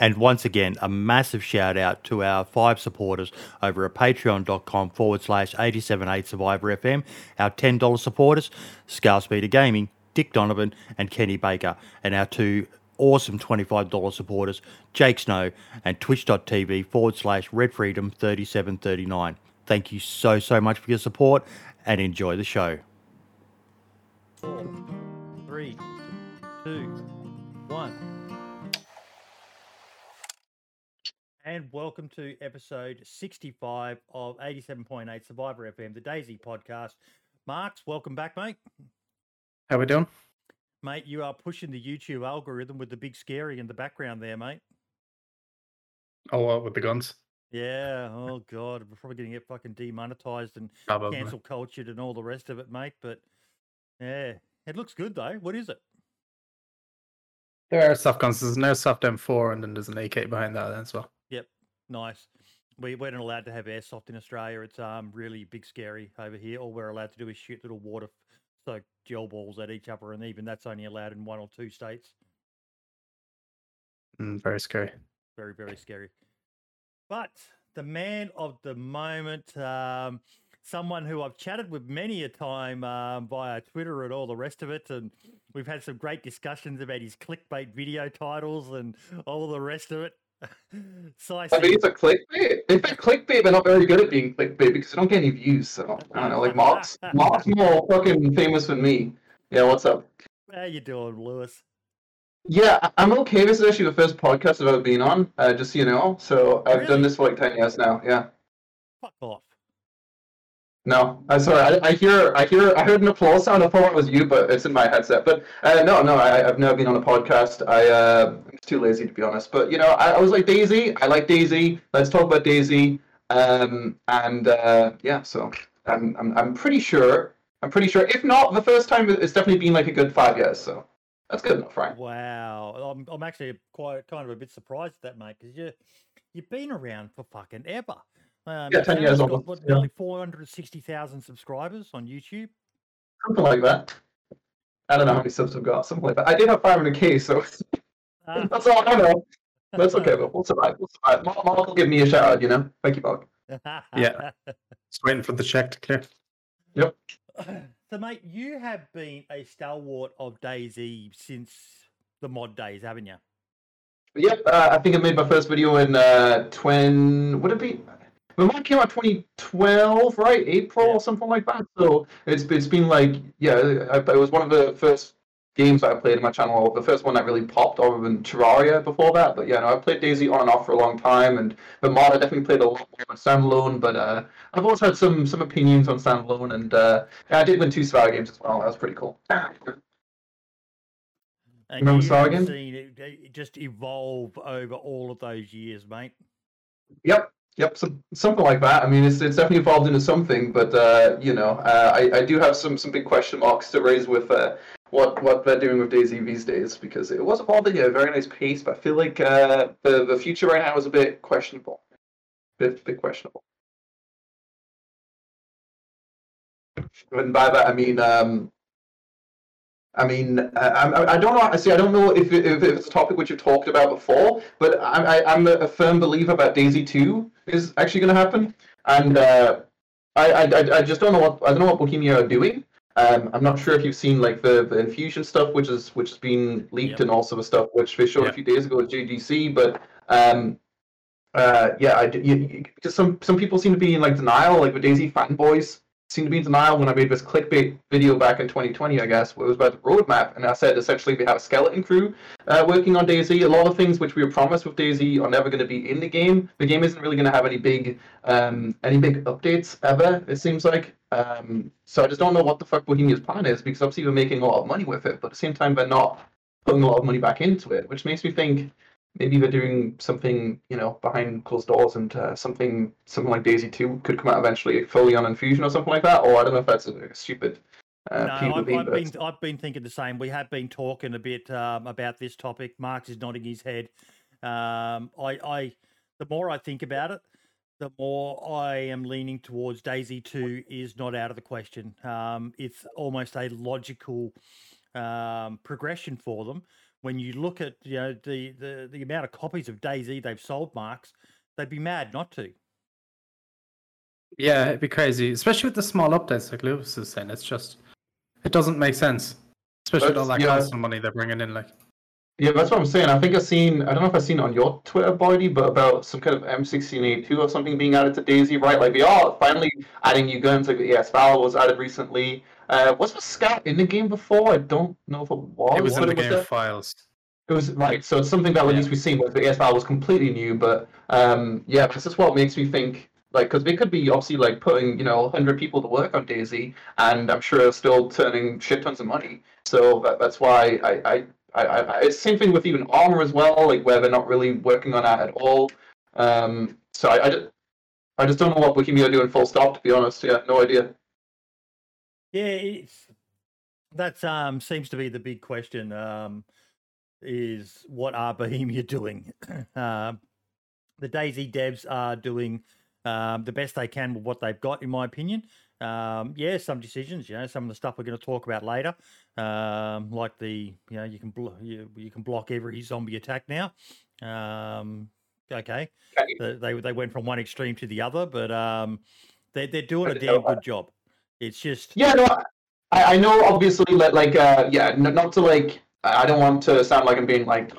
And once again, a massive shout out to our five supporters over at patreon.com forward slash 878 Survivor FM, our $10 supporters, Scar Speeder Gaming, Dick Donovan, and Kenny Baker, and our two awesome $25 supporters, Jake Snow and twitch.tv forward slash Red Freedom 3739. Thank you so, so much for your support and enjoy the show. Four, three, two, one. And welcome to episode 65 of 87.8 Survivor FM, the DayZ podcast. Marks, welcome back, mate. How we doing? Mate, you are pushing the YouTube algorithm with the big scary in the background there, mate. Oh, what with the guns? Yeah. Oh god, we're probably going to get fucking demonetized and Probably. cancel cultured and all the rest of it, mate. But yeah, it looks good though. What is it? There are soft guns. There's no soft M4, and then there's an AK behind that as well. Nice. We we're not allowed to have airsoft in Australia. It's um really big scary over here. All we're allowed to do is shoot little water soaked gel balls at each other, and even that's only allowed in one or two states. Mm, very scary. very very scary but the man of the moment um, someone who i've chatted with many a time um, via twitter and all the rest of it and we've had some great discussions about his clickbait video titles and all the rest of it so i I mean, it's a clickbait. In fact, clickbait, but not very good at being clickbait because they don't get any views. So I don't know. Like Mark's, Mark's more fucking famous than me. Yeah, what's up? how you doing lewis Yeah, I'm okay. This is actually the first podcast I've ever been on. Uh, just so you know. So I've Really? done this for like ten years now. Yeah. fuck off No, I'm sorry. I, I hear, I hear, I heard an applause sound. I thought it was you, but it's in my headset. But uh, no, no, I, I've never been on a podcast. I, uh, I'm too lazy to be honest. But you know, I, I was like DayZ. I like DayZ. Let's talk about DayZ. Um, and uh, yeah, so I'm, I'm, I'm pretty sure. I'm pretty sure. If not the first time, it's definitely been like a good five years. So that's good enough, right? wow i'm, I'm actually quite kind of a bit surprised at that mate because you you've been around for fucking ever um, Yeah, 10 years channel's got, almost, what, yeah. nearly 460000 subscribers on youtube Something like that. I don't know how many subs I've got. Something like that. I did have 500k, so Ah. that's all I know. That's okay, but we'll survive. We'll survive. Mark, Mark will give me a shout out, you know? Thank you, Mark. Yeah. Just waiting for the check to clear. Yep. So, mate, you have been a stalwart of DayZ since the mod days, haven't you? Yep, uh, I think I made my first video in uh, 20. Would it be? When mine came out 2012, right? April Yeah. or something like that. So it's it's been like, yeah, I, it was one of the first games that I played in my channel. The first one that really popped, other than Terraria before that. But yeah, no, I played DayZ on and off for a long time, and the mod I definitely played a lot more on standalone. But uh, I've also had some some opinions on standalone, and uh, I did win two Survivor games as well. That was pretty cool. And Remember Star again? seen it, it just evolve over all of those years, mate. Yep, yep, so, something like that. I mean, it's it's definitely evolved into something, but uh, you know, uh, I I do have some some big question marks to raise with uh, what what they're doing with DayZ these days because it was evolving at a very nice pace, but I feel like uh, the the future right now is a bit questionable, bit bit questionable. And by that I mean um, I mean, I, I, don't know. See, I don't know if, it- if it's a topic which you've talked about before, but I, I, I'm a, firm believer that DayZ Two is actually going to happen, and uh, I, I, I just don't know what I don't know what Bohemia are doing. Um, I'm not sure if you've seen like the, the Enfusion stuff, which is which has been leaked, Yep. and also the stuff which they showed Yeah. a few days ago at JGC. But um, uh, yeah, I, you, you- some some people seem to be in like denial, like the DayZ fanboys seem to be in denial when I made this clickbait video back in 2020, I guess, where it was about the roadmap, and I said essentially we have a skeleton crew uh, working on DayZ. A lot of things which we were promised with DayZ are never going to be in the game. The game isn't really going to have any big, um, any big updates ever. It seems like. Um, so I just don't know what the fuck Bohemia's plan is because obviously we're making a lot of money with it, but at the same time they're not putting a lot of money back into it, which makes me think maybe they're doing something, you know, behind closed doors, and uh, something something like DayZ Two could come out eventually, fully on Enfusion or something like that. Or I don't know if that's a, stupid. Uh, no, I've, I've been I've been thinking the same. We have been talking a bit um, about this topic. Marx is nodding his head. Um, I, I, the more I think about it, the more I am leaning towards DayZ Two is not out of the question. Um, it's almost a logical um, progression for them when you look at you know the the, the amount of copies of DayZ they've sold, Marks, they'd be mad not to. Yeah, it'd be crazy, especially with the small updates like Lewis is saying. It's just it doesn't make sense, especially with all that yeah. console money they're bringing in. Like, Yeah, that's what I'm saying. I think I've seen, I don't know if I've seen it on your Twitter, Boydie, but about some kind of M16A2 or something being added to DayZ, right? Like, they are finally adding new guns. Like, the ES Valor was added recently. Uh, was the Scat in the game before? I don't know if it was. it was in but the game there. files. It was right, so it's something that at least we've seen. Where the ES Valor was completely new, but um, yeah, this is what makes me think like because they could be obviously like putting you know 100 people to work on DayZ, and I'm sure still turning shit tons of money. So that, that's why I, I, I, I it's the same thing with even Arma as well, like where they're not really working on that at all. Um, so I, I, just, I just don't know what Bohemia are doing. Full stop. To be honest, yeah, no idea. Yeah, it's that um seems to be the big question. Um, is what are Bohemia doing? um, the DayZ devs are doing um, the best they can with what they've got, in my opinion. Um, yeah, some decisions, you know, some of the stuff we're going to talk about later, um, like the, you know, you can blo- you, you can block every zombie attack now. Um, okay, Okay. they they they went from one extreme to the other, but um, they they're doing a damn good job. It's just Yeah, no, I, I know obviously like uh yeah, not to like I don't want to sound like I'm being like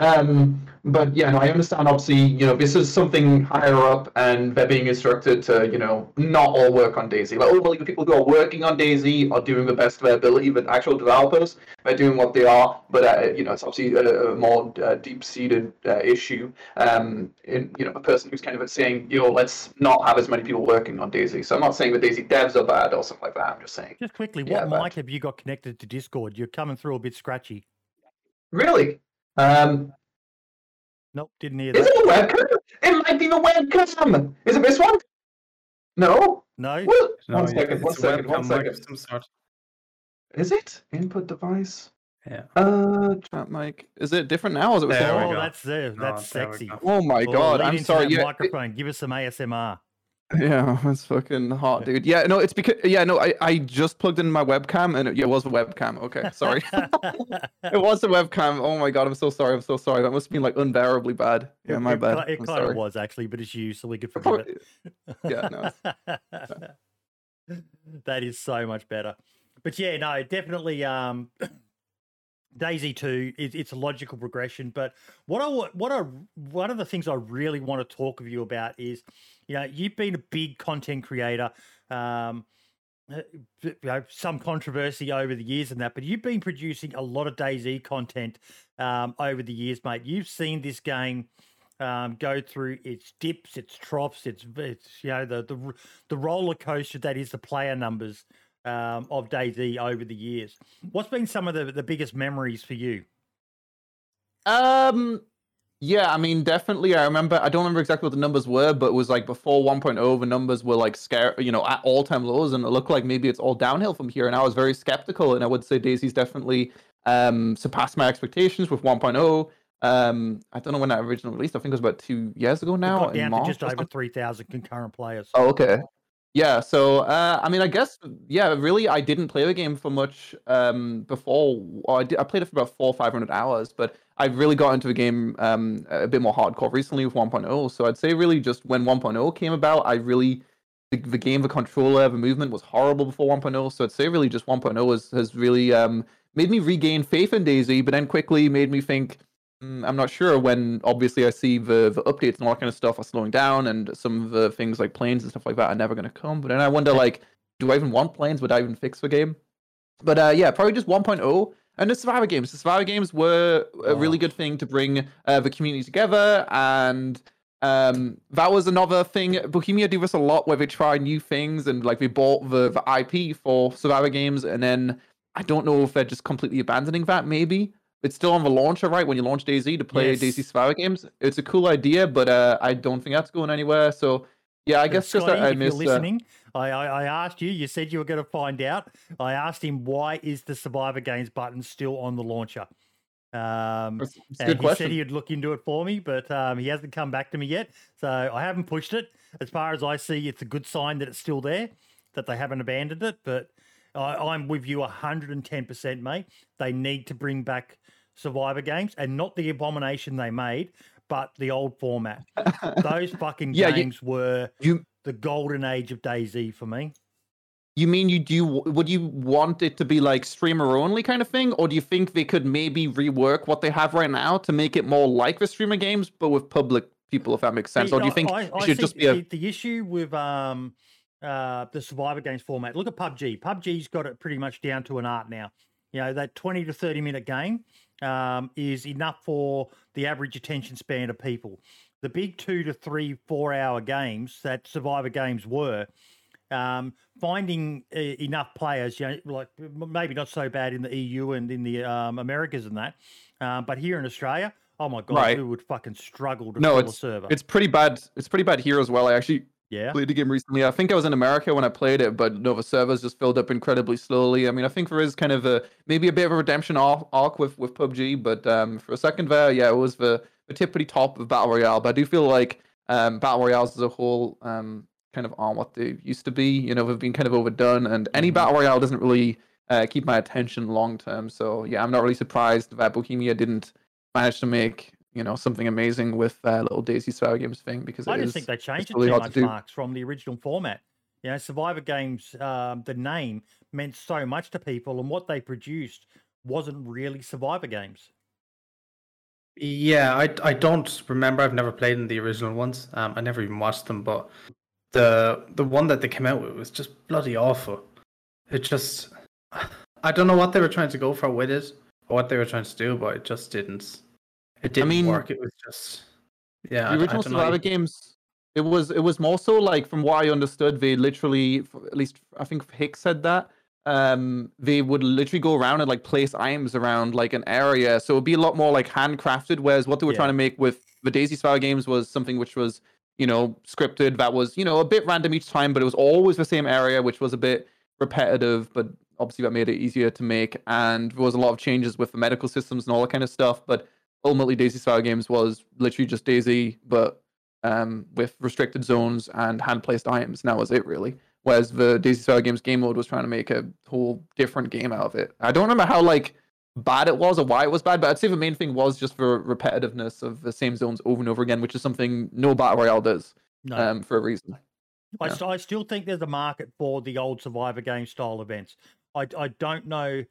um but yeah, no, I understand obviously, you know, this is something higher up and they're being instructed to, you know, not all work on DayZ. Like all the people who are working on DayZ are doing the best of their ability, but actual developers they're doing what they are, but uh, you know, it's obviously a, a more uh, deep-seated uh, issue. Um, in you know, a person who's kind of saying, you know, let's not have as many people working on DayZ. So I'm not saying the DayZ devs are bad or something like that. I'm just saying, just quickly, Yeah, what but- mic have you got connected to Discord? You're coming through a bit scratchy. really, um, Nope, didn't hear is it a webcam? It might be the webcam. Is it this one? No. No, What? No, one yeah, second. One it's a second. One webcam mic second. of some sort. Is it input device? Yeah. Uh, chat mic. Is it different now? Is it There we oh, go. that's uh, that's there we sexy. go. Oh my god! lean I'm into sorry. that Yeah, it- microphone. Give us some ASMR. Yeah, that's fucking hot, dude. Yeah, no, it's because yeah, no, I, I just plugged in my webcam and it, yeah, it was a webcam. Okay, sorry, it was a webcam. Oh my god, I'm so sorry. I'm so sorry. That must have been like unbearably bad. Yeah, my it, bad. It I'm kind of was actually, but it's you, so we could forgive it. yeah, no, that is so much better. But yeah, no, definitely. Um, DayZ Two, it, it's a logical progression. But what I what I one of the things I really want to talk with you about is, you know, you've been a big content creator. Um, uh, you know, some controversy over the years and that, but you've been producing a lot of DayZ content um, over the years, mate. You've seen this game um, go through its dips, its troughs, its, its you know the the the roller coaster that is the player numbers um, of DayZ over the years. What's been some of the, the biggest memories for you? Um, yeah, I mean, definitely. I remember. I don't remember exactly what the numbers were, but it was like before 1.0, the numbers were like scare, you know, at all time lows, and it looked like maybe it's all downhill from here. And I was very skeptical, and I would say DayZ's definitely um surpassed my expectations with 1.0. Um, I don't know when that originally released. I think it was about two years ago It now. got in down to just over three thousand concurrent players. Oh, okay. Yeah, so uh, I mean, I guess yeah, really, I didn't play the game for much um, before. I, did, I played it for about four, five hundred hours, but I've really got into the game um, a bit more hardcore recently with 1.0. So I'd say really just when 1.0 came about, I really the, the game, the controller, the movement was horrible before 1.0. So I'd say really just 1.0 has has really um, made me regain faith in DayZ, but then quickly made me think. Mm, I'm not sure when obviously I see the, the updates and all that kind of stuff are slowing down and some of the things like planes and stuff like that are never going to come. But then I wonder like, do I even want planes? Would I even fix the game? But uh, yeah, probably just 1.0 and the survivor games. The survivor games were a really good thing to bring uh, the community together and um that was another thing bohemia do this a lot where they try new things and like they bought the, the ip for survivor games and then i don't know if they're just completely abandoning that maybe it's still on the launcher, right? When you launch DayZ to play Yes. DayZ Survivor games, it's a cool idea, but uh, I don't think that's going anywhere. So yeah, I guess just Scotty, that I if miss. you're Uh, listening, I, I, I asked you. You said you were going to find out. I asked him why is the Survivor Games button still on the launcher. Um, it's it's a and good he question. said he'd look into it for me, but um, he hasn't come back to me yet. So I haven't pushed it. As far as I see, it's a good sign that it's still there, that they haven't abandoned it. But I, I'm with you 110%, mate. They need to bring back Survivor games, and not the abomination they made, but the old format. Those fucking Yeah, you- games were You the golden age of DayZ for me. you mean you do? Would you want it to be like streamer only kind of thing, or do you think they could maybe rework what they have right now to make it more like the streamer games, but with public people, if that makes sense? See, Or do you I- think I, it should just be a the, the issue with um uh the survivor games format? Look at PUBG. PUBG's got it pretty much down to an art now. You know that twenty to thirty minute game um, is enough for the average attention span of people. The big two to three, four hour games that survivor games were. Um, finding uh, enough players, you know, like maybe not so bad in the EU and in the um, Americas and that, um, but here in Australia, oh my god, Right. we would fucking struggle to No, fill a it's- server. It's pretty bad. It's pretty bad here as well. I actually yeah, played the game recently. I think I was in America when I played it, but Nova servers just filled up incredibly slowly. I mean, I think there is kind of a maybe a bit of a redemption arc, with with PUBG, but um, for a second there, yeah, it was the the tippity top of battle royale. But I do feel like um, battle royales as a whole um, kind of aren't what they used to be. You know, they've been kind of overdone, and any Mhm. battle royale doesn't really uh, keep my attention long term. So yeah, I'm not really surprised that Bohemia didn't manage to make you know something amazing with uh, little DayZ Survivor Games thing because I just think they changed it really too hard to much. Marks, from the original format. You know, Survivor Games, um, the name meant so much to people, and what they produced wasn't really Survivor Games. Yeah, I I don't remember. I've never played in the original ones. Um, I never even watched them, but the the one that they came out with was just bloody awful. It just I don't know what they were trying to go for with it or what they were trying to do, but it just didn't. It didn't mean, work. It was just yeah. I- the I original don't know. Games. It was it was more so like from what I understood, they literally at least I think Hicks said that um they would literally go around and like place items around like an area so it would be a lot more like handcrafted whereas what they were Yeah. trying to make with the DayZ Survivor games was something which was you know scripted that was you know a bit random each time but it was always the same area which was a bit repetitive but obviously that made it easier to make and there was a lot of changes with the medical systems and all that kind of stuff but ultimately DayZ style games was literally just DayZ but um with restricted zones and hand placed items and that was it really whereas the DayZ style games game mode was trying to make a whole different game out of it i don't remember how like bad it was or why it was bad but i'd say the main thing was just the repetitiveness of the same zones over and over again which is something no battle royale does No, um for a reason I, yeah. st- I still think there's a market for the old Survivor game style events. I, I don't know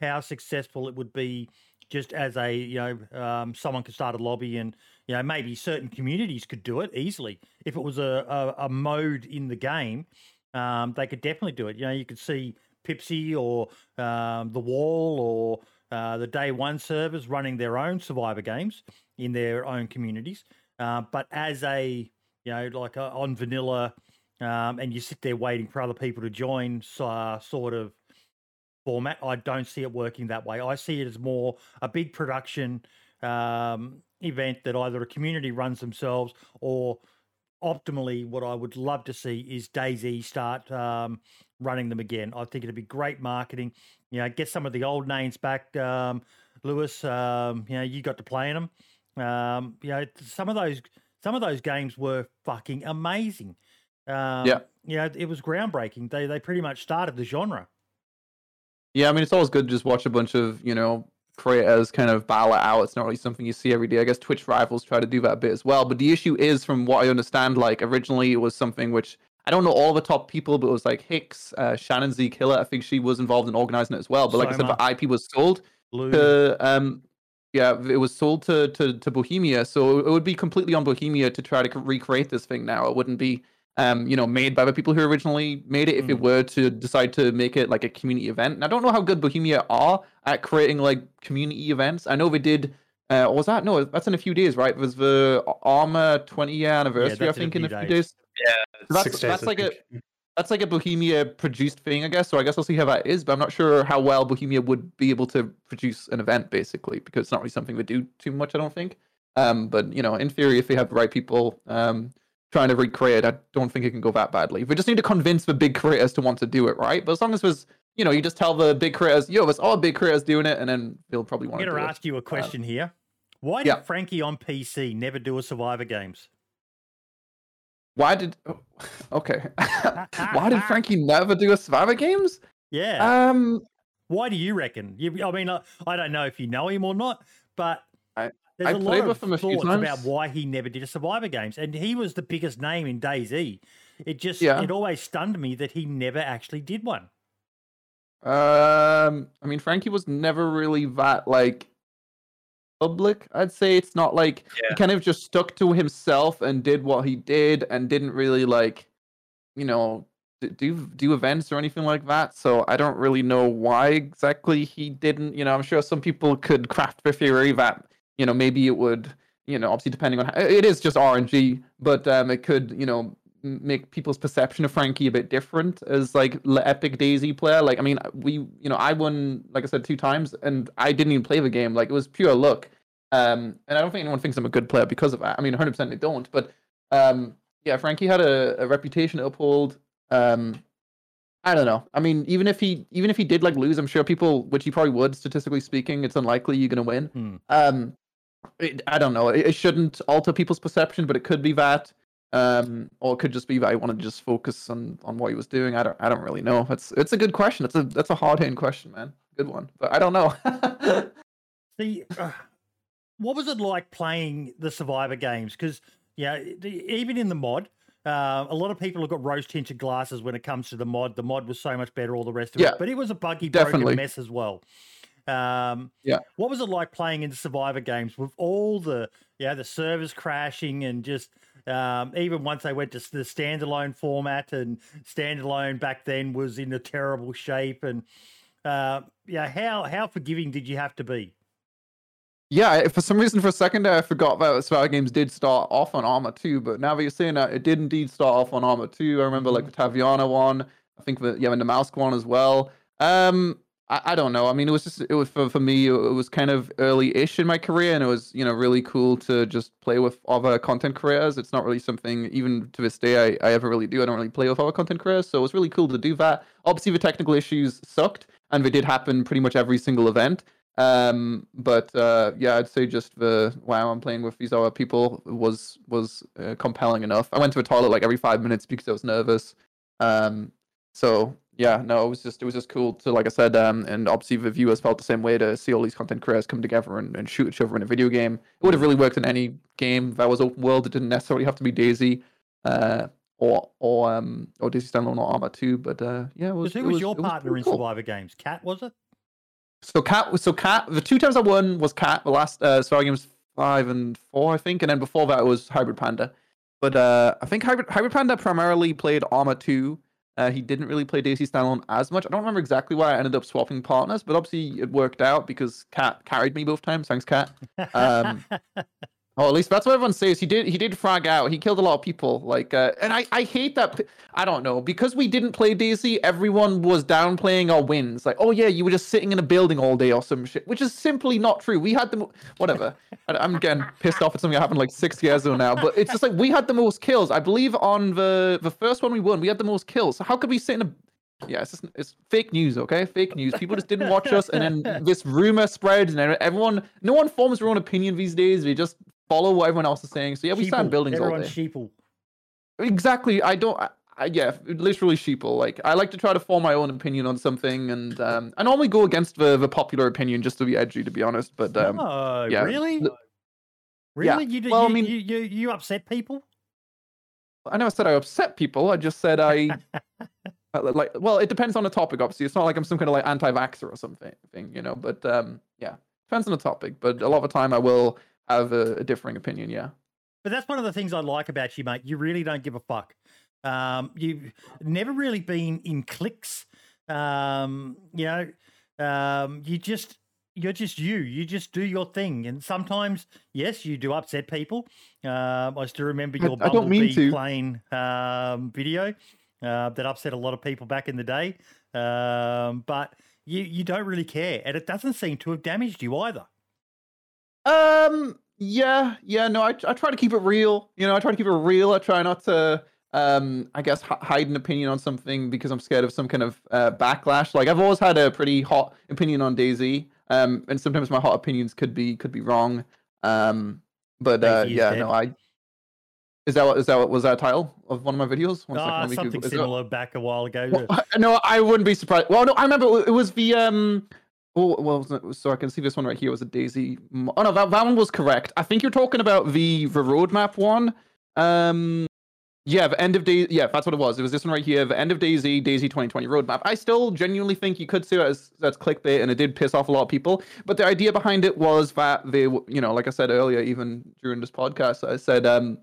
how successful it would be just as a you know um, someone could start a lobby and you know maybe certain communities could do it easily. If it was a, a, a mode in the game um, they could definitely do it. You know you could see Pipsy or um, the Wall or uh, the Day One servers running their own Survivor games in their own communities. Uh, but as a you know like a, on vanilla um, and you sit there waiting for other people to join uh, sort of format. I don't see it working that way. I see it as more a big production um, event that either a community runs themselves or optimally what I would love to see is DayZ start um, running them again. I think it'd be great marketing. You know, get some of the old names back. Um, Lewis, um, you know, you got to play in them. Um, you know, some of those some of those games were fucking amazing. Um, Yeah. you know, it was groundbreaking. They they pretty much started the genre. Yeah, I mean, it's always good to just watch a bunch of, you know, creators kind of battle it out. It's not really something you see every day. I guess Twitch rivals try to do that a bit as well. But the issue is, from what I understand, like originally it was something which I don't know all the top people, but it was like Hicks, uh, Shannon Z Killer. I think she was involved in organizing it as well. But like I said, Soma. the IP was sold Lou, to, um, yeah, it was sold to, to to Bohemia. So it would be completely on Bohemia to try to c- recreate this thing now. It wouldn't be um, you know, made by the people who originally made it if it Mm. were to decide to make it like a community event. And I don't know how good Bohemia are at creating like community events. I know they did. Uh, was that no? That's in a few days, right? It was the Arma 20 year anniversary? I that's in a think in a few few days. days. that's- days, that's like a- That's like a Bohemia produced thing, I guess. So I guess I'll see how that is. But I'm not sure how well Bohemia would be able to produce an event, basically, because it's not really something they do too much. I don't think. Um, but you know, in theory, if they have the right people, um, trying to recreate, I don't think it can go that badly. We just need to convince the big creators to want to do it, right? But as long as there's, you know, you just tell the big creators, yo, it's all big creators doing it, and then they'll probably want I'm to going do to it. ask you a question here. Why did yeah. Frankie on PC never do a Survivor games? Why did? oh, okay, why did Frankie never do a Survivor Games? Yeah, Um, Why do you reckon? You, I mean, I, I don't know if you know him or not, but there's I a lot played of him a few thoughts about why he never did a Survivor Games, and he was the biggest name in DayZ. It just Yeah. it always stunned me that he never actually did one. Um, I mean, Frankie was never really that like public. I'd say it's not like he kind of just stuck to himself and did what he did and didn't really like, you know, do do events or anything like that. So I don't really know why exactly he didn't. You know, I'm sure some people could craft the theory that you know maybe it would. You know, obviously depending on how, it is just RNG, but um, it could you know make people's perception of Frankie a bit different as like epic DayZ player. Like, I mean, we, you know, I won, like I said, two times, and I didn't even play the game. Like, it was pure luck. Um, and I don't think anyone thinks I'm a good player because of that. I mean, 100% they don't. But um, yeah, Frankie had a, a reputation to uphold. Um, I don't know. I mean, even if he, even if he did like lose, I'm sure people, which he probably would, statistically speaking, it's unlikely you're gonna win. Hmm. Um, it, I don't know. It, it shouldn't alter people's perception, but it could be that um, or it could just be that I wanted to just focus on on what he was doing. I don't I don't really know. It's it's a good question. It's a that's a hard hitting question, man. Good one, but I don't know. See, uh, what was it like playing the Survivor games? Because yeah, the- even in the mod, uh, a lot of people have got rose tinted glasses when it comes to the mod. The mod was so much better, all the rest of Yeah, it, but it was a buggy, broken mess as well. Um, Yeah. What was it like playing in Survivor games with all the yeah the servers crashing and just um, even once they went to the standalone format and standalone back then was in a terrible shape and uh, yeah how how forgiving did you have to be? yeah, for some reason, for a second there, I forgot that Survivor Games did start off on Arma 2, but now that you're saying that, it did indeed start off on Arma 2. I remember like the Taviana one. I think the yeah, and the Mouse one as well. Um, I, I don't know. I mean, it was just it was for, for me. It was kind of early-ish in my career, and it was you know really cool to just play with other content creators. It's not really something even to this day I, I ever really do. I don't really play with other content creators, so it was really cool to do that. Obviously, the technical issues sucked, and they did happen pretty much every single event. Um, but uh, yeah, I'd say just the wow, I'm playing with these other people was was uh, compelling enough. I went to the toilet like every five minutes because I was nervous. Um, so yeah, no, it was just it was just cool to like I said, um, and obviously the viewers felt the same way to see all these content creators come together and, and shoot each other in a video game. It would have really worked in any game that was open world. It didn't necessarily have to be DayZ, uh, or or um or DayZ Standalone or Arma 2. But uh, yeah, it was. Who it was, your was partner pretty in cool. Survivor games? Cat was it? So cat, so cat. The two times I won was cat. The last uh, Survivor Games five and four, I think, and then before that was Hybrid Panda. But uh, I think Hybrid Hybrid Panda primarily played Arma two. Uh, he didn't really play DayZ Standalone as much. I don't remember exactly why I ended up swapping partners, but obviously it worked out because Cat carried me both times. Thanks, Cat. Um, Oh, at least that's what everyone says. He did. He did frag out. He killed a lot of people. Like, uh, and I, I hate that. I don't know because we didn't play DayZ. Everyone was downplaying our wins. Like, oh yeah, you were just sitting in a building all day or some shit, which is simply not true. We had the mo- whatever. I, I'm getting pissed off at something that happened like six years ago now. But it's just like we had the most kills. I believe on the the first one we won, we had the most kills. So how could we sit in a yeah, it's just, it's fake news, okay? Fake news. People just didn't watch us, and then this rumor spreads, and everyone, no one forms their own opinion these days. They just follow what everyone else is saying. So yeah, we Sheeple. stand buildings all Everyone's day. sheeple. Exactly. I don't. I, I, yeah, literally sheeple. Like I like to try to form my own opinion on something, and um, I normally go against the the popular opinion just to be edgy, to be honest. But um, oh, yeah, really? Really? yeah. You, do- Well, I mean- you, you, you upset people? I never said I upset people. I just said I uh, like. Well, it depends on the topic. Obviously, it's not like I'm some kind of like anti-vaxxer or something, thing, you know. But um, yeah, depends on the topic. But a lot of the time, I will have a, a differing opinion. Yeah. But that's one of the things I like about you, mate. You really don't give a fuck. Um, you've never really been in cliques. Um, you know, um, you just you're just you. You just do your thing, and sometimes, yes, you do upset people. Um, I still remember your I Bumblebee plane um, video uh, that upset a lot of people back in the day. Um, but you you don't really care, and it doesn't seem to have damaged you either. Um. Yeah. Yeah. No. I I try to keep it real. You know, I try to keep it real. I try not to. Um. I guess h- hide an opinion on something because I'm scared of some kind of uh, backlash. Like I've always had a pretty hot opinion on DayZ. Um. And sometimes my hot opinions could be could be wrong. Um. But uh, yeah. dead. No. I. Is that what is that what was that a title of one of my videos? One second, Ah, something Google- similar back a while ago. Well, no, I wouldn't be surprised. Well, no, I remember it was the um. Oh, well, so I can see this one right here was a DayZ. Oh no, that, that one was correct. I think you're talking about the the roadmap one. Um, yeah, the end of day. Yeah, that's what it was. It was this one right here, the end of DayZ, DayZ 2020 roadmap. I still genuinely think you could see it as that's clickbait, and it did piss off a lot of people. But the idea behind it was that they, you know, like I said earlier, even during this podcast, I said um,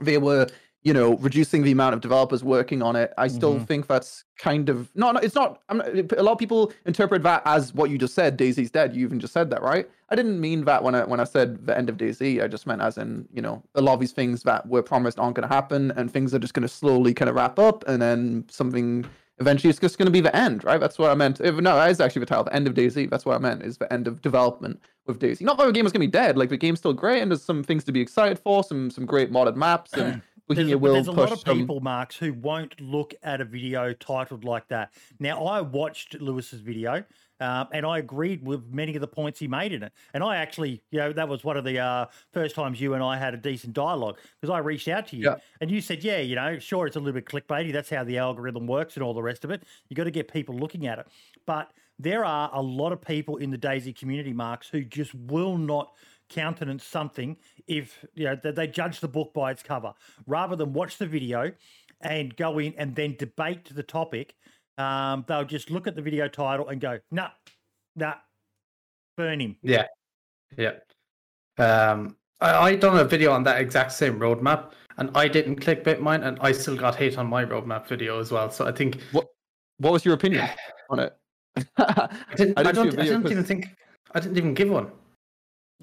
they were you know reducing the amount of developers working on it i still Mhm. think that's kind of no, no it's not I'm not a lot of people interpret that as what you just said DayZ's dead you even just said that right? I didn't mean that when i when i said the end of DayZ i just meant as in you know a lot of these things that were promised aren't going to happen and things are just going to slowly kind of wrap up and then something eventually it's just going to be the end right? That's what i meant. If- no that is actually the title the end of DayZ. That's what i meant is the end of development with DayZ. Not that the game is going to be dead like the game's still great and there's some things to be excited for some some great modded maps and There's, Bohemia but will there's a lot of people, Marks, who won't look at a video titled like that. Now, I watched Lewis's video, um, and I agreed with many of the points he made in it. And I actually, you know, that was one of the uh, first times you and I had a decent dialogue because I reached out to you, Yeah. and you said, "Yeah, you know, sure, it's a little bit clickbaity. That's how the algorithm works, and all the rest of it. You got to get people looking at it." But there are a lot of people in the DayZ community, Marks, who just will not countenance something if you know that they judge the book by its cover rather than watch the video and go in and then debate the topic um, they'll just look at the video title and go nah nah burn him Yeah, yeah. Um, I, I done a video on that exact same roadmap, and I didn't clickbait mine, and I still got hate on my roadmap video as well. So I think what was your opinion on it I didn't. I I, didn't see a don't. I, video didn't 'cause- even think. I didn't even give one.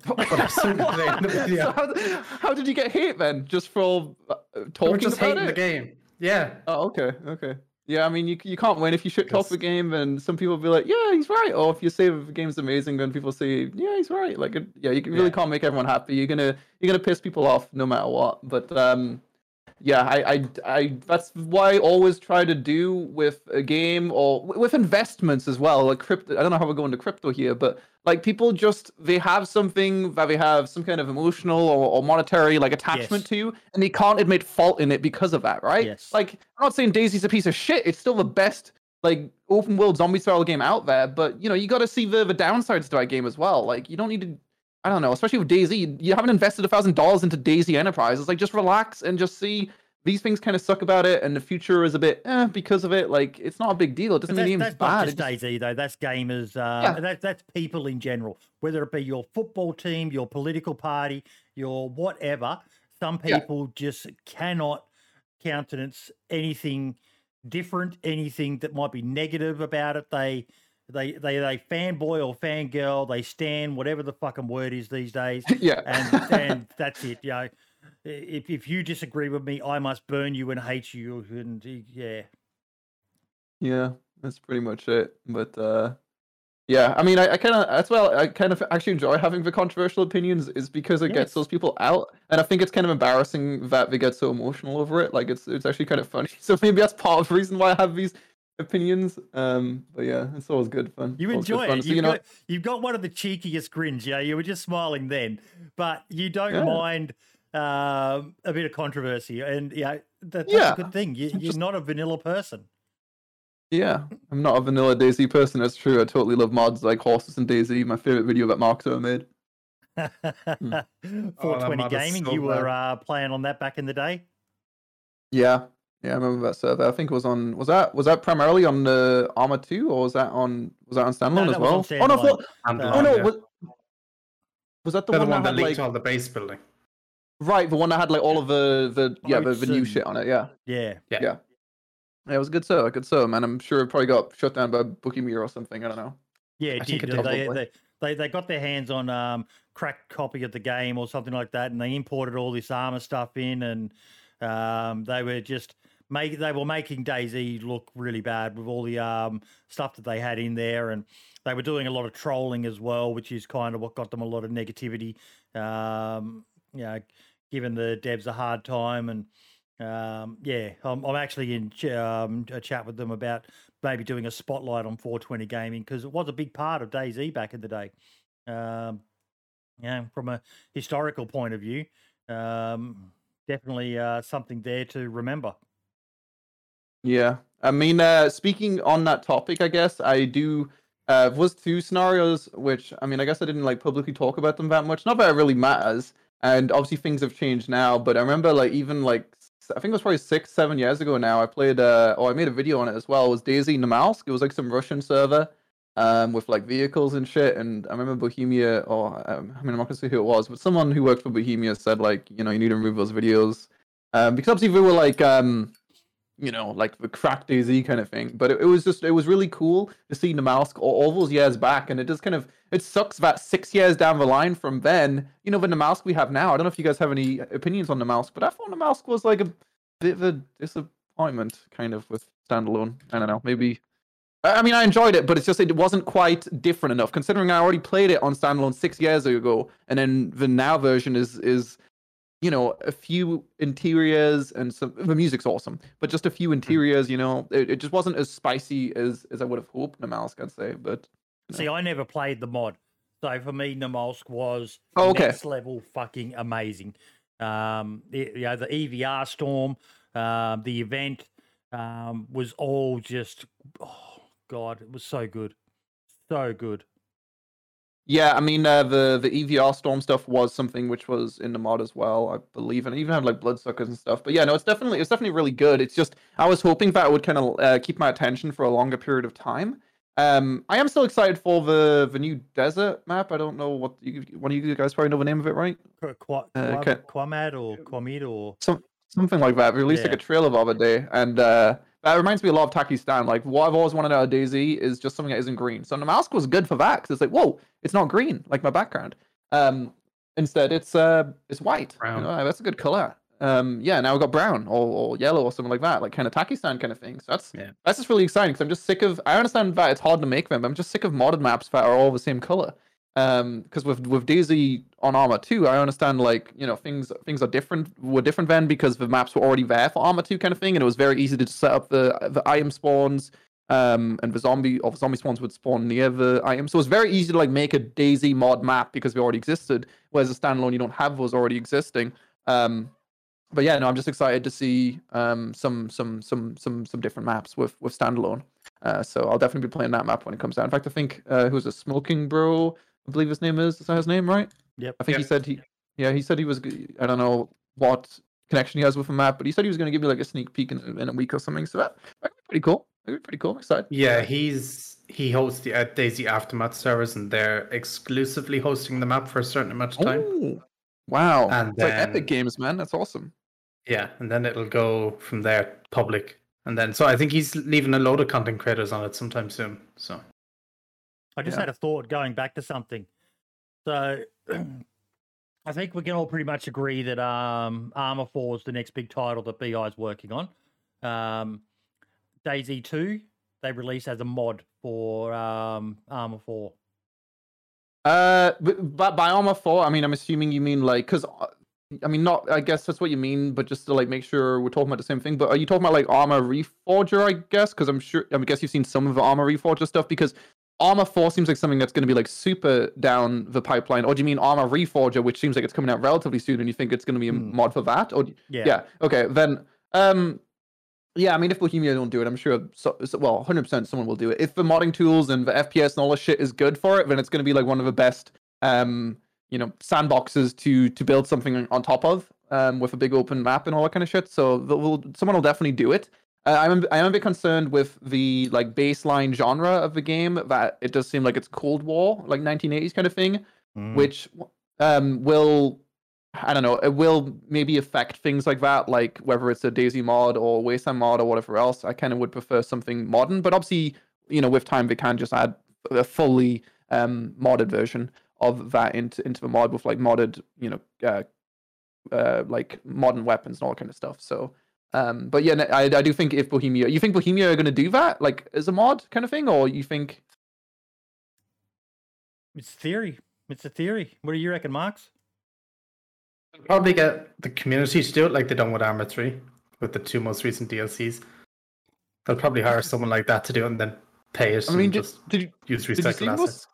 But I still didn't say it in the So how, how did you get hate then? Just for uh, We're talking just about hating it? the game. Yeah. Oh, okay, okay. Yeah, I mean, you you can't win if you shit talk the game, and some people be like, "Yeah, he's right," or if you say the game's amazing, then people say, "Yeah, he's right." Like, yeah, you really Yeah. can't make everyone happy. You're gonna you're gonna piss people off no matter what. But um, yeah, I I, I that's why I always try to do with a game or with investments as well. Like crypto, I don't know how we're going to crypto here, but like people just they have something that they have some kind of emotional or, or monetary like attachment Yes. to, and they can't admit fault in it because of that, right? Yes. Like I'm not saying DayZ's a piece of shit. It's still the best like open world zombie style game out there, but you know you got to see the the downsides to that game as well. Like you don't need to. I don't know, especially with DayZ. You haven't invested a thousand dollars into DayZ Enterprise. It's like just relax and just see these things kind of suck about it, and the future is a bit eh, because of it. Like it's not a big deal. It doesn't mean that's, that's bad. just DayZ though. That's gamers. Uh, Yeah. that, that's people in general. Whether it be your football team, your political party, your whatever. Some Yeah. people just cannot countenance anything different, anything that might be negative about it. They they they they fanboy or fangirl. They stand whatever the fucking word is these days. yeah, and and that's it. You know, if if you disagree with me, I must burn you and hate you. And yeah, Yeah, that's pretty much it. But uh yeah, I mean, I, I kind of that's why I kind of actually enjoy having the controversial opinions is because it gets those people out, and I think it's kind of embarrassing that they get so emotional over it. Like it's it's actually kind of funny. So maybe that's part of the reason why I have these opinions. Um, but yeah, it's always good fun. you Always enjoy fun. it. So, You've you know, got you've got one of the cheekiest grins. Yeah, you were just smiling then, but you don't Yeah. mind um, a bit of controversy, and yeah, that, that's Yeah, a good thing. You, you're just- not a vanilla person. yeah, I'm not a vanilla DayZ person. That's true. I totally love mods like horses and DayZ. My favorite video that Mark Zo made. Hmm. 420 mod is gaming. you were uh, playing on that back in the day. Yeah, yeah, I remember that server. I think it was on. Was that was that primarily on the Arma two, or was that on was that on standalone that as well? on oh no, standalone. for- And Uh, oh no, was, was that the They're one, the one that that had linked like all the base building. right, the one that had like all of the the yeah the, the new shit on it? Yeah, Yeah, yeah, yeah. It was a good server, good server, man. I'm sure it probably got shut down by Bookymere or something. I don't know. Yeah, I it think did. it. They, they, they, they got their hands on um, cracked copy of the game or something like that, and they imported all this Arma stuff in, and um, they were just make they were making DayZ look really bad with all the um, stuff that they had in there, and they were doing a lot of trolling as well, which is kind of what got them a lot of negativity. Um, you know, giving the devs a hard time, and um, yeah, I'm, I'm actually in ch- um, a chat with them about maybe doing a spotlight on 420 gaming because it was a big part of DayZ back in the day. Um, yeah, from a historical point of view, um, definitely uh, something there to remember. Yeah, I mean, uh, speaking on that topic, I guess I do. Uh, was two scenarios, which I mean, I guess I didn't like publicly talk about them that much. Not that it really matters, and obviously things have changed now. But I remember, like, even like I think it was probably six, seven years ago now. I played, uh, or I made a video on it as well. It was DayZ Namalsk. It was like some Russian server, um, with like vehicles and shit. And I remember Bohemia, or um, I mean, I'm not gonna say who it was, but someone who worked for Bohemia said like, you know, you need to remove those videos, um, because obviously we were like, um, you know, like the crack DayZ kind of thing. But it, it was just, it was really cool to see Namalsk all, all those years back, and it just kind of, it sucks that six years down the line from then, you know, the Namalsk we have now. I don't know if you guys have any opinions on Namalsk, but I thought Namalsk was like a bit of a disappointment, kind of with standalone. I don't know, maybe I I mean, I enjoyed it, but it's just it wasn't quite different enough. Considering I already played it on standalone six years ago, and then the now version is is, you know, a few interiors and some. The music's awesome, but just a few interiors. You know, it, it just wasn't as spicy as as I would have hoped. Namalsk, I'd say, but. See, I never played the mod, so for me, Namalsk was Oh, okay. next level fucking amazing. Um, the, you know, the EVR storm, um, the event um, was all just, oh god, it was so good, so good. Yeah, I mean uh, the the EVR storm stuff was something which was in the mod as well, I believe, and it even had like bloodsuckers and stuff. But yeah, no, it's definitely it's definitely really good. It's just I was hoping that it would kind of uh, keep my attention for a longer period of time. Um, I am still excited for the the new desert map. I don't know what you one of you guys probably know the name of it, right? Qu- Qua- Uh. Quamad or Quamid or Some something like that. We released like a trailer the other day, and uh, that reminds me a lot of Takistan. Like what I've always wanted out of DayZ is just something that isn't green. So Namalsk was good for that because it's like, whoa, it's not green like my background. Um, instead, it's uh, it's white. You Brown. know, that's a good color. Um, yeah, now we've got brown or, or yellow or something like that, like kind of Takistan kind of thing. So that's Yeah. that's just really exciting because I'm just sick of. I understand that it's hard to make them. But I'm just sick of modded maps that are all the same color. Um, because with with DayZ on Arma 2, I understand like you know things things are different were different then because the maps were already there for Arma 2 kind of thing, and it was very easy to set up the the item spawns. Um, and the zombie or the zombie spawns would spawn near the item, so it's very easy to like make a DayZ mod map because they already existed. Whereas a standalone, you don't have those already existing. Um, but yeah, no, I'm just excited to see um some some some some some different maps with with standalone. Uh, so I'll definitely be playing that map when it comes out. In fact, I think uh, who's a smoking bro? I believe his name is. Is that his name, right? Yep. I think he said he. Yeah, he said he was. I don't know what connection he has with the map, but he said he was going to give me like a sneak peek in, in a week or something. So that that could be pretty cool. That could be pretty cool. I'm excited. Yeah, he's he hosts the uh, DayZ Aftermath servers, and they're exclusively hosting the map for a certain amount of time. Oh, wow! And it's like Epic Games, man. That's awesome. Yeah, and then it'll go from there public, and then so I think he's leaving a load of content creators on it sometime soon. So I just Yeah. had a thought going back to something. So I think we can all pretty much agree that um, Arma 4 is the next big title that BI is working on. Um, DayZ 2, they release as a mod for um, Arma 4. Uh, but by Arma Four, I mean I'm assuming you mean like because. I mean, not. I guess that's what you mean, but just to like make sure we're talking about the same thing. But are you talking about like Arma Reforger? I guess because I'm sure. I guess you've seen some of the Arma Reforger stuff because Arma Four seems like something that's going to be like super down the pipeline. Or do you mean Arma Reforger, which seems like it's coming out relatively soon, and you think it's going to be a Hmm. mod for that? Or Yeah. yeah. Okay. Then, um, yeah. I mean, if Bohemia don't do it, I'm sure. So, so- well, 100 percent someone will do it. If the modding tools and the FPS and all this shit is good for it, then it's going to be like one of the best, um, you know, sandboxes to to build something on top of, um, with a big open map and all that kind of shit. So will someone will definitely do it. Uh, I'm I'm a bit concerned with the like baseline genre of the game that it does seem like it's Cold War, like 1980s kind of thing Mm. which um will I don't know, it will maybe affect things like that, like whether it's a DayZ mod or Wasteland mod or whatever else. I kind of would prefer something modern, but obviously, you know, with time they can just add a fully um modded version of that into into the mod with like modded, you know, uh, uh like modern weapons and all that kind of stuff. So um but yeah, I I do think if Bohemia you think Bohemia are gonna do that, like as a mod kind of thing, or you think It's theory. It's a theory. What do you reckon, Marks? They'll probably get the community to do it like they done with Arma 3 with the two most recent DLCs. They'll probably hire someone like that to do it and then pay it I mean and did, just did you use Did you see recycled assets.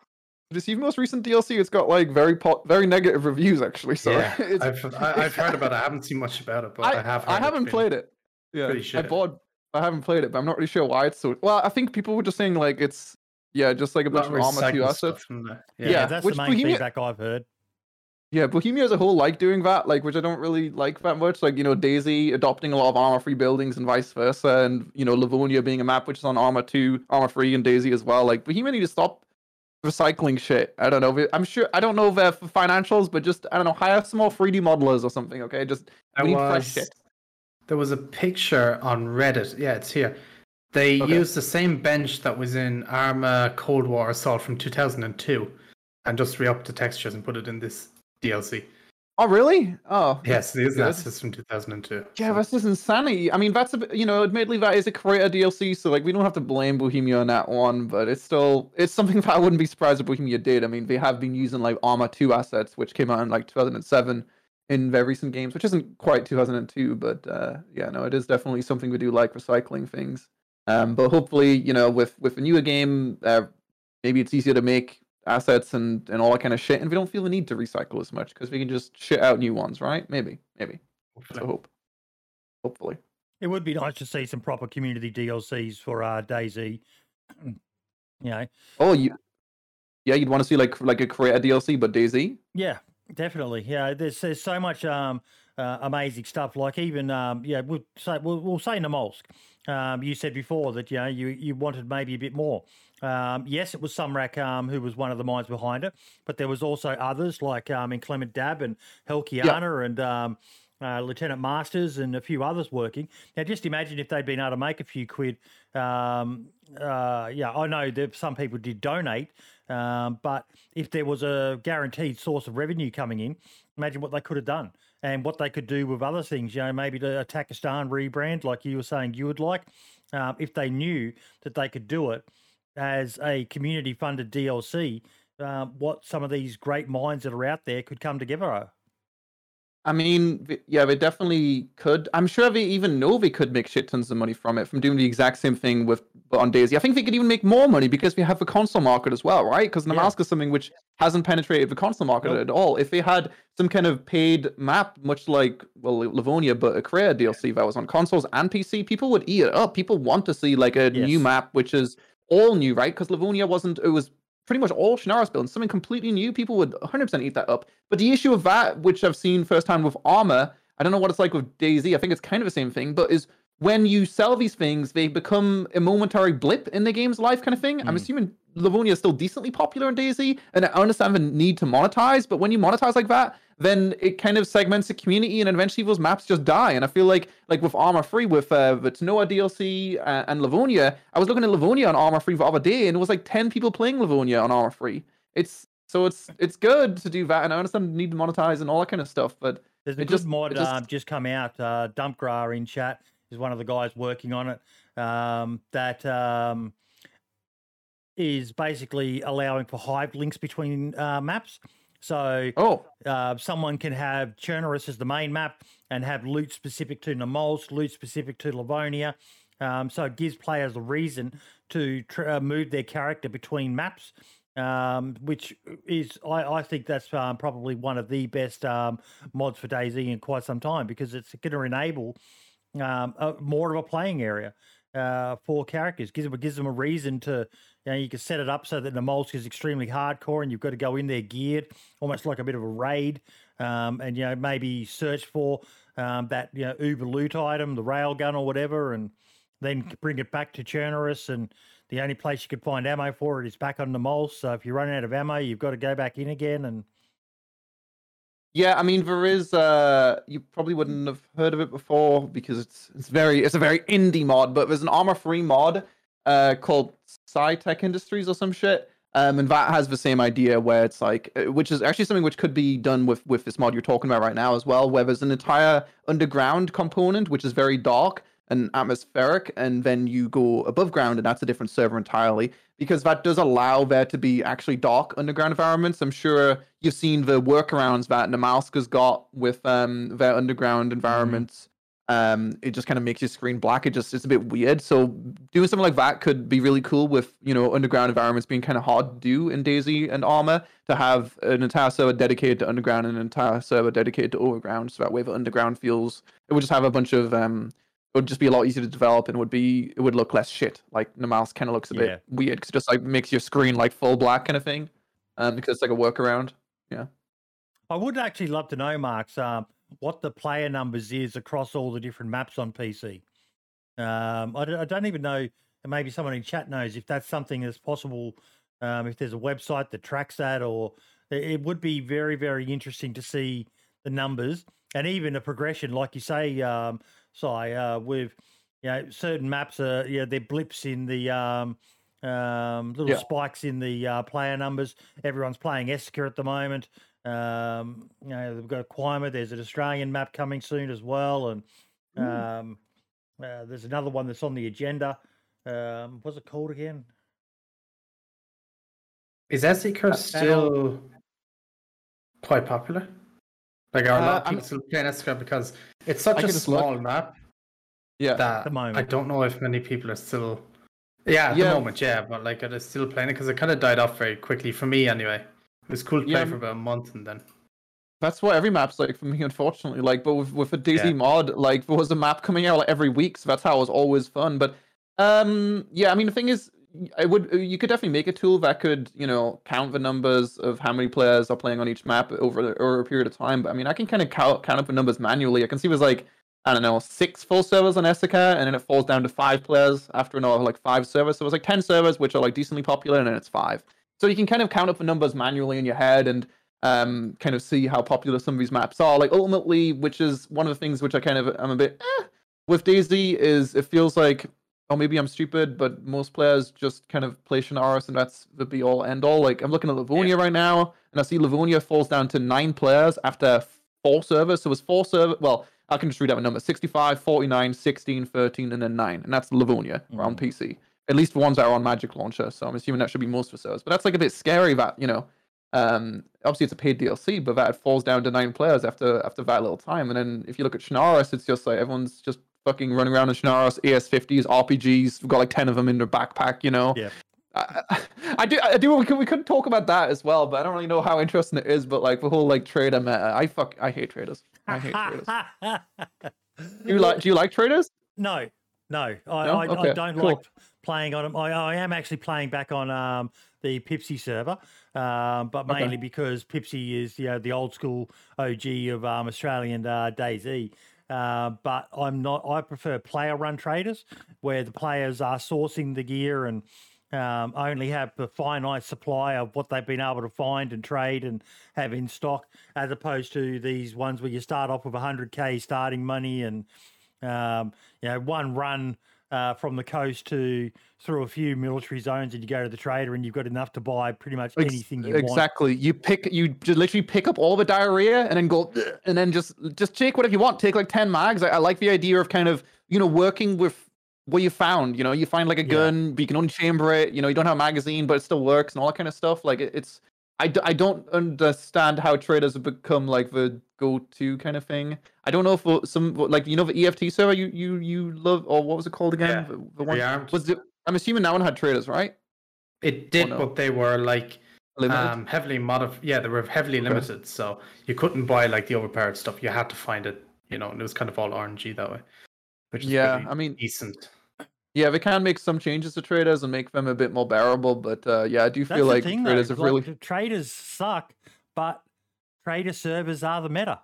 This even most recent DLC, it's got like very po- very negative reviews actually. So yeah, it's, I've I, I've heard about it. I haven't seen much about it, but I, I, have. I haven't it's played it. Yeah, pretty I bought. I haven't played it, but I'm not really sure why it's so. Well, I think people were just saying like it's yeah, just like a been bunch of Arma two recycled assets. stuff from there. Yeah, Yeah, that's which the main Bohemia- feedback I've heard. Yeah, Bohemia as a whole like doing that, like which I don't really like that much. Like you know, DayZ adopting a lot of Arma free buildings and vice versa, and you know, Livonia being a map which is on Arma two, Arma free, and DayZ as well. Like Bohemia need to stop recycling shit. I don't know. I'm sure I don't know if uh, for financials, but just I don't know, hire some more 3D modelers or something. Okay, just There we need fresh was, shit. there was a picture on Reddit. Yeah, it's here. They Okay. used the same bench that was in Arma Cold War Assault from 2002 and just re upped the textures and put it in this DLC. Oh really? Oh Yes, used good. from 2002. Yeah, so- that's just insanity. I mean, that's a you know, admittedly that is a creator DLC, so like we don't have to blame Bohemia on that one, but it's still it's something that I wouldn't be surprised if Bohemia did. I mean, they have been using like Arma 2 assets, which came out in like 2007 in their recent games, which isn't quite 2002, but uh, yeah, no, it is definitely something we do like recycling things. Um, but hopefully, you know, with with a newer game, uh, maybe it's easier to make assets and and all that kind of shit, and we don't feel the need to recycle as much because we can just shit out new ones, right? Maybe, maybe. So hope. Hopefully. It would be nice to see some proper community DLCs for uh, DayZ. You know, Oh, you. Yeah, you'd want to see like like a creator DLC, but DayZ. yeah, definitely. Yeah, there's there's so much um uh, amazing stuff. Like even um yeah, we'll say we'll, we'll say Namalsk. Um, you said before that you know you you wanted maybe a bit more. Um, yes, it was Sumrak um, who was one of the minds behind it, but there was also others like um, in Clement Dab and Helkiana and um, uh, Lieutenant Masters and a few others working. Now, just imagine if they'd been able to make a few quid. Um, uh, yeah, I know that some people did donate, um, but if there was a guaranteed source of revenue coming in, imagine what they could have done and what they could do with other things. You know, maybe the Atakistan rebrand, like you were saying you would like, um, if they knew that they could do it as a community funded DLC. Um, what some of these great minds that are out there could come together. uh, I mean, yeah, they definitely could. I'm sure they even know they could make shit tons of money from it from doing the exact same thing with on DayZ. I think they could even make more money because we have the console market as well, right? Because Yeah. Namalsk is something which hasn't penetrated the console market Nope. at all. If they had some kind of paid map, much like well Livonia, but a creator DLC that was on consoles and PC, people would eat it up. People want to see like a new map which is all new, right? Because Livonia wasn't. It was pretty much all Shannara's build, something completely new. People would 100% eat that up. But the issue of that, which I've seen firsthand with Arma, I don't know what it's like with DayZ. I think it's kind of the same thing, but is when you sell these things, they become a momentary blip in the game's life, kind of thing. I'm Mm. assuming Livonia is still decently popular in DayZ, and I understand the need to monetize. But when you monetize like that, then it kind of segments the community, and eventually those maps just die. And I feel like, like with Arma 3, with uh, the Tanoa DLC uh, and Livonia, I was looking at Livonia on Arma 3 the other day, and it was like ten people playing Livonia on Arma 3. It's so it's it's good to do that, and I understand the need to monetize and all that kind of stuff. But There's a It good just- mod just- um, just come out. Uh, Dumpgra in chat is one of the guys working on it. Um, that um, is basically allowing for hive links between uh, maps. So oh, uh, someone can have Chernarus as the main map and have loot specific to Namalsk, loot specific to Livonia. Um, so it gives players a reason to tr- uh, move their character between maps, um, which is, I, I think that's um, probably one of the best um, mods for DayZ in quite some time because it's going to enable um, a, more of a playing area uh, for characters. Gives them, gives them a reason to, you know, you can set it up so that the Molsk is extremely hardcore and you've got to go in there geared, almost like a bit of a raid, um, and, you know, maybe search for um, that, you know, Uber loot item, the railgun or whatever, and then bring it back to Chernarus. And the only place you could find ammo for it is back on the Molsk. So if you're running out of ammo, you've got to go back in again. And Yeah, I mean there is uh you probably wouldn't have heard of it before because it's it's very it's a very indie mod, but there's an Arma 3 mod uh called SciTech Industries or some shit. Um and that has the same idea where it's like uh, which is actually something which could be done with with this mod you're talking about right now as well, where there's an entire underground component which is very dark and atmospheric, and then you go above ground and that's a different server entirely because that does allow there to be actually dark underground environments. I'm sure you've seen the workarounds that Namalsk's got with um, their underground environments um, it just kind of makes your screen black. It just it's a bit weird. So doing something like that could be really cool with you know underground environments being kind of hard to do in DayZ and Arma to have an entire server dedicated to underground and an entire server dedicated to overground. So that way, the underground feels it would just have a bunch of um, would just be a lot easier to develop and would be it would look less shit. Like the mouse kind of looks a Yeah. bit weird because it just like makes your screen like full black kind of thing, um, because it's like a workaround. Yeah, I would actually love to know, Marks, um, what the player numbers is across all the different maps on PC. Um, I, don't, I don't even know, and maybe someone in chat knows if that's something that's possible. Um, if there's a website that tracks that, or it- it would be very, very interesting to see the numbers and even a progression, like you say, um, Si, uh, with you know certain maps are yeah they're blips in the um, um, little Yeah. spikes in the uh, player numbers. Everyone's playing Esseker at the moment. Um, you know, they've got Quima. There's an Australian map coming soon as well, and um, uh, there's another one that's on the agenda. Um, what's it called again? Is Esseker still quite popular? Like, are a Uh, lot of I'm- people still playing Esseker because it's such I a can just look. small map Yeah, that the moment. I don't know if many people are still. Yeah, at Yeah. the moment, yeah, but like, are they still playing it? Because it kind of died off very quickly for me, anyway. It was cool to play for about a month and then. That's what every map's like for me, unfortunately. Like, but with with a DayZ Yeah. mod, like there was a map coming out like every week, so that's how it was always fun. But um, yeah, I mean the thing is, y- I would you could definitely make a tool that could you know count the numbers of how many players are playing on each map over over a period of time. But I mean, I can kind of count count up the numbers manually. I can see there's like I don't know six full servers on Esseker, and then it falls down to five players after another like five servers. So it's like ten servers which are like decently popular, and then it's five. So you can kind of count up the numbers manually in your head and um, kind of see how popular some of these maps are. Like ultimately, which is one of the things which I kind of I'm a bit eh, with DayZ is it feels like oh maybe I'm stupid, but most players just kind of play Chernarus and that's the be all end all. Like I'm looking at Livonia right now, and I see Livonia falls down to nine players after four servers. So it was four server. Well, I can just read out my numbers: 65, 49, 16, 13, and then nine, and that's Livonia on PC. At least the ones that are on Magic Launcher. So I'm assuming that should be most for servers. But that's like a bit scary that you know um, obviously it's a paid DLC, but that falls down to nine players after after that little time. And then if you look at Chernarus, it's just like everyone's just fucking running around in Chernarus, AS50s, RPGs. We've got like ten of them in their backpack, you know. Yeah. I, I- do. I do. We could we could talk about that as well, but I don't really know how interesting it is. But like the whole like trader meta, I fuck. I hate traders. I hate traders. Do you like? Do you like traders? No, no, I, No? I, I don't cool. like playing on them. I, I am actually playing back on um, the Pipsy server, um, but Okay. mainly because Pipsy is you know the old school OG of um, Australian uh, DayZ. Uh, but I'm not. I prefer player run traders where the players are sourcing the gear and um, only have a finite supply of what they've been able to find and trade and have in stock, as opposed to these ones where you start off with 100k starting money and um, you know, one run uh, from the coast to through a few military zones, and you go to the trader, and you've got enough to buy pretty much anything you want. exactly. You pick. You just literally pick up all the diarrhea and then go, and then just just take whatever you want. Take like ten mags. I, I like the idea of kind of you know working with what you found. You know, you find like a Yeah. gun, but you can unchamber it. You know, you don't have a magazine, but it still works and all that kind of stuff. Like it, it's. I, d- I don't understand how traders have become like the go-to kind of thing. I don't know if uh, some like you know the EFT server you you you love or what was it called again? Yeah, The, the one Rearmed. was it? I'm assuming that one had traders, right? It did, no? but they were like um, heavily modified. Yeah, they were heavily Okay. limited, so you couldn't buy like the overpowered stuff. You had to find it, you know, and it was kind of all RNG that way, which is yeah, I mean, decent. Yeah, they can make some changes to traders and make them a bit more bearable, but uh, yeah, I do That's feel like thing, traders though. have like, really. the traders suck, but trader servers are the meta.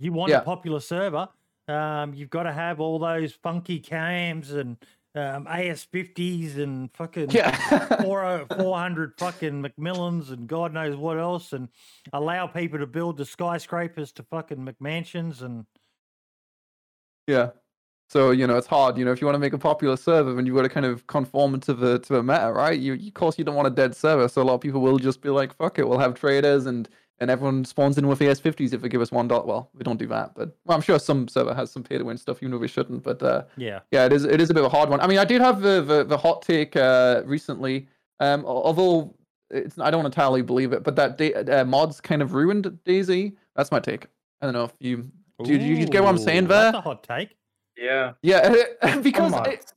You want Yeah. a popular server, um, you've got to have all those funky cams and um, AS50s and fucking Yeah. four, 400 fucking McMillans and God knows what else, and allow people to build the skyscrapers to fucking McMansions and yeah. So you know it's hard. You know if you want to make a popular server, then you've got to kind of conform to the to the meta, right? You, of course, you don't want a dead server, so a lot of people will just be like, "Fuck it, we'll have traders," and and everyone spawns in with AS50s if they give us one dot. Well, we don't do that, but well, I'm sure some server has some pay to win stuff, even though we shouldn't. But uh, yeah. yeah, it is. It is a bit of a hard one. I mean, I did have the the, the hot take uh, recently. Um, although it's I don't entirely believe it, but that da- uh, mods kind of ruined DayZ. That's my take. I don't know if you Do you- you get what I'm saying there? That's a hot take. Yeah. Yeah, because it,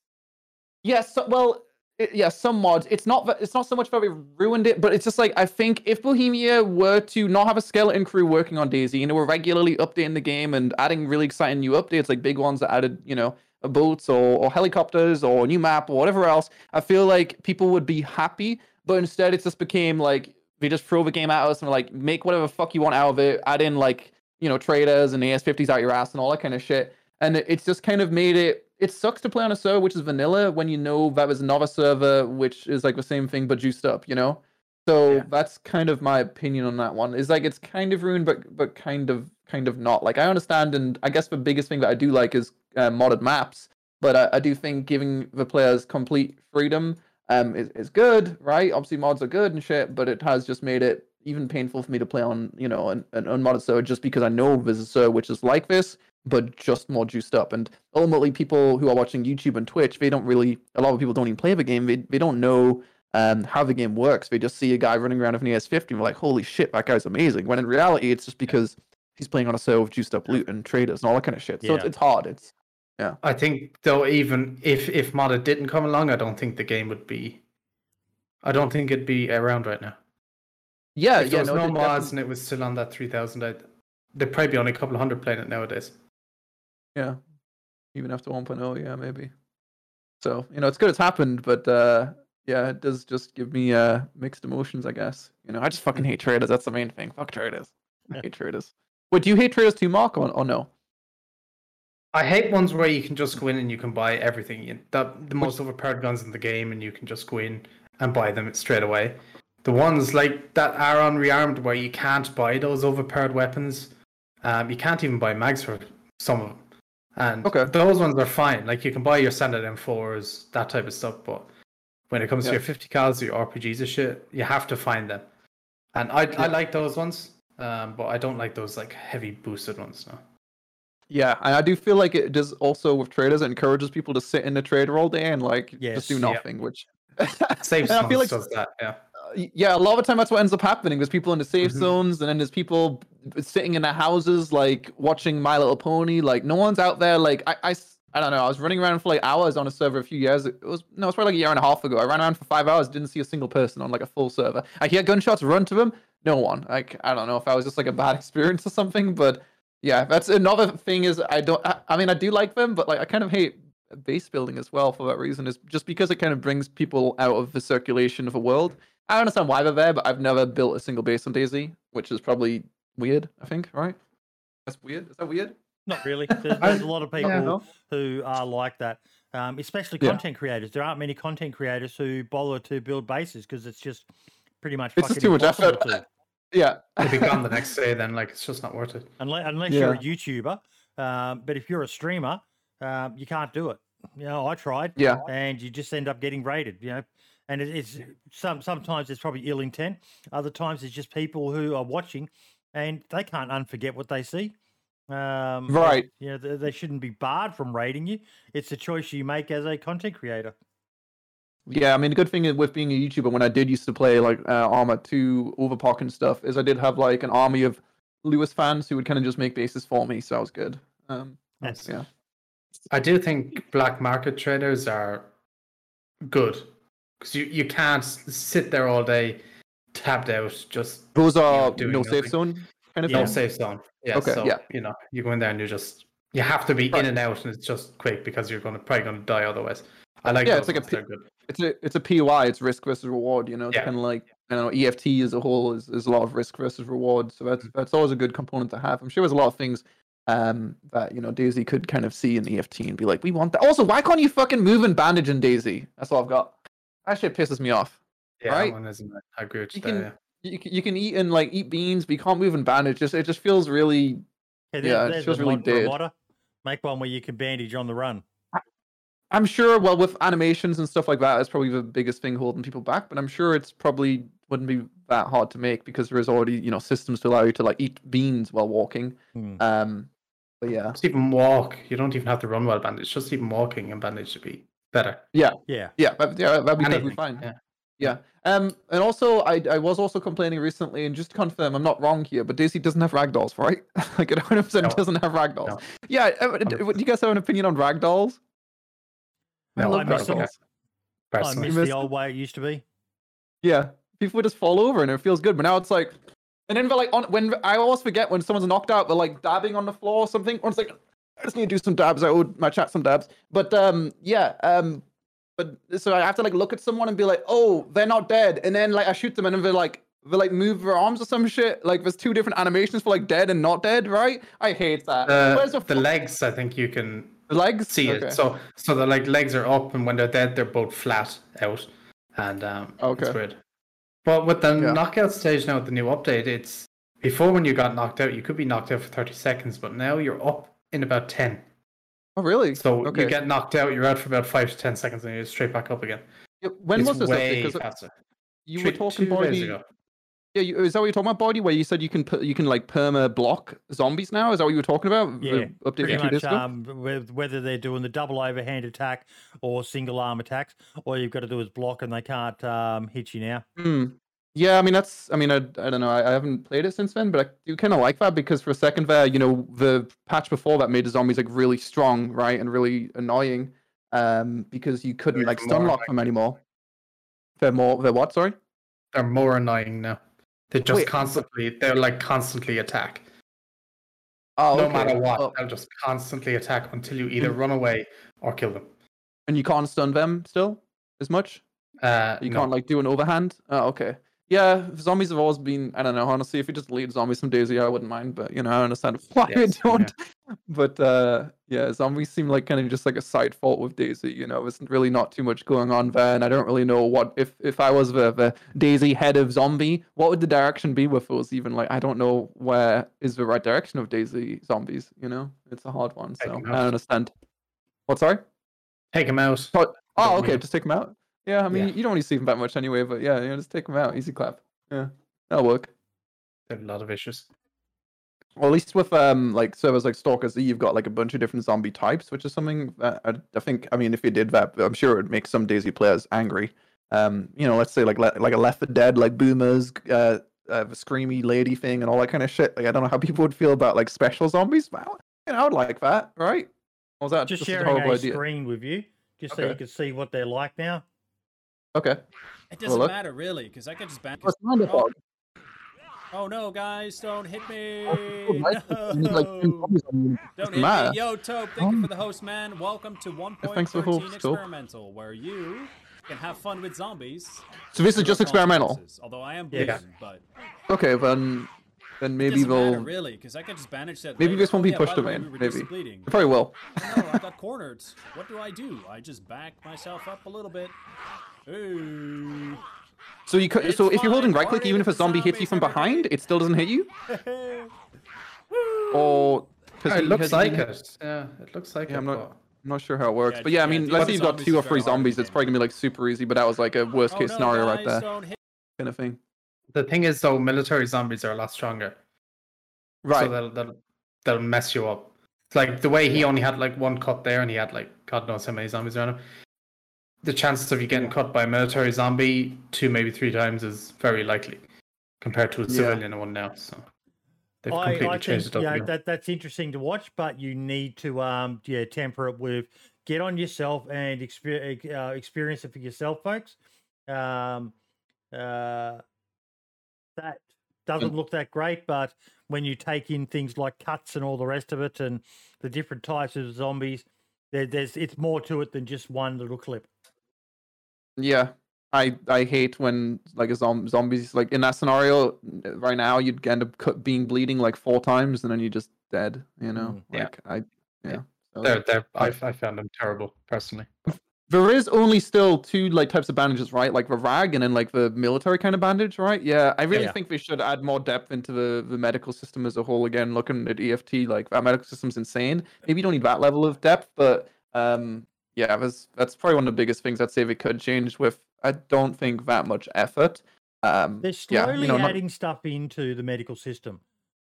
Yes, so, well, it, yeah, some mods. It's not. It's not so much that we ruined it, but it's just like I think if Bohemia were to not have a skeleton crew working on DayZ and they were regularly updating the game and adding really exciting new updates, like big ones that added, you know, boats or, or helicopters or a new map or whatever else, I feel like people would be happy. But instead, it just became like they just throw the game at us and like make whatever fuck you want out of it. Add in like you know traders and AS50s out your ass and all that kind of shit and it's just kind of made it it sucks to play on a server which is vanilla when you know that there's another server which is like the same thing but juiced up you know? So Yeah. that's kind of my opinion on that one. Is like it's kind of ruined but but kind of kind of not. Like i understand and i guess the biggest thing that i do like is uh, modded maps but I, I do think giving the players complete freedom um is, is good right? Obviously mods are good and shit but it has just made it even painful for me to play on you know an, an unmodded server just because i know there's a server which is like this but just more juiced up. And ultimately, people who are watching YouTube and Twitch, they don't really, a lot of people don't even play the game. They, they don't know um, how the game works. They just see a guy running around with an AS50 and they're like, holy shit, that guy's amazing. When in reality, it's just because he's playing on a server with juiced up loot and traders and all that kind of shit. So it's, Yeah. it's hard. It's yeah. I think though even if if modded didn't come along, I don't think the game would be. I don't think it'd be around right now. yeah, if yeah. there was no, no mods definitely- and it was still on that three thousand, I'd there'd probably be only a couple of hundred playing it nowadays. Yeah. Even after 1.0, yeah, maybe. So, you know, it's good it's happened, but uh yeah, it does just give me uh mixed emotions, I guess. You know, I just fucking hate traders. That's the main thing. Fuck traders. I hate traders. Wait, do you hate traders too, Mark, or, or no? I hate ones where you can just go in and you can buy everything. You- That the most overpowered guns in the game, and you can just go in and buy them straight away. The ones like that Aron rearmed where you can't buy those overpowered weapons. Um, you can't even buy mags for some of them. And Okay. those ones are fine. Like you can buy your standard M4s, that type of stuff. But when it comes Yeah. to your 50 cals, your RPGs and shit, you have to find them. And I Yeah. I like those ones, um, but I don't like those like heavy boosted ones. No. Yeah, and I do feel like it does also with traders, it encourages people to sit in the trader all day and like Yes. just do Yeah. nothing, which Safe And I feel like does that. Yeah. Yeah, a lot of the time that's what ends up happening. There's people in the safe Mhm. zones, and then there's people sitting in their houses, like watching My Little Pony. Like no one's out there. Like I, I, I don't know. I was running around for like hours on a server a few years. It was no, it's probably like a year and a half ago. I ran around for five hours, didn't see a single person on like a full server. I hear gunshots run to them, no one. Like I don't know if that was just like a bad experience or something, but yeah, that's another thing. Is I don't. I, I mean, I do like them, but like I kind of hate base building as well for that reason. Is just because it kind of brings people out of the circulation of the world. I don't understand why they're there, but I've never built a single base on DayZ, which is probably weird. I think, right? That's weird. Is that weird? Not really. There's, there's a lot of people No? who are like that, um, especially Yeah. content creators. There aren't many content creators who bother to build bases because it's just pretty much It's just too much effort. to. Yeah. You'll be gone the next day. Then like it's just not worth it. Unless, unless Yeah. you're a YouTuber. Um, but if you're a streamer, um, you can't do it. You know, I tried. Yeah. And you just end up getting raided. You know, and it, it's some sometimes it's probably ill intent. Other times it's just people who are watching, and they can't unforget what they see. Um, and, Right. You know, they, they shouldn't be barred from raiding you. It's a choice you make as a content creator. Yeah, I mean, the good thing with being a YouTuber, when I did used to play like uh, Arma 2, Overpoch and stuff, is I did have like an army of Lewis fans who would kind of just make bases for me, so that was good. Um, That's yeah. I do think black market traders are good because you, you can't sit there all day tapped out just Those are doing no safe zone kind of Yeah. no safe zone. Yeah, Okay, so yeah. you know you go in there and you just you have to be Right. in and out and it's just quick because you're gonna probably gonna die otherwise. I like Yeah, it's like a ones, pi- they're good. It's a it's a POI, it's risk versus reward, you know. It's Yeah. kind of like I don't know, EFT as a whole is, is a lot of risk versus reward. So that's that's always a good component to have. I'm sure there's a lot of things um that you know DayZ could kind of see in EFT and be like, we want that. Also, why can't you fucking move and bandage in DayZ? That's all I've got. That shit pisses me off. Yeah, right? that one isn't. I agree with You you. there, can- yeah. You you can eat and like eat beans, but you can't move and bandage. Just it just feels really Hey, Yeah, it there's feels a really mod for a dead. modder. Make one where you can bandage on the run. I'm sure, well, with animations and stuff like that, it's probably the biggest thing holding people back. But I'm sure it's probably wouldn't be that hard to make because there is already, you know, systems to allow you to like eat beans while walking. Hmm. Um, but yeah, Just even walk. You don't even have to run while bandaged. Just even walking and bandage should be better. Yeah. yeah, yeah. that, yeah, that'd be perfectly Anything, fine. yeah. Yeah. Um, and also, I I was also complaining recently, and just to confirm, I'm not wrong here, but DayZ doesn't have ragdolls, right? like it 100 percent No. doesn't have ragdolls. No. Yeah. uh, do you guys have an opinion on ragdolls? I love I miss ragdolls. it. I personally. miss the old way it used to be. Yeah. People would just fall over, and it feels good. But now it's like, and then they're like, on when I always forget when someone's knocked out, they're like dabbing on the floor or something. Or it's like, I just need to do some dabs. I owed my chat some dabs. But um, yeah. Um, but so I have to like look at someone and be like, oh, they're not dead, and then like I shoot them, and then they're like, they like move their arms or some shit. Like there's two different animations for like dead and not dead, right? I hate that. Where's The, the, the legs, I think you can legs? see Okay. it. So so the like legs are up, and when they're dead, they're both flat out, and um, Okay. it's weird. But with the Yeah. knockout stage now, with the new update, it's before when you got knocked out, you could be knocked out for thirty seconds, but now you're up in about ten. oh really? So okay. you get knocked out, you're out for about five to ten seconds, and you're straight back up again. Yeah, when it's was this update? faster. you were talking two days ago. Yeah, you, is that what you're talking about, Body? Where you said you can put, you can like perma block zombies now? Is that what you were talking about? Yeah, update Pretty from two days much, um, whether they're doing the double overhand attack or single arm attacks, all you've got to do is block and they can't um, hit you now. Hmm. Yeah, I mean that's. I mean, I, I don't know. I, I haven't played it since then, but I do kind of like that because for a second there, you know, the patch before that made the zombies like really strong, right, and really annoying, um, because you couldn't like stun lock them anymore. They're more. They're what? Sorry. They're more annoying now. They just Wait, constantly, they're like constantly attack. Oh, no okay. matter what, Oh, they'll just constantly attack until you either run away or kill them. and you can't stun them still as much. Uh, You no. can't like do an overhand. Oh, okay. Yeah, zombies have always been. I don't know. Honestly, if you just lead zombies from DayZ, I wouldn't mind. But you know, I understand why Yes, you don't. But uh, yeah, zombies seem like kind of just like a side fault with DayZ. You know, there's really not too much going on there, and I don't really know what if if I was the, the DayZ head of zombie, what would the direction be with those? Even like I don't know where is the right direction of DayZ zombies. You know, it's a hard one. So 'em I understand. What? Sorry. Take them out. Oh, Don't okay. Just take him out. Yeah, I mean, Yeah. you don't really see them that much anyway. But yeah, yeah, just take them out. Easy clap. Yeah, that'll work. They have a lot of issues. Well, at least with um like servers like Stalker Z, you've got like a bunch of different zombie types, which is something that I, I think. I mean, if you did that, I'm sure it would make some DayZ players angry. Um, you know, let's say like le- like a Left 4 Dead, like boomers, uh, uh, the screamy lady thing, and all that kind of shit. Like, I don't know how people would feel about like special zombies. But I, you know, I would like that, right? Or was that Just just a sharing horrible a idea? screen with you, just so you could see what they're like now. Okay. It doesn't look. matter really, because I could just ban. What's Oh, dog? oh no, guys, don't hit me! Oh, nice. You need, like, 10 No. zombies on you. Don't hit matter. me. Yo, Tope, thank you for the host, man. Welcome to thanks for the 1.13. Experimental, where you can have fun with zombies. So this is just experimental. consequences. Although I am Yeah. but Okay, then then maybe doesn't matter they'll really, because I could just banish that. Maybe later. this won't Oh, be yeah, pushed by the to way, main, we maybe. bleeding. they probably will. Oh, no, I got cornered. What do I do? I just back myself up a little bit. Ooh. So you could, It's so if you're holding right click, even if a zombie hits you from behind, it still doesn't hit you. Or 'cause Yeah, it looks like it. Yeah, it looks like Yeah, it. I'm not- but- I'm not sure how it works, Yeah, but yeah, I mean, dealing let's say you've got two or three very hard in zombies, it's probably gonna be like super easy. But that was like a worst Oh, case no, scenario right there, kind of thing. The thing is, though, military zombies are a lot stronger. Right. So they'll, they'll, they'll mess you up. It's like the way he only had like one cut there and he had like God knows how many zombies around him. The chances of you getting cut by a military zombie two, maybe three times is very likely compared to a Yeah. civilian one now. So they've I, completely I changed think it up. yeah, that that's interesting to watch, but you need to um yeah temper it with get on yourself and experience uh, experience it for yourself, folks. Um, uh, that doesn't look that great, but when you take in things like cuts and all the rest of it, and the different types of zombies, there, there's it's more to it than just one little clip. Yeah, I I hate when like a zom- zombies like in that scenario right now you'd end up cut, being bleeding like four times and then you're just dead. You know, Mm, yeah. like I yeah. So- They're, they're, I, I found them terrible personally. There is only still two like types of bandages, right? Like the rag and then like the military kind of bandage, right? Yeah, I really Yeah. think we should add more depth into the, the medical system as a whole. Again, looking at EFT, like that medical system's insane. Maybe you don't need that level of depth, but um, yeah, that's that's probably one of the biggest things I'd say they could change with. I don't think that much effort. Um, They're yeah, slowly you know, not- adding stuff into the medical system,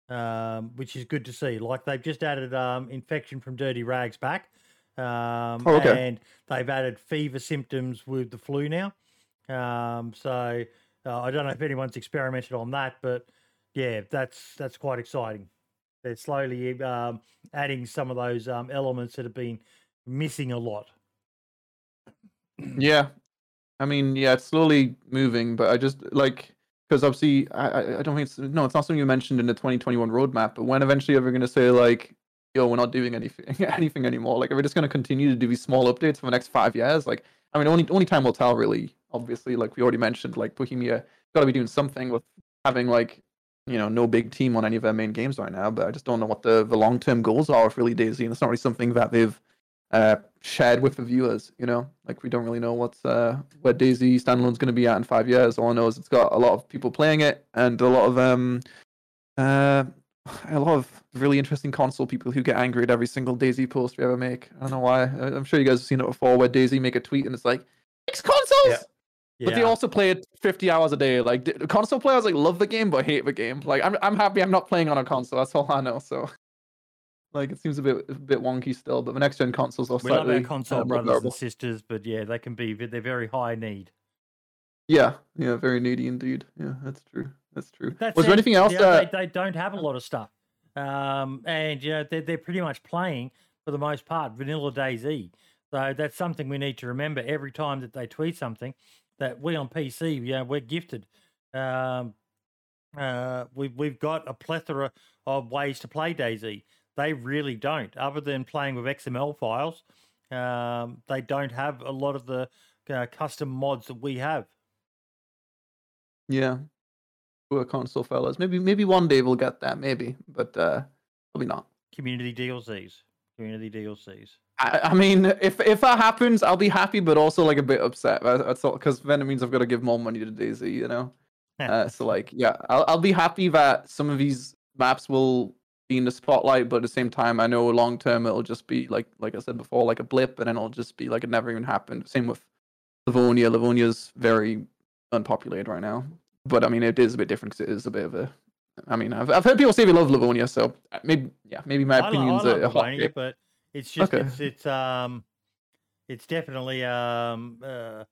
um, which is good to see. Like they've just added um, infection from dirty rags back, um, Oh, okay. and they've added fever symptoms with the flu now. Um, so uh, I don't know if anyone's experimented on that, but yeah, that's that's quite exciting. They're slowly um, adding some of those um, elements that have been missing a lot. Yeah, I mean, yeah, it's slowly moving, but I just like because obviously I, I don't think it's no, it's not something you mentioned in the 2021 roadmap. But when eventually are we going to say like, yo, we're not doing anything anything anymore? Like, are we just going to continue to do these small updates for the next five years? Like, I mean, only only time will tell, really. Obviously, like we already mentioned, like Bohemia got to be doing something with having like you know no big team on any of their main games right now. But I just don't know what the the long term goals are with really DayZ, and it's not really something that they've uh, shared with the viewers. You know, like we don't really know what's uh, where DayZ standalone's going to be at in five years. All I know is it's got a lot of people playing it and a lot of um, uh, a lot of really interesting console people who get angry at every single DayZ post we ever make. I don't know why. I'm sure you guys have seen it before, where DayZ make a tweet and it's like, "Fix consoles." Yeah. But they also play it 50 hours a day. Like console players like love the game but hate the game. Like I'm I'm happy I'm not playing on a console. That's all I know. So like it seems a bit a bit wonky still, but the next gen consoles are We love slightly our console brothers and sisters, but yeah, they can be they're very high need. Yeah, yeah, very needy indeed. Yeah, that's true. That's true. That Was there anything else know, that they, they don't have a lot of stuff, um, and you know they're, they're pretty much playing for the most part vanilla DayZ. So that's something we need to remember every time that they tweet something that we on PC, you know, we're gifted. Um, uh, we've we've got a plethora of ways to play DayZ. They really don't, other than playing with XML files. Um, they don't have a lot of the uh, custom mods that we have. Yeah. Poor console fellas. Maybe maybe one day we'll get that, maybe. But uh probably not. Community DLCs, community DLCs. I, I mean, if if that happens, I'll be happy, but also like a bit upset. That- That's all because then it means I've got to give more money to DayZ, you know. Uh, so like, yeah, I'll I'll be happy that some of these maps will be in the spotlight, but at the same time, I know long term it'll just be like like I said before, like a blip, and then it'll just be like it never even happened. Same with Livonia. Livonia's very unpopulated right now, but I mean it is a bit different because it is a bit of a. I mean, I've I've heard people say they love Livonia, so uh, maybe yeah, maybe my I, lo- opinion's I a, love a hot Livonia, take. but it's just Okay. it's, it's um it's definitely um uh,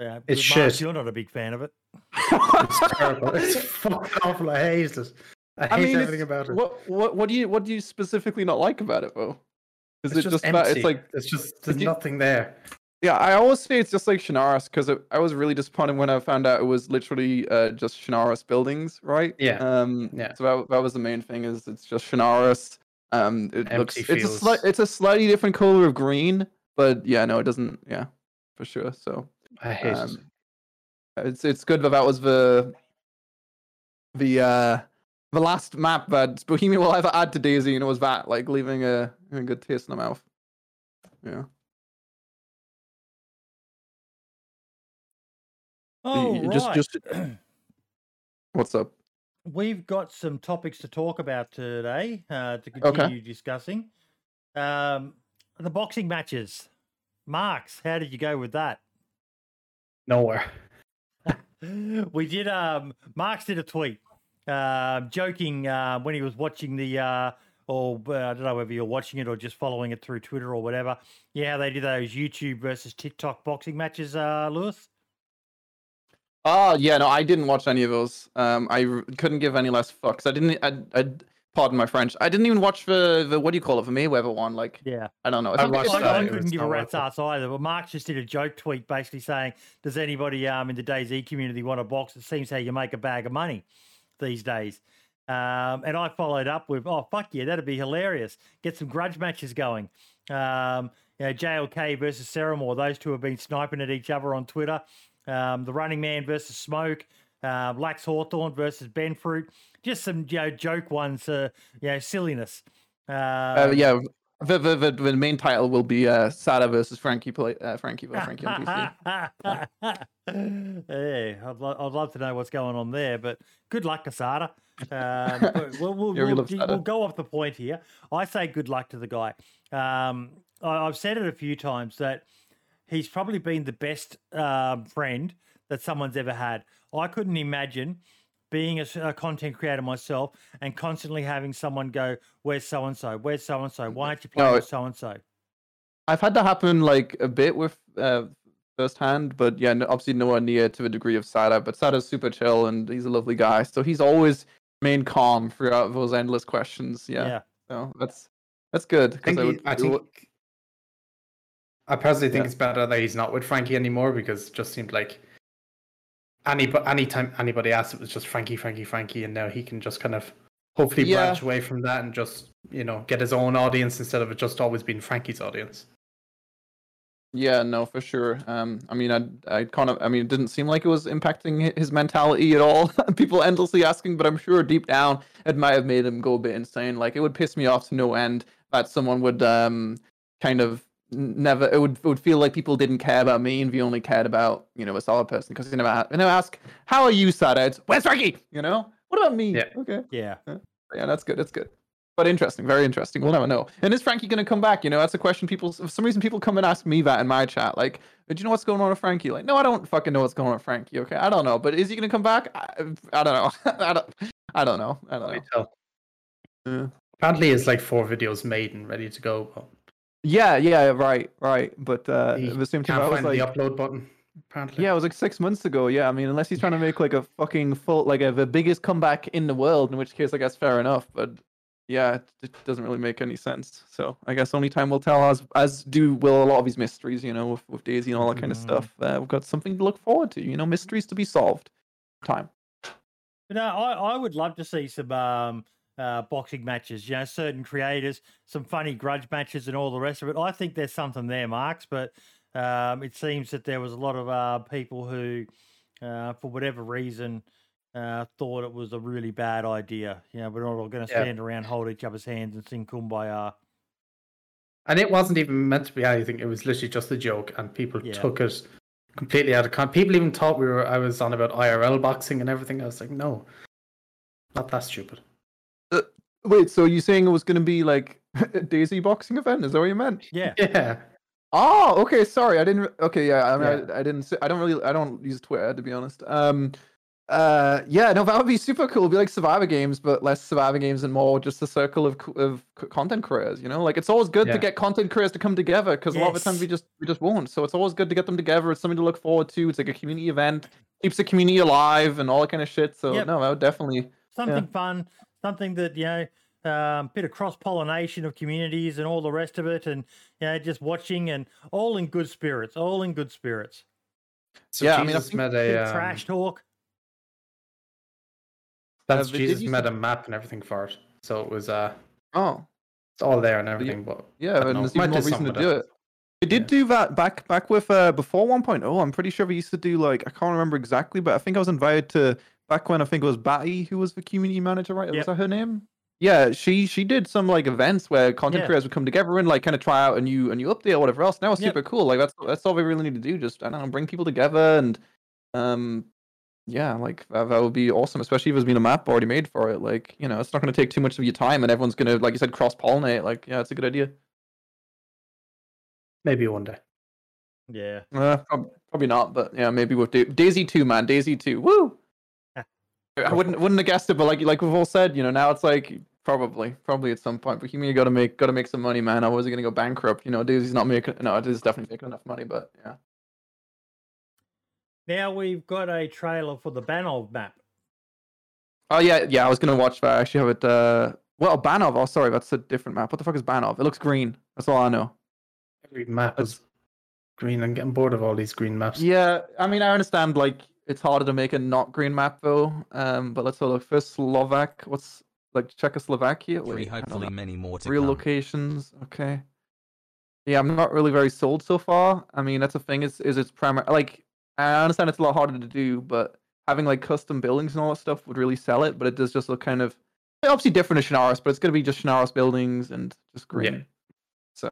uh It's Mark, shit. You're not a big fan of it. It's terrible. It's fucking awful. I hate it. I hate I mean, everything about it. What what what do you what do you specifically not like about it though? Is It's it just, empty. it's like it's just there's you- nothing there. yeah? I always say it's just like Chernarus because I was really disappointed when I found out it was literally uh, just Chernarus buildings, right? Yeah. Um. Yeah. So that, that was the main thing is it's just Chernarus. Um. It looks Empty it's a fields. it's a slightly different color of green, but yeah, no, it doesn't. Yeah, for sure. So I hate it. um, it's it's good that that was the the uh the last map that Bohemia will ever add to DayZ, you know, was that like leaving a, a good taste in the mouth. Yeah. Oh, y- right. just- just- What's up? We've got some topics to talk about today uh, to Okay. continue discussing. Um, the boxing matches. Marks, how did you go with that? Nowhere. we did um marks did a tweet uh, joking uh, when he was watching the uh or uh, i don't know whether you're watching it or just following it through twitter or whatever yeah how they do those youtube versus tiktok boxing matches uh lewis Oh yeah, no, I didn't watch any of those. Um, I r- couldn't give any less fucks. I didn't. I, I pardon my French. I didn't even watch the the what do you call it, the Mayweather one. Like yeah I don't know. It's I watched it's I, that, I couldn't give a rat's worth ass either but mark just did a joke tweet basically saying does anybody um in the DayZ community want to box it seems how you make a bag of money these days um, and I followed up with, "Oh fuck yeah, that'd be hilarious! Get some grudge matches going." Um, you know, JLK versus Seramore; those two have been sniping at each other on Twitter. Um, the Running Man versus Smoke, uh, Lax Hawthorne versus Ben Fruit. Just some you know, joke ones, uh, you know, silliness. Um, uh, yeah, the, the the the main title will be uh, Sada versus Frankie play uh, Frankie versus Frankie on PC. yeah, I'd, lo- I'd love to know what's going on there, but good luck, Casada. Um, but we'll, we'll, Yeah, we we'll, Sada. we'll go off the point here. I say good luck to the guy. Um, I, I've said it a few times that he's probably been the best um, friend that someone's ever had. I couldn't imagine being a content creator myself and constantly having someone go, "Where's so and so? Where's so and so? Why aren't you playing No, with so and so?" I've had that happen like a bit with uh, firsthand, but yeah, no, obviously nowhere near to the degree of Sada. But Sada's super chill and he's a lovely guy, so he's always remained calm throughout those endless questions. Yeah, Yeah. so that's that's good. I 'cause think, he- would- I it would- think I personally think Yeah. it's better that he's not with Frankie anymore because it just seemed like any anytime anybody asked, it was just Frankie, Frankie, Frankie, and now he can just kind of hopefully Yeah. branch away from that and just you know get his own audience instead of it just always being Frankie's audience. Yeah, no, for sure. Um, I mean, I, I kind of, I mean, it didn't seem like it was impacting his mentality at all. People endlessly asking, but I'm sure deep down it might have made him go a bit insane. Like it would piss me off to no end that someone would um kind of never. It would it would feel like people didn't care about me and we only cared about you know a solid person because they never a- they never ask how are you, Sad Where's Frankie? You know, what about me? Yeah. Okay. Yeah. Yeah, that's good. That's good. But interesting, very interesting. We'll never know. And is Frankie going to come back? You know, that's a question people. For some reason, people come and ask me that in my chat. Like, do you know what's going on with Frankie? Like, no, I don't fucking know what's going on with Frankie. Okay, I don't know. But is he going to come back? I, I don't know. I don't. I don't know. I don't Can't know. tell. Yeah. Apparently, it's like four videos made and ready to go. But Yeah, yeah, right, right. But uh, he at the same time, can't I was find like, the upload button. Apparently, yeah, it was like six months ago. Yeah, I mean, unless he's trying to make like a fucking full, like a, the biggest comeback in the world, in which case I guess fair enough. But yeah, it, it doesn't really make any sense. So I guess only time will tell, as as do will a lot of these mysteries, you know, with, with DayZ and all that kind of Mhm. stuff. Uh, we've got something to look forward to, you know, mysteries to be solved. Time. You know, I, I would love to see some um, uh, boxing matches. You know, certain creators, some funny grudge matches, and all the rest of it. I think there's something there, Marks. But um, it seems that there was a lot of uh, people who, uh, for whatever reason, uh, thought it was a really bad idea. You know, we're not all going to Yeah. stand around, hold each other's hands, and sing "Kumbaya." and it wasn't even meant to be anything. It was literally just a joke, and people Yeah. took it completely out of context. People even thought we were. I was on about IRL boxing and everything. I was like, no, not that stupid. Wait, so you're saying it was going to be like a DayZ boxing event? Is that what you meant? Yeah, Yeah, Oh, okay. Sorry, I didn't. Okay, yeah. I mean, Yeah. I, I didn't. I don't really. I don't use Twitter to be honest. Um, uh, yeah. No, that would be super cool. It'd be like Survivor Games, but less Survivor Games and more just a circle of of content creators. You know, like it's always good Yeah. to get content creators to come together because a lot of the time we just we just won't. So it's always good to get them together. It's something to look forward to. It's like a community event. Keeps the community alive and all that kind of shit. So Yep. no, that would definitely. something fun, something that you know. Um, bit of cross pollination of communities and all the rest of it, and you know, just watching and all in good spirits, all in good spirits. so Yeah, I mean, I Jesus met a um, trash talk. That's Uh, Jesus you made a map and everything for it, so it was uh, Oh, it's all there and everything. But Yeah, don't and know, there's even more reason to do with it. We did Yeah. do that back back with uh before 1.0. I'm pretty sure we used to do like I can't remember exactly, but I think I was invited to back when I think it was Batty who was the community manager, right? Yep. Was that her name? Yeah, she she did some like events where content Yeah. creators would come together and like kind of try out a new a new update or whatever else. And that was Yep. super cool. Like that's that's all we really need to do. Just I don't know, bring people together and um yeah, like that, that would be awesome, especially if there's been a map already made for it. Like, you know, it's not going to take too much of your time and everyone's going to, like you said, cross pollinate. Like, yeah, it's a good idea. maybe one day. Yeah, Uh, probably not, but yeah, maybe with Da- DayZ two, man, DayZ two, woo! I wouldn't wouldn't have guessed it, but like like we've all said, you know, now it's like probably probably at some point. But he mean you got to make got to make some money, man. Otherwise, you're gonna go bankrupt. You know, DayZ's not making. No, it is definitely making enough money, but yeah. now we've got a trailer for the Banov map. Oh yeah, yeah. I was gonna watch that. I actually have it. Uh, well, Banov. Oh, sorry, that's a different map. What the fuck is Banov? It looks green. That's all I know. Every map is green. I'm getting bored of all these green maps. Yeah, I mean, I understand like it's harder to make a not green map though. Um, but let's have a look. First, Slovak. What's like Czechoslovakia? Three, Wait, I don't hopefully many more to real come. locations. Okay. Yeah, I'm not really very sold so far. I mean, that's the thing. Is is it's primary like I understand it's a lot harder to do, but having like custom buildings and all that stuff would really sell it. But it does just look kind of obviously different to Chernarus, but it's gonna be just Chernarus buildings and just green. So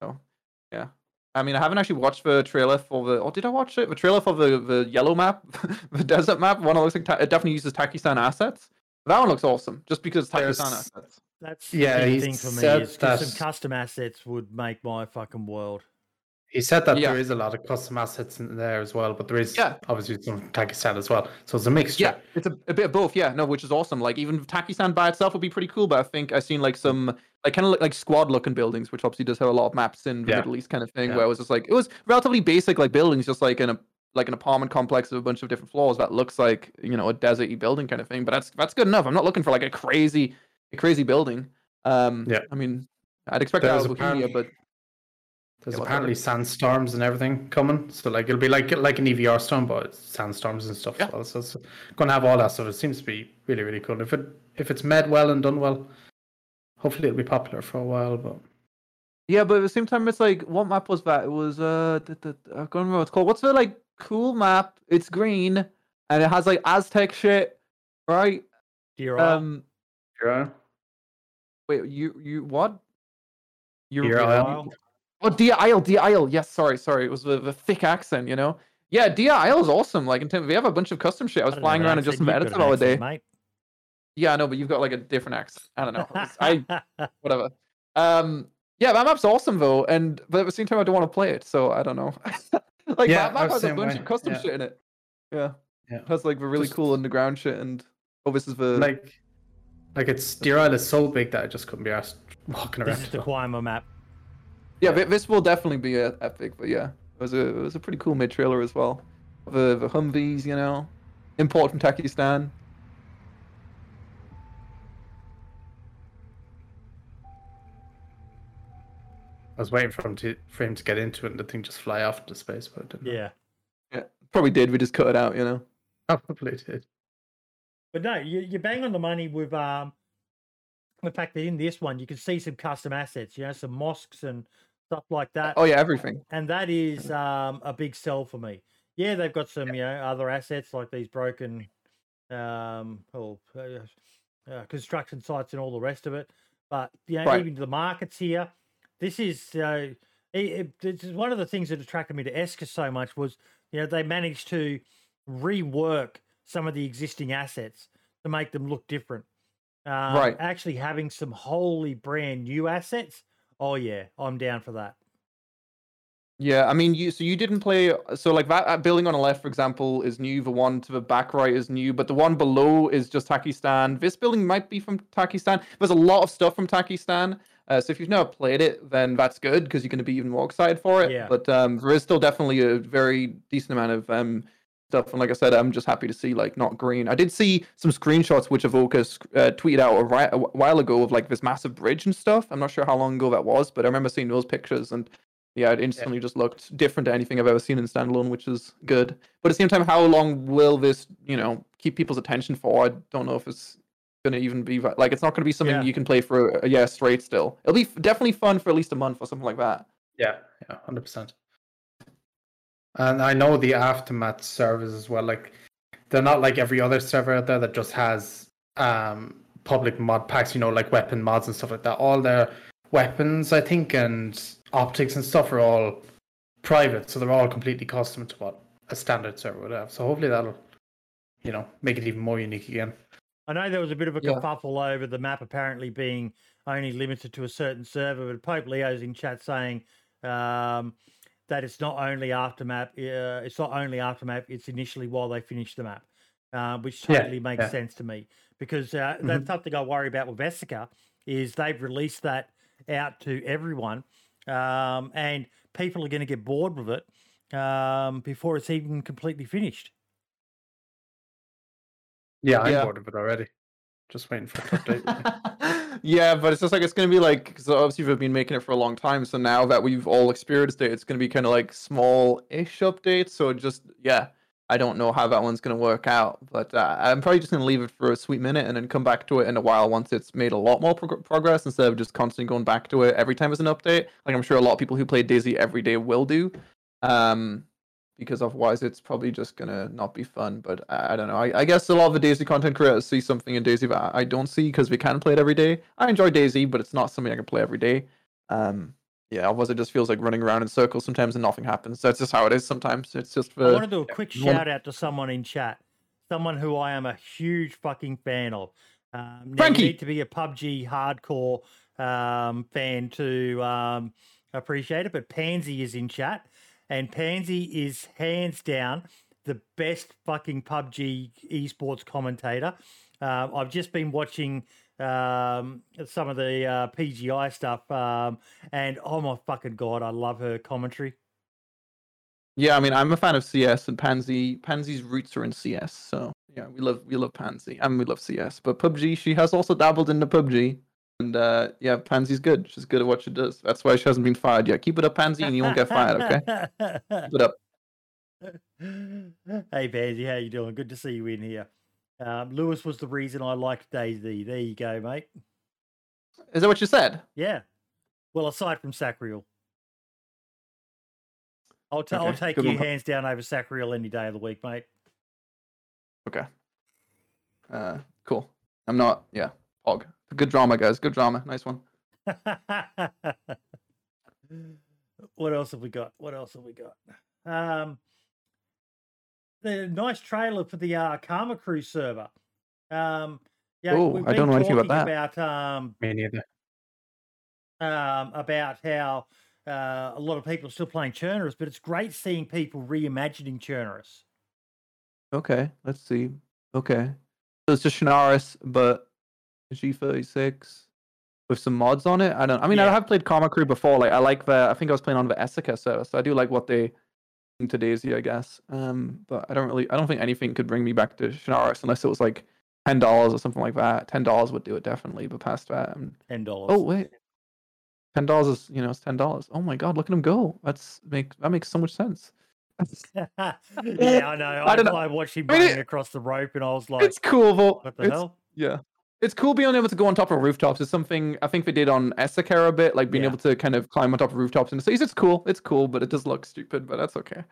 yeah. I mean, I haven't actually watched the trailer for the. Oh, did I watch it? The trailer for the the yellow map, the desert map. One that looks like ta- it definitely uses Takistan assets. That one looks awesome, just because it's Takistan assets. That's Yeah, big he thing for me said is 'cause some custom assets would make my fucking world. He said that Yeah. there is a lot of custom assets in there as well, but there is Yeah. obviously some Takistan as well. So it's a mixture. Yeah, it's a, a bit of both. Yeah, no, which is awesome. Like even Takistan by itself would be pretty cool, but I think I've seen like some like kind of like squad looking buildings, which obviously does have a lot of maps in the Yeah. Middle East kind of thing, Yeah. where it was just like it was relatively basic like buildings, just like in a like an apartment complex of a bunch of different floors that looks like you know a deserty building kind of thing. But that's that's good enough. I'm not looking for like a crazy a crazy building. Um, Yeah. I mean, I'd expect that of Bohemia, but There's Yeah, apparently sandstorms and everything coming, so like it'll be like like an EVR storm, but it's sandstorms and stuff Yeah. as well. So it's gonna have all that stuff. It seems to be really really cool. If it if it's made well and done well, hopefully it'll be popular for a while. But Yeah, but at the same time, it's like, what map was that? It was uh, I can't remember what it's called. What's the like cool map? It's green and it has like Aztec shit, right? Isle. Um, yeah, wait, you you what? You Deer Deer Isle. Isle. Oh, Dia Isle, Dia Isle. Yes, sorry, sorry. It was the, the thick accent, you know. Yeah, Dia Isle is awesome. Like in terms, we have a bunch of custom shit. I was don't flying know around an and just accent, you've edited it an all day. mate. Yeah, I know, but you've got like a different accent. I don't know. It's- I whatever. Um, yeah, that map's awesome though, and but at the same time, I don't want to play it, so I don't know. like Yeah, that I map has a bunch way, of custom yeah. shit in it. Yeah, Yeah. it has like the really Just- cool underground shit, and oh, this is the like like it's Deer Isle is so big that I just couldn't be asked walking around. This around. is the it. Map. Yeah. thi- This will definitely be epic, but yeah, it was a it was a pretty cool mid trailer as well. The the Humvees, you know, import from Takistan. I was waiting for him to for him to get into it and the thing just fly off into space, but it didn't. Yeah. Yeah, probably did. We just cut it out, you know. probably did. But no, you, you bang on the money with um the fact that in this one you can see some custom assets, you know, some mosques and stuff like that. Oh yeah, everything. And that is um a big sell for me. Yeah, they've got some, you know, other assets like these broken um or uh, uh, construction sites and all the rest of it. But you know, Right. even the markets here, this is uh, it, it, this is one of the things that attracted me to Esseker so much was you know they managed to rework some of the existing assets to make them look different. Um, Right. Actually, having some wholly brand new assets. Oh yeah, I'm down for that. Yeah, I mean, you so you didn't play so like that building on the left, for example, is new. The one to the back right is new, but the one below is just Takistan. This building might be from Takistan. There's a lot of stuff from Takistan. Uh, so if you've never played it, then that's good because you're going to be even more excited for it. Yeah. But um, there is still definitely a very decent amount of um stuff. And like I said, I'm just happy to see like not green. I did see some screenshots which Avoka uh, tweeted out a, ri- a while ago of like this massive bridge and stuff. I'm not sure how long ago that was, but I remember seeing those pictures and yeah, it instantly just looked different to anything I've ever seen in standalone, which is good. But at the same time, how long will this, you know, keep people's attention for? I don't know if it's going to even be like it's not going to be something Yeah. you can play for a, a year straight. Still, it'll be f- definitely fun for at least a month or something like that. Yeah, yeah, hundred percent. And I know the aftermath servers as well. Like they're not like every other server out there that just has um public mod packs. You know, like weapon mods and stuff like that. All their weapons, I think, and optics and stuff are all private, so they're all completely custom to what a standard server would have. So hopefully that'll, you know, make it even more unique again. I know there was a bit of a Yeah. kerfuffle over the map apparently being only limited to a certain server, but Pope Leo's in chat saying um, that it's not only aftermap, uh, it's not only after map. it's initially while they finish the map, uh, which Yeah, totally makes yeah. sense to me because uh, that's something I worry about with Esseker is they've released that out to everyone, um, and people are going to get bored with it um, before it's even completely finished. Yeah, I'm Yeah. bored of it already. Just waiting for it to update. yeah, but it's just like it's gonna be like because obviously we've been making it for a long time. So now that we've all experienced it, it's gonna be kind of like small-ish updates. So just yeah, I don't know how that one's gonna work out, but uh, I'm probably just gonna leave it for a sweet minute and then come back to it in a while once it's made a lot more prog- progress instead of just constantly going back to it every time there's an update. Like I'm sure a lot of people who play DayZ every day will do. Um, because otherwise it's probably just gonna not be fun. But I, I don't know. I, I guess a lot of the DayZ content creators see something in DayZ that I, don't see because we can play it every day. I enjoy DayZ, but it's not something I can play every day. Um, yeah, otherwise it just feels like running around in circles sometimes and nothing happens. That's just how it is sometimes. It's just for. I want to do a quick wanna- shout out to someone in chat, someone who I am a huge fucking fan of. Um, Frankie! you need to be a PUBG hardcore um, fan to um, appreciate it, but Pansy is in chat, and Pansy is hands down the best fucking PUBG esports commentator. Um, I've just been watching um, some of the uh, PGI stuff, um, and oh my fucking god, I love her commentary. Yeah, I mean, I'm a fan of CS, and Pansy Pansy's roots are in CS. So yeah, we love we love Pansy, and we love CS. But PUBG, she has also dabbled into PUBG, and uh, yeah, Pansy's good. She's good at what she does. That's why she hasn't been fired yet. Keep it up, Pansy, and you won't get fired. Okay, keep it up. hey Pansy, how you doing? Good to see you in here. Um, Lewis was the reason I liked DayZ. There you go, mate. Is that what you said? Yeah. Well, aside from Sacriel. I'll, ta- I'll take good you one. hands down over Sacriel any day of the week, mate. Okay. Uh, cool. I'm not. Yeah. Pog. Good drama, guys. Good drama. Nice one. what else have we got? What else have we got? Um, the nice trailer for the uh, Karma Crew server. Um, yeah, Ooh, we've I don't know anything about that. About um, Me neither. um, about how uh, a lot of people are still playing Chernarus, but it's great seeing people reimagining Chernarus. Okay. Let's see. Okay. So it's just Chernarus, but G36 with some mods on it. I don't. I mean, I have played Karma Crew before. Like, I like the. I think I was playing on the Esseker server, so I do like what they to DayZ, I guess. Um, but I don't really. I don't think anything could bring me back to Chernarus unless it was like ten dollars or something like that. Ten dollars would do it definitely, but past that, um, Ten dollars. Oh wait, ten dollars is you know it's ten dollars. Oh my god, look at him go! That's make that makes so much sense. yeah, I know. I, I don't know. I watched him I mean, running across the rope, and I was like, it's cool, but "What the it's, hell?" yeah, it's cool being able to go on top of rooftops. It's something I think they did on Esseker a bit, like being Yeah. able to kind of climb on top of rooftops and cities. It's cool, it's cool, but it does look stupid, but that's okay.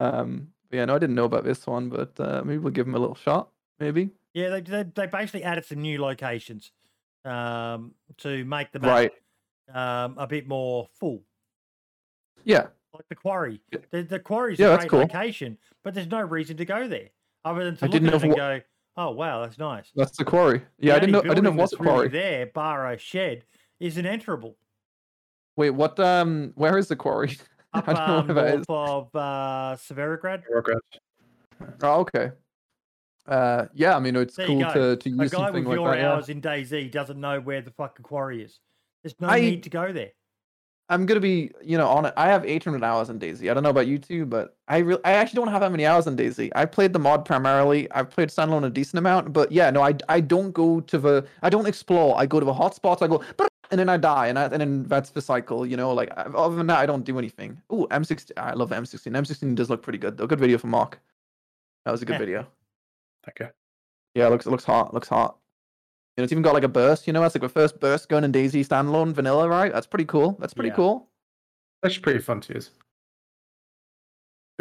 Um, yeah, no, I didn't know about this one, but uh, maybe we'll give them a little shot. Maybe Yeah, they, they they basically added some new locations um, to make the map right? um, a bit more full. Yeah, Like the quarry, the, the quarry's Yeah, a great cool. location, but there's no reason to go there other than to I look at it and wh- go, "Oh wow, that's nice." that's the quarry. Yeah, The I didn't know. only I didn't know building it was really quarry. there, bar a shed, is an enterable Wait, what? Um, where is the quarry? up I don't know um, where north of uh, Severograd. Regret. Oh, okay. Uh, yeah, I mean, it's There cool go. to, to A use guy something with like your that. yeah. hours in DayZ doesn't know where the fucking quarry is. There's no I- need to go there. I'm gonna be, you know, on it. I have 800 hours in DayZ. I don't know about you two, but I really, I actually don't have that many hours in DayZ. I played the mod primarily. I've played standalone a decent amount, but yeah, no, I, I don't go to the, I don't explore. I go to the hotspots. I go, and then I die, and I, and then that's the cycle. You know, like I- other than that, I don't do anything. Ooh, M16. I love M16. M16 does look pretty good though. Good video for Mark. That was a good video. Okay. Yeah, it looks it looks hot. Looks hot. You know, it's even got like a burst. You know, that's like the first burst gun in DayZ standalone vanilla, right? That's pretty cool. That's pretty Yeah. cool. That's pretty fun to use.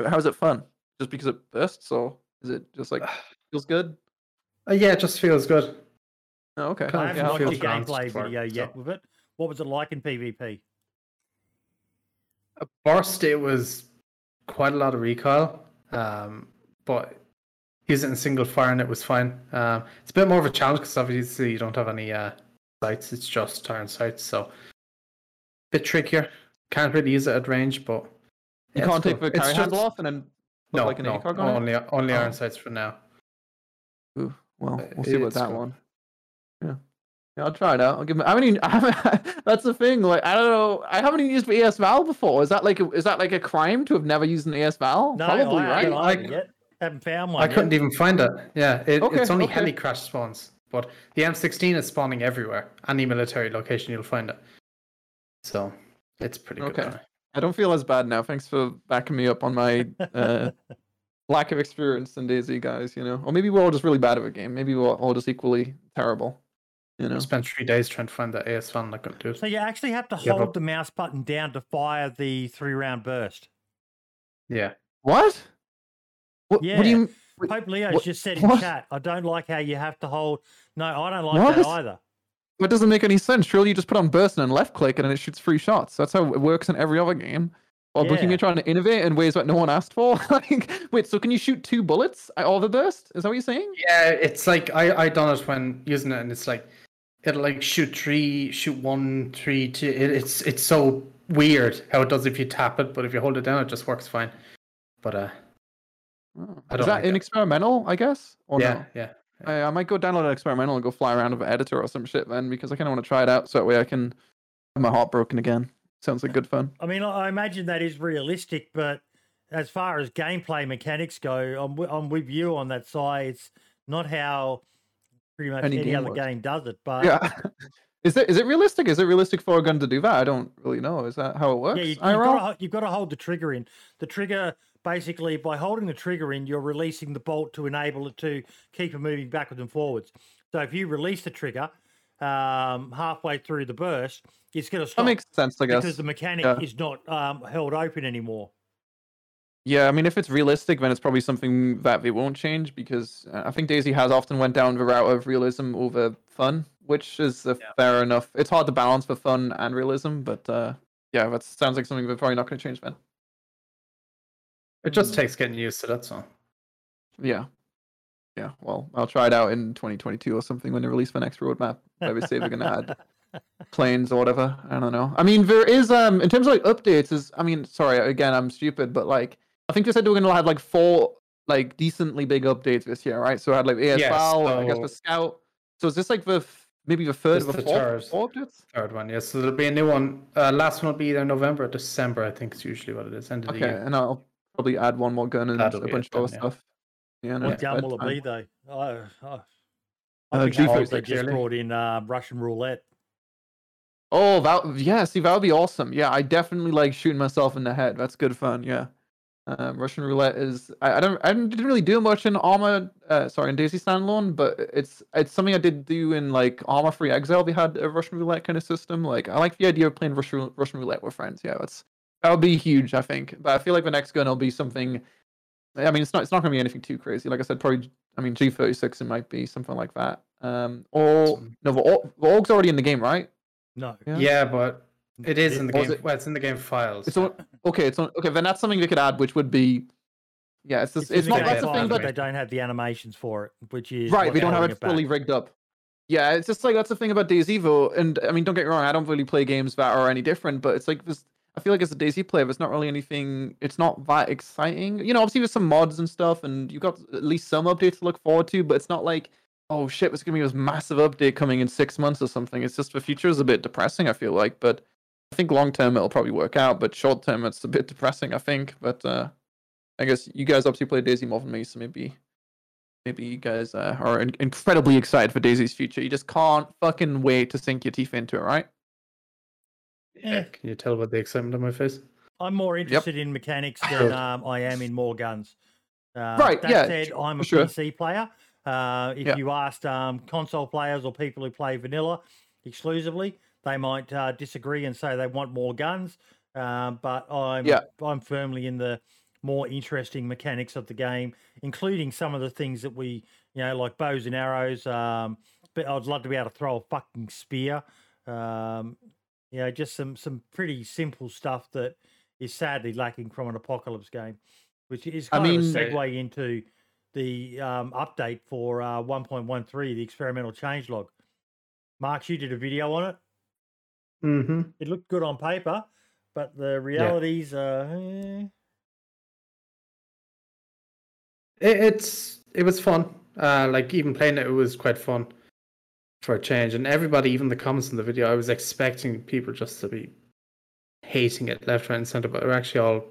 How is it fun? Just because it bursts, or is it just like feels good? Uh, yeah, it just feels good. Oh, okay. I haven't yeah, I'll watched feels the gameplay for it, video yet so- with it. What was it like in PvP? At burst, it was quite a lot of recoil, um, but using it in single fire and it was fine. Um, it's a bit more of a challenge because obviously you don't have any uh, sights. It's just iron sights, so a bit trickier. Can't really use it at range, but you yeah, can't it's take the cool. It's handle just- off and then put No, like an no, ACOG on it? only only Oh. iron sights for now. Ooh, well, Uh, we'll see about that cool. one. Yeah. Yeah, I'll try it out. I'll give. It, I haven't. Even, I haven't. That's the thing. Like, I don't know. I haven't even used AS Val before. Is that like? A, is that like a crime to have never used an AS Val? No, Probably, I right? haven't I- either yet. Haven't found one. I yet. couldn't even find it. Yeah, it, Okay, it's only okay. heli crash spawns, but the M16 is spawning everywhere. Any military location, you'll find it. So it's pretty good. Okay. anyway. I don't feel as bad now. Thanks for backing me up on my uh, lack of experience in DayZ, guys. You know, or maybe we're all just really bad at a game. Maybe we're all just equally terrible. You know. I spent three days trying to find that AS Val. I couldn't do it. So you actually have to Yeah, hold but- the mouse button down to fire the three round burst. Yeah. What? What, what do Yeah. you? wait, Pope Leo's what- just said in what? chat, I don't like how you have to hold. No, I don't like What? that either. That doesn't make any sense. Surely you just put on burst and left click and then it shoots three shots. That's how it works in every other game. Or looking Yeah. at trying to innovate in ways that no one asked for. like, wait, so can you shoot two bullets at all the burst? Is that what you're saying? Yeah, it's like I I done it when using it, and it's like it'll like shoot three, shoot one, three, two. It, it's it's so weird how it does if you tap it, but if you hold it down, it just works fine. But uh, Oh. I Is that like an it. experimental? I guess. Or yeah, no? yeah. I, I might go download an experimental and go fly around with an editor or some shit then because I kind of want to try it out so that way I can have my heart broken again. Sounds like good fun. I mean, I I imagine that is realistic, but as far as gameplay mechanics go, I'm, wi- I'm with you on that side. It's not how pretty much Any any, game other works. game does it, but Yeah. Is it is it realistic? Is it realistic for a gun to do that? I don't really know. Is that how it works? Yeah, you, you've, got to, you've got to hold the trigger in. The trigger, basically, by holding the trigger in, you're releasing the bolt to enable it to keep it moving backwards and forwards. So if you release the trigger um, halfway through the burst, it's going to stop. that stop makes sense, I guess. because the mechanic Yeah. is not um, held open anymore. Yeah, I mean, if it's realistic, then it's probably something that they won't change because uh, I think DayZ has often went down the route of realism over fun, which is uh, Yeah. fair enough. It's hard to balance for fun and realism, but uh, yeah, that sounds like something they're probably not going to change then. It just takes getting used to that. So Yeah. Yeah, well, I'll try it out in 2022 or something when they release my next roadmap. Maybe they say they're going to add planes or whatever. I don't know. I mean, there is um in terms of like updates. Is I mean, sorry again, I'm stupid, but like I think they said they were going to have like four like decently big updates this year, right? So I had like ASL, I guess the Scout. So is this like the f- maybe the third It's of the the four, third. four updates? third one, yes. So there'll be a new one. Uh, last one will be either November or December. I think is usually what it is. End of the Okay, year. and I'll probably add one more gun and That'll a bunch of other then, yeah. stuff. Yeah, no, What gun will it bedtime. be, though? I, I, Uh, think G they they just clearly. brought in uh, Russian roulette. Oh, that yeah. See, that would be awesome. Yeah, I definitely like shooting myself in the head. That's good fun. Yeah. Um, Russian roulette is I, I don't I didn't really do much in Arma. Uh, sorry, in DayZ Standalone, but it's it's something I did do in like Arma 3 Exile. They had a Russian roulette kind of system. Like I like the idea of playing Russian Russian roulette with friends. Yeah, that's that would be huge. I think, but I feel like the next gun will be something. I mean, it's not it's not gonna be anything too crazy. Like I said, probably. I mean, G thirty six. It might be something like that. Um, or no, the, AUG- the AUG's already in the game, right? No. Yeah. Yeah, but it is in the game. it- Well, it's in the game files. It's on, okay. It's on, okay. Then that's something they could add, which would be, yeah. It's just, in it's, not that's the thing, but but they don't have the animations for it, which is right. We don't have holding it fully back. rigged up. Yeah, it's just like that's the thing about DayZ though. And I mean, don't get me wrong. I don't really play games that are any different, but it's like this. I feel like as a DayZ player, there's not really anything. It's not that exciting. You know, obviously there's some mods and stuff, and you've got at least some updates to look forward to. But it's not like, oh shit, there's gonna be this massive update coming in six months or something. It's just the future is a bit depressing. I feel like, but I think long term it'll probably work out. But short term, it's a bit depressing. I think. But uh, I guess you guys obviously play DayZ more than me, so maybe. Maybe you guys uh, are in- incredibly excited for DayZ's future. You just can't fucking wait to sink your teeth into it, right? Yeah. Can you tell by the excitement on my face? I'm more interested in mechanics than um, I am in more guns. Uh, Right, That yeah, said, I'm a sure. PC player. Uh, if Yeah. you asked um, console players or people who play vanilla exclusively, they might uh, disagree and say they want more guns. Um, but I'm Yeah. I'm firmly in the more interesting mechanics of the game, including some of the things that we, you know, like bows and arrows. Um, but I'd love to be able to throw a fucking spear. Um, you know, just some some pretty simple stuff that is sadly lacking from an apocalypse game, which is I kind mean- of a segue into the um, update for uh, 1.13, the experimental changelog. Mark, you did a video on it. Mm-hmm. It looked good on paper, but the realities are. eh. It, it's it was fun. Uh, like even playing it, it was quite fun for a change. And everybody, even the comments in the video, I was expecting people just to be hating it left, right, and center, but they're actually all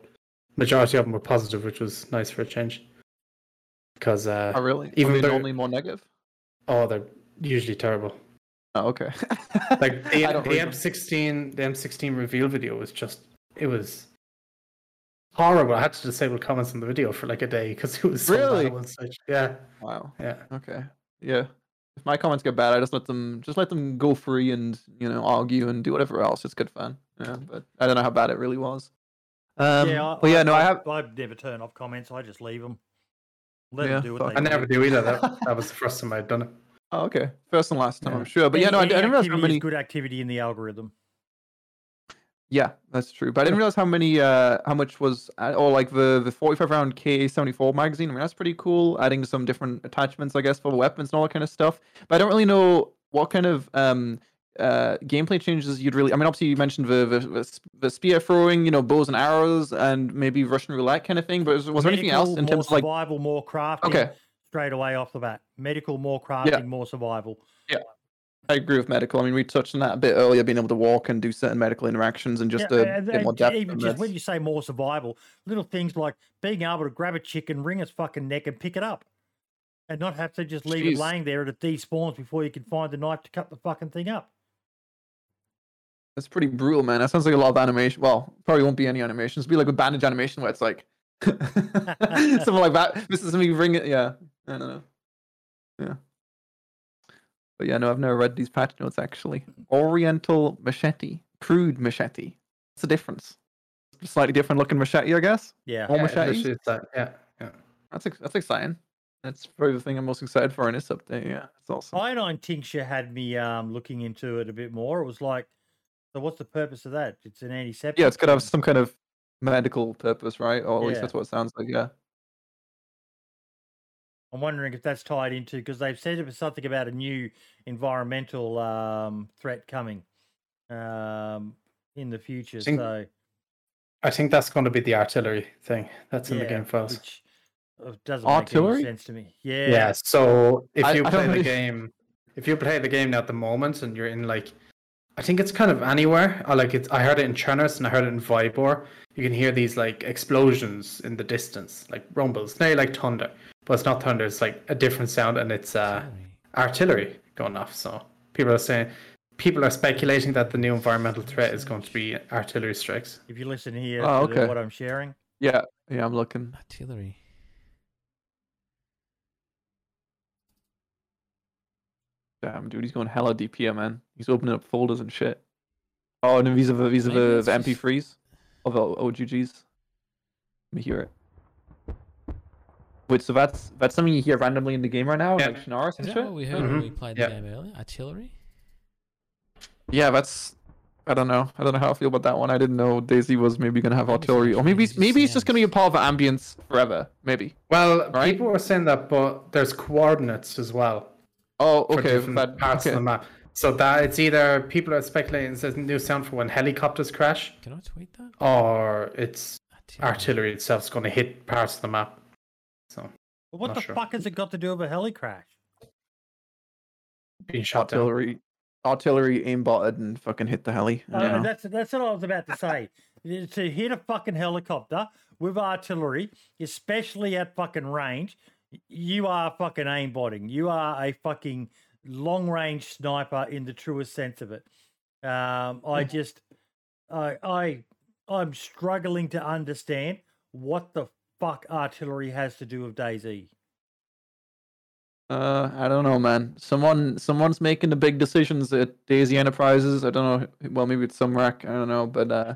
majority of them were positive, which was nice for a change. Because uh, Oh, really? Even though- normally more negative? oh, they're usually terrible. Oh, okay. Like the, the M16, the M16 reveal video was just it was horrible. I had to disable comments in the video for like a day because it was so Really? one. Yeah, Wow. yeah. Okay. Yeah. If my comments get bad, I just let them just let them go free and you know argue and do whatever else. It's good fun. Yeah, but I don't know how bad it really was. Um, yeah, I, but yeah, no, I have. I never turn off comments. I just leave them. Let Yeah, them do what they I never do. do either. That, that was the first time I'd done it. Oh, okay. First and last time, Yeah. I'm sure. But yeah, no, I, I Any didn't realize how many. good activity in the algorithm. Yeah, that's true. But I didn't realize how many, uh, how much was, uh, or like the the 45 round K74 magazine. I mean, that's pretty cool. Adding some different attachments, I guess, for weapons and all that kind of stuff. But I don't really know what kind of um uh gameplay changes you'd really. I mean, obviously you mentioned the the, the, spear throwing, you know, bows and arrows, and maybe Russian roulette kind of thing. But was, was there anything else Medical, in terms of like? survival, more crafting? Okay. Straight away off the bat, medical, more crafting, more survival. I agree with medical. I mean, we touched on that a bit earlier, being able to walk and do certain medical interactions and just Yeah, uh, a and- bit more depth. Even just when you say more survival, little things like being able to grab a chicken, wring its fucking neck, and pick it up, and not have to just leave Jeez. it laying there and it despawns before you can find the knife to cut the fucking thing up. That's pretty brutal, man. That sounds like a lot of animation. Well, probably won't be any animations. It'll be like a bandage animation where it's like something like that. This is something you bring it. Yeah, I don't know. Yeah, but yeah, no, I've never read these patch notes actually. Oriental machete, crude machete. What's the difference? Slightly different looking machete, I guess. Yeah. More Yeah, machetes? literally it's that, yeah, yeah. That's ex- that's exciting. That's probably the thing I'm most excited for in this update. Yeah, that's awesome. Iodine tincture had me um, looking into it a bit more. It was like, so what's the purpose of that? It's an antiseptic. Yeah, it's got to have some kind of medical purpose, right? Or at least that's what it sounds like. Yeah. I'm wondering if that's tied into because they've said it was something about a new environmental um, threat coming um, in the future. think- so I think that's going to be the artillery thing that's in the yeah, game files. which uh, doesn't make Artillery? any sense to me. Yeah, Yeah. So if I- you I play don't the game, if you play the game now at the moment, and you're in like, I think it's kind of anywhere. I like it. I heard it in Chernus and I heard it in Vybor. You can hear these like explosions in the distance, like rumbles, nearly like thunder, but it's not thunder. It's like a different sound, and it's uh, artillery going off. So people are saying, people are speculating that the new environmental threat is going to be artillery strikes. If you listen here Oh, to okay. what I'm sharing, Yeah. Yeah, I'm looking. Artillery. Damn, dude, he's going hella deep here, man. He's opening up folders and shit. Oh, and these are the these are the, the MP3s of the OGGs. Let me hear it. Wait, so that's that's something you hear randomly in the game right now, Yeah. like Chernarus Is and that shit? what we heard when Mhm. we played Yeah. the game earlier? Artillery? Yeah, that's. I don't know. I don't know how I feel about that one. I didn't know DayZ was maybe gonna have artillery, or maybe just maybe it's just gonna be a part of the ambience forever. Maybe. Well, Right? people were saying that, but there's coordinates as well. Oh, for okay. different That, parts okay. of the map. So that it's either people are speculating it's a new sound for when helicopters crash, Can I tweet that? or it's Artillery. artillery itself is going to hit parts of the map. So But what Not the sure. fuck has it got to do with a heli crash? being shot down. artillery, artillery aimbotted and fucking hit the heli. Uh, you that's that's what I was about to say. To hit a fucking helicopter with artillery, especially at fucking range, you are fucking aimbotting. You are a fucking long range sniper in the truest sense of it. Um, I just, I, I, I'm struggling to understand what the fuck artillery has to do with DayZ. Uh, I don't know, man. Someone, someone's making the big decisions at DayZ Enterprises. I don't know. Well, maybe it's some wreck. I don't know, but uh,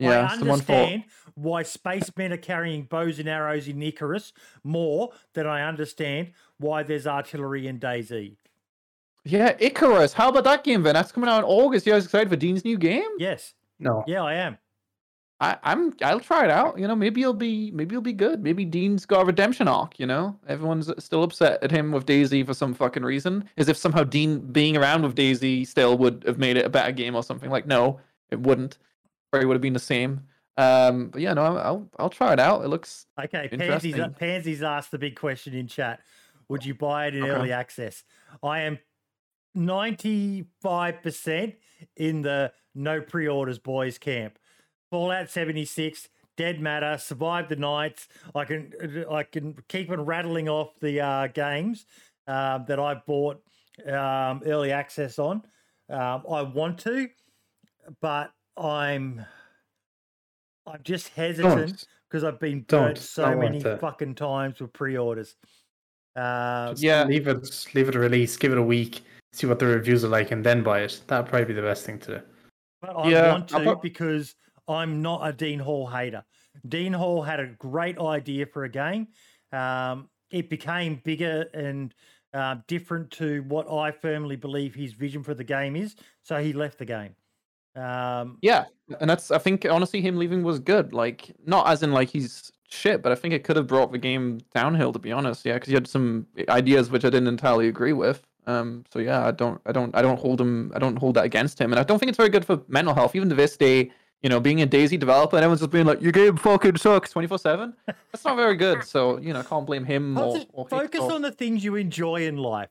yeah, I someone thought. understand why spacemen are carrying bows and arrows in Icarus more than I understand why there's artillery in DayZ. Yeah, Icarus. How about that game, then? That's coming out in August. You guys excited for Dean's new game? Yes, No, yeah, I am. I, I'm. I'll try it out. You know, maybe it'll be. Maybe it'll be good. Maybe Dean's got a redemption arc. You know, everyone's still upset at him with DayZ for some fucking reason, as if somehow Dean being around with DayZ still would have made it a better game or something. Like, no, it wouldn't. Or it would have been the same. Um, but yeah, no, I'll I'll, try it out. It looks Okay, Pansy's. Pansy's asked the big question in chat. Would you buy it in Okay. early access? I am 95% in the no pre orders boys camp. Fallout 76, Dead Matter, Survive the Nights. I can I can keep on rattling off the uh, games um, that I bought um, early access on. Um, I want to, but I'm I'm just hesitant because I've been Don't. burnt so many it. fucking times with pre-orders. Uh, Yeah. leave it, leave it a release, give it a week, see what the reviews are like, and then buy it. That'd probably be the best thing to do. but I Yeah, want I to because I'm not a Dean Hall hater. Dean Hall had a great idea for a game. Um, it became bigger and uh, different to what I firmly believe his vision for the game is. So he left the game. Um, Yeah, and that's I think honestly him leaving was good. Like not as in like he's shit, but I think it could have brought the game downhill to be honest. Yeah, because he had some ideas which I didn't entirely agree with. Um, so yeah, I don't, I don't, I don't hold him, I don't hold that against him, and I don't think it's very good for mental health. Even to this day, you know, being a DayZ developer and everyone's just being like, "Your game fucking sucks," twenty four seven. That's not very good. So you know, I can't blame him or, or focus on the things you enjoy in life.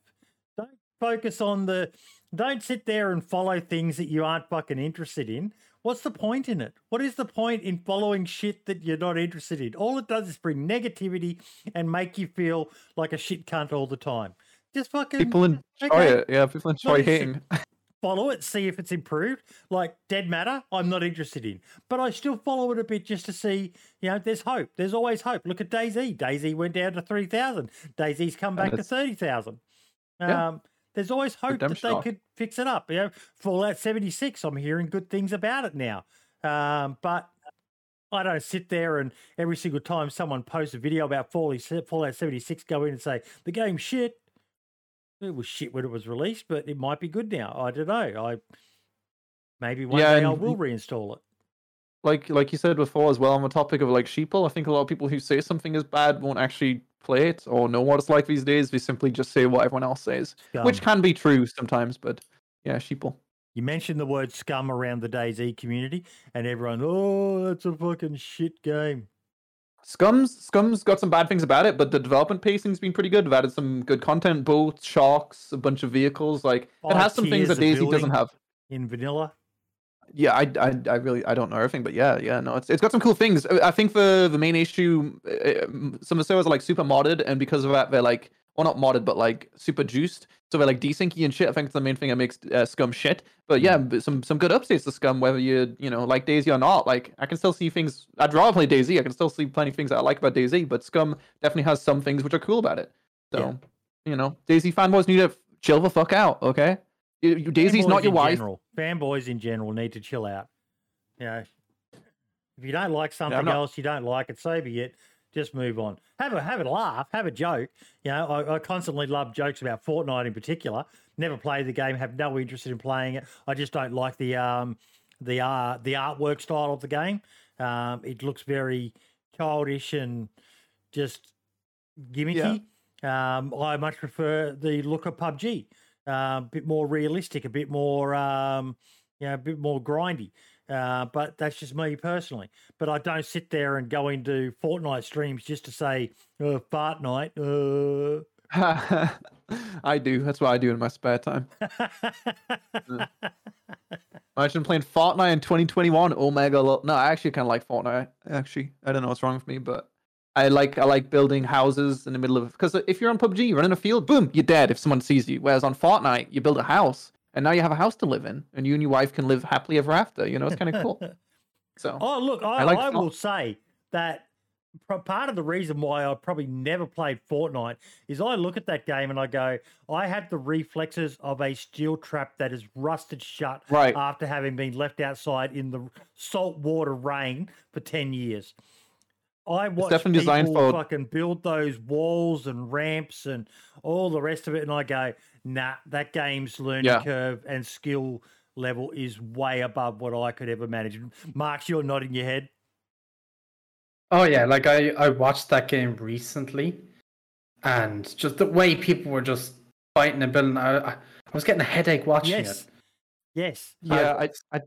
Don't focus on the don't sit there and follow things that you aren't fucking interested in. What's the point in it? What is the point in following shit that you're not interested in? All it does is bring negativity and make you feel like a shit cunt all the time. Just fucking People enjoy okay. it. Yeah, people enjoy hating. follow it, see if it's improved. Like Dead Matter, I'm not interested in, but I still follow it a bit just to see. You know, there's hope. There's always hope. Look at DayZ. DayZ went down to three thousand. DayZ's come back to thirty thousand. Yeah. Um, there's always hope that they could fix it up. You know, Fallout 76. I'm hearing good things about it now, um, but. I don't sit there and every single time someone posts a video about Fallout 76, go in and say the game's shit. It was shit when it was released, but it might be good now. I don't know. I maybe one Yeah, day I will reinstall it. like like you said before as well on the topic of like sheeple, I think a lot of people who say something is bad won't actually play it or know what it's like these days. They simply just say what everyone else says, which can be true sometimes. But yeah, sheeple. You mentioned the word scum around the DayZ community, and everyone, oh, that's a fucking shit game. Scum's Scum's got some bad things about it, but the development pacing's been pretty good. They've added some good content, boats, sharks, a bunch of vehicles. Like it has some things that DayZ doesn't have. In vanilla, Yeah, I, I, I really I don't know everything, but yeah, yeah, no, it's it's got some cool things. I think the the main issue, uh, um, some of the servers are like super modded, and because of that, they're like, well, not modded, but like super juiced. So they're like desyncy and shit. I think it's the main thing that makes uh, Scum shit. But yeah, some some good updates to Scum, whether you you know like DayZ or not. Like I can still see things. I'd rather play DayZ. I can still see plenty of things that I like about DayZ, but Scum definitely has some things which are cool about it. So Yeah. you know, DayZ fanboys need to chill the fuck out, okay? You- you- DayZ's Fanboys not your wife. General, fanboys in general need to chill out. You know, if you don't like something not- else, you don't like it, so be it. Just move on. Have a have a laugh, have a joke. You know, I, I constantly love jokes about Fortnite in particular. Never played the game, have no interest in playing it. I just don't like the um the uh the artwork style of the game. Um, it looks very childish and just gimmicky. Um, I much prefer the look of PUBG. Uh, a bit more realistic, a bit more, um, you know, a bit more grindy. Uh, but that's just me personally. But I don't sit there and go into Fortnite streams just to say, uh, fart night. Uh. I do. That's what I do in my spare time. Imagine playing Fortnite in 2021. Oh mega lo- No, I actually kind of like Fortnite. Actually, I don't know what's wrong with me, but I like I like building houses in the middle of because if you're on PUBG, you run in a field, boom, you're dead if someone sees you. Whereas on Fortnite, you build a house, and now you have a house to live in, and you and your wife can live happily ever after. You know, it's kind of cool. So Oh, look, I, I I, like Fort- will say that part of the reason why I probably never played Fortnite is I look at that game and I go, I have the reflexes of a steel trap that is rusted shut Right. after having been left outside in the salt water rain for 10 years. I watch definitely designed people for- fucking build those walls and ramps and all the rest of it, and I go, nah, that game's learning Yeah. curve and skill level is way above what I could ever manage. Marks, you're nodding your head. Oh yeah, like I I watched that game recently, and just the way people were just fighting and building, I I, I was getting a headache watching Yes. it. Yes. yeah, I I,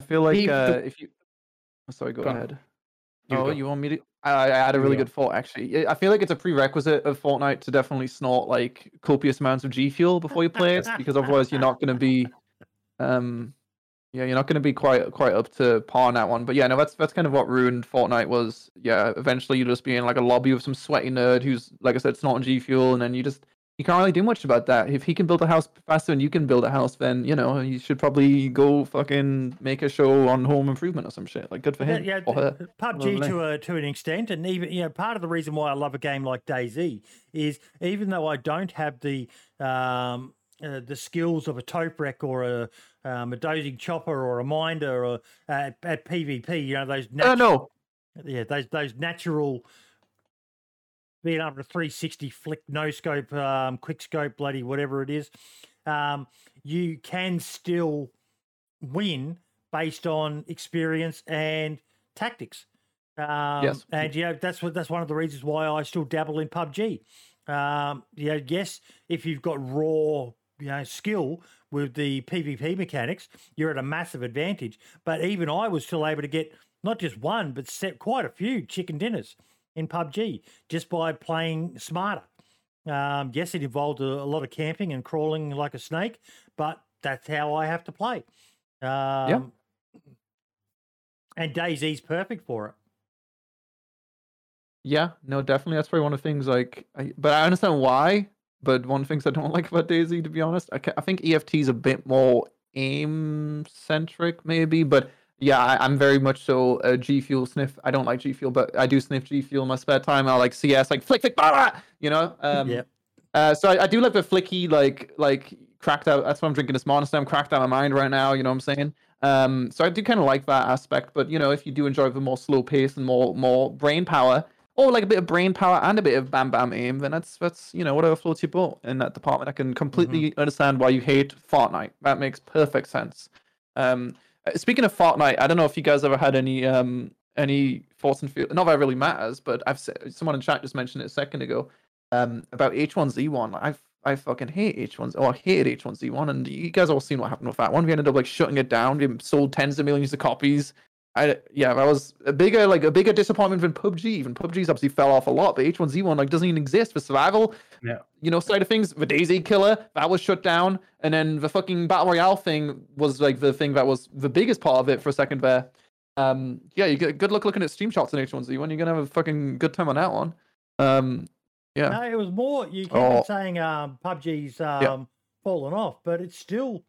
I feel like The- uh, if you, oh, sorry, go Go ahead. You oh, go. you want me to? I, I had a really go. good thought actually. I feel like it's a prerequisite of Fortnite to definitely snort like copious amounts of G Fuel before you play it, because otherwise you're not going to be, um, yeah, you're not going to be quite quite up to par on that one. But yeah, no, that's that's kind of what ruined Fortnite was. Yeah, eventually you just be in like a lobby with some sweaty nerd who's like I said snorting G Fuel, and then you just you can't really do much about that. If he can build a house faster than you can build a house, then you know you should probably go fucking make a show on Home Improvement or some shit. Like good for Yeah, him yeah, her. PUBG to a to an extent, and even you know part of the reason why I love a game like DayZ is even though I don't have the um, uh, the skills of a Toprek or a um, a dozing chopper or a minder or uh, at PvP, you know those Uh, no, yeah those those natural being able to 360 flick no scope um quick scope bloody whatever it is um you can still win based on experience and tactics. Um Yes. and you know that's what that's one of the reasons why i still dabble in pubg um you know yes if you've got raw you know skill with the pvp mechanics you're at a massive advantage. But even i was still able to get not just one but set quite a few chicken dinners in PUBG just by playing smarter. Um, yes, it involved a, a lot of camping and crawling like a snake, but that's how I have to play. Um, And DayZ's perfect for it. Yeah, no, definitely. That's probably one of the things. Like, I, but I understand why. But one of the things I don't like about DayZ, to be honest, I, I think EFT is a bit more aim centric, maybe. But yeah, I, I'm very much so a G Fuel sniff. I don't like G Fuel, but I do sniff G Fuel in my spare time. I like CS, like flick, flick, blah, blah, you know. Um, Yep. Uh, so I, I do like the flicky, like like cracked out. That's what I'm drinking this monster. I'm cracked out of my mind right now. You know what I'm saying? Um, so I do kind of like that aspect. But you know, if you do enjoy the more slow pace and more more brain power, or like a bit of brain power and a bit of bam bam aim, then that's that's you know whatever floats your boat in that department. I can completely understand why you hate Fortnite. That makes perfect sense. Um, speaking of Fortnite, I don't know if you guys ever had any um any thoughts and feel. Not that it really matters, but I've someone in chat just mentioned it a second ago um, about H1Z1. I I fucking hate H1Z. Oh, I hated H1Z1, and you guys all seen what happened with that one. We ended up like shutting it down. We sold tens of millions of copies. I yeah, that was a bigger like a bigger disappointment than PUBG. Even PUBG's obviously fell off a lot, but H1Z1 like doesn't even exist for survival. Yeah. You know, side of things, the DayZ killer that was shut down, and then the fucking battle royale thing was like the thing that was the biggest part of it for a second there. Um, yeah, you get good luck looking at stream shots in H1Z1. You're gonna have a fucking good time on that one. Um, yeah. No, it was more. You keep Oh. saying um, PUBG's um, fallen off, but it's still.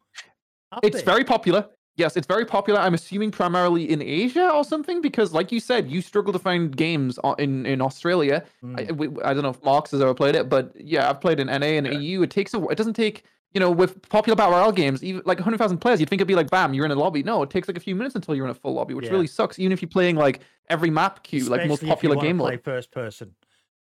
It's there. very popular. Yes, it's very popular. I'm assuming primarily in Asia or something because, like you said, you struggle to find games in in Australia. I, Mm. we- I don't know if Marx has ever played it, but yeah, I've played in NA and Yeah. EU. It takes a. It doesn't take. You know, with popular battle royale games, even like 100,000 players, you'd think it'd be like, bam, you're in a lobby. No, it takes like a few minutes until you're in a full lobby, which Yeah. really sucks. Even if you're playing like every map queue, like most Especially if you popular game play mode. first person.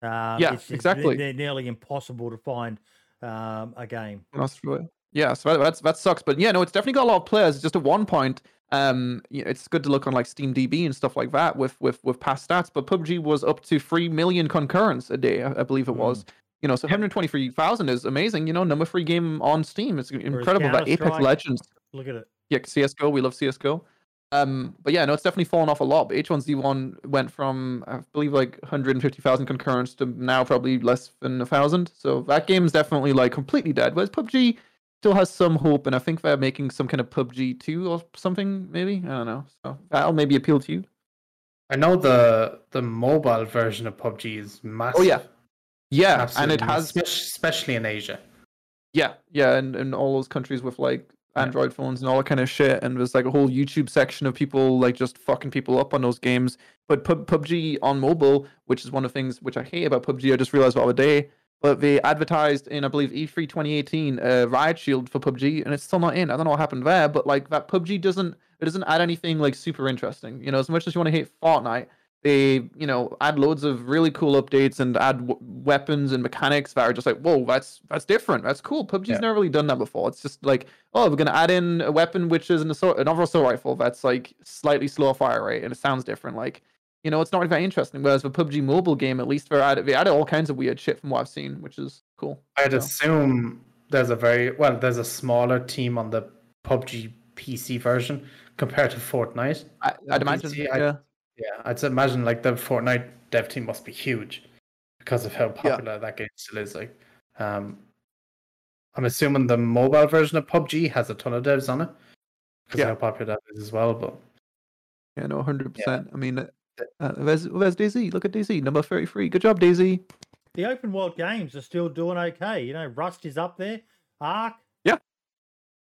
Um, Yeah, it's, it's- exactly. They're, they're nearly impossible to find um, a game. in Australia. Yeah, so that, that's that sucks. But yeah, no, it's definitely got a lot of players. It's just at one point, um, you know, it's good to look on like Steam DB and stuff like that with with with past stats. But PUBG was up to three million concurrents a day, I, I believe it was. You know, so 123,000 is amazing. You know, number three game on Steam. It's incredible. That Apex Legends. Look at it. Yeah, CS:GO. We love CS:GO. Um, but yeah, no, it's definitely fallen off a lot. But H1Z1 went from I believe like 150,000 concurrents to now probably less than a thousand. So that game's definitely like completely dead. Whereas PUBG still has some hope, and I think they're making some kind of PUBG 2 or something. Maybe I don't know. So that'll maybe appeal to you. I know the the mobile version of PUBG is massive. Oh yeah, yeah, Absolutely and it has especially in Asia. Yeah, yeah, and in all those countries with like Android phones and all that kind of shit, and there's like a whole YouTube section of people like just fucking people up on those games. But Pub- PUBG on mobile, which is one of the things which I hate about PUBG, I just realized the other day. But they advertised in I believe E E3 2018 uh, Riot Shield for PUBG, and it's still not in. I don't know what happened there, but like that PUBG doesn't it doesn't add anything like super interesting. You know, as much as you want to hate Fortnite, they you know add loads of really cool updates and add w- weapons and mechanics that are just like whoa that's that's different that's cool PUBG's Yeah. never really done that before it's just like oh we're gonna add in a weapon which is an assault another assault rifle that's like slightly slower fire rate and it sounds different like you know it's not very interesting whereas the PUBG mobile game at least they added they added all kinds of weird shit from what I've seen which is cool I'd So- assume there's a very well, there's a smaller team on the PUBG PC version compared to Fortnite. I, I'd imagine PC, I- yeah Yeah, I'd imagine like the Fortnite dev team must be huge because of how popular that game still is. Like, um, I'm assuming the mobile version of PUBG has a ton of devs on it because Yeah. of how popular that is as well. But yeah no 100% I mean uh, uh, there's there's DayZ look at DayZ number 33 good job DayZ The open world games are still doing okay. You know, Rust is up there. Ark. Yeah.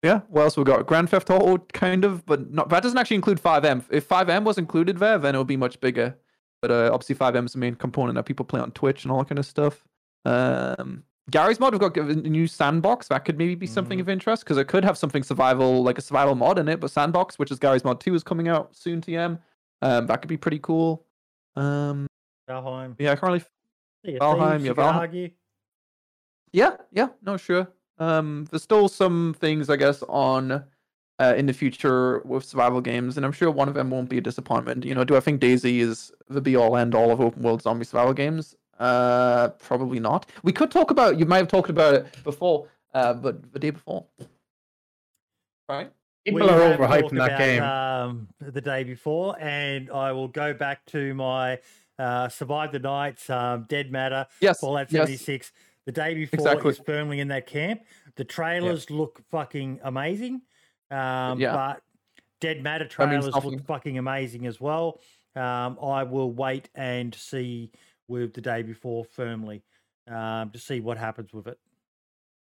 Yeah. What else we got? Grand Theft Auto, kind of, but not. That doesn't actually include FiveM. If FiveM was included there, then it would be much bigger. But uh, obviously, FiveM is the main component that people play on Twitch and all that kind of stuff. Um, Garry's mod, we've got a new sandbox. That could maybe be something Mhm. of interest because it could have something survival, like a survival mod in it. But sandbox, which is Garry's mod 2, is coming out soon. TM. Um, that could be pretty cool. Um, Valheim. yeah, I can't really of Valheim, yeah, Valheim. Yeah, yeah, no, sure. Um, there's still some things, I guess, on uh, in the future with survival games, and I'm sure one of them won't be a disappointment. You know, do I think DayZ is the be all end all of open world zombie survival games? Uh, probably not. We could talk about. You might have talked about it before, uh, but the day before, right? People We are have overhyping talked that about, game. Um, the day before, and I will go back to my uh, Survive the Nights, um, Dead Matter, Yes, Fallout yes. 76. The day before Exactly. is firmly in that camp. The trailers look fucking amazing. Um, Yeah. But Dead Matter trailers nothing. look fucking amazing as well. Um, I will wait and see with the day before firmly um, to see what happens with it.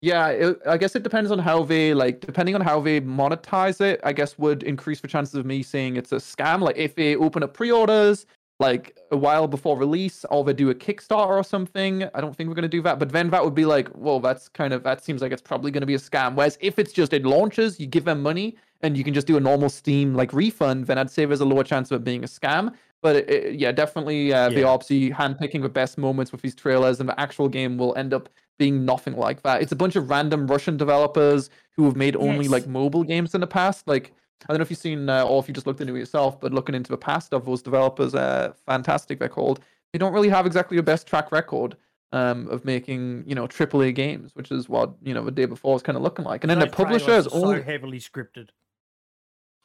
Yeah, it, I guess it depends on how they like. Depending on how they monetize it, I guess would increase the chances of me saying it's a scam. Like if they open up pre-orders like a while before release, or they do a Kickstarter or something. I don't think we're gonna do that. But then that would be like, well, that's kind of that seems like it's probably gonna be a scam. Whereas if it's just it launches, you give them money and you can just do a normal Steam like refund, then I'd say there's a lower chance of it being a scam. But it, it- yeah, definitely uh, they Yeah. are obviously handpicking the best moments with these trailers, and the actual game will end up being nothing like that. It's a bunch of random Russian developers who have made only Yes. like mobile games in the past. Like I don't know if you've seen uh, or if you just looked into it yourself, but looking into the past of those developers, uh, Fntastic they're called. They don't really have exactly the best track record um, of making you know AAA games, which is what you know the day before was kind of looking like. And then the publisher is are only heavily scripted.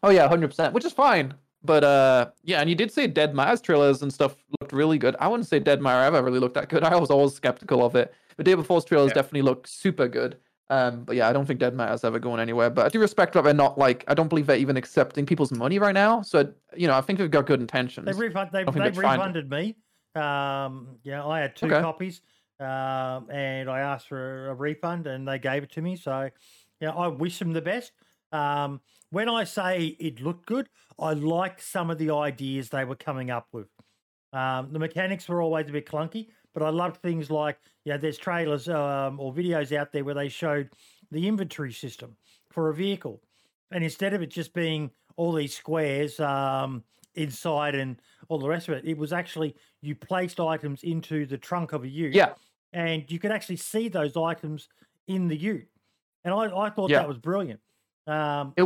Oh yeah, hundred percent, which is fine. But uh, yeah, and you did say Dead Matter's trailers and stuff looked really good. I wouldn't say Dead Matter ever really looked that good. I was always skeptical of it. But Day Before's trailers Yeah. definitely look super good. Um, but yeah, I don't think Dead Matter's ever going anywhere. But I do respect that they're not like I don't believe they're even accepting people's money right now. So you know, I think they've got good intentions. They refund, they, don't think they they're trying to- refunded me. Um, yeah, I had two Okay. copies, um, and I asked for a refund, and they gave it to me. So, yeah, I wish them the best. Um, when I say it looked good, I liked some of the ideas they were coming up with. Um, the mechanics were always a bit clunky, but I loved things like, yeah, there's trailers um, or videos out there where they showed the inventory system for a vehicle. And instead of it just being all these squares um, inside and all the rest of it, it was actually you placed items into the trunk of a ute. Yeah. And you could actually see those items in the ute. And I, I thought Yeah. that was brilliant. Um, It,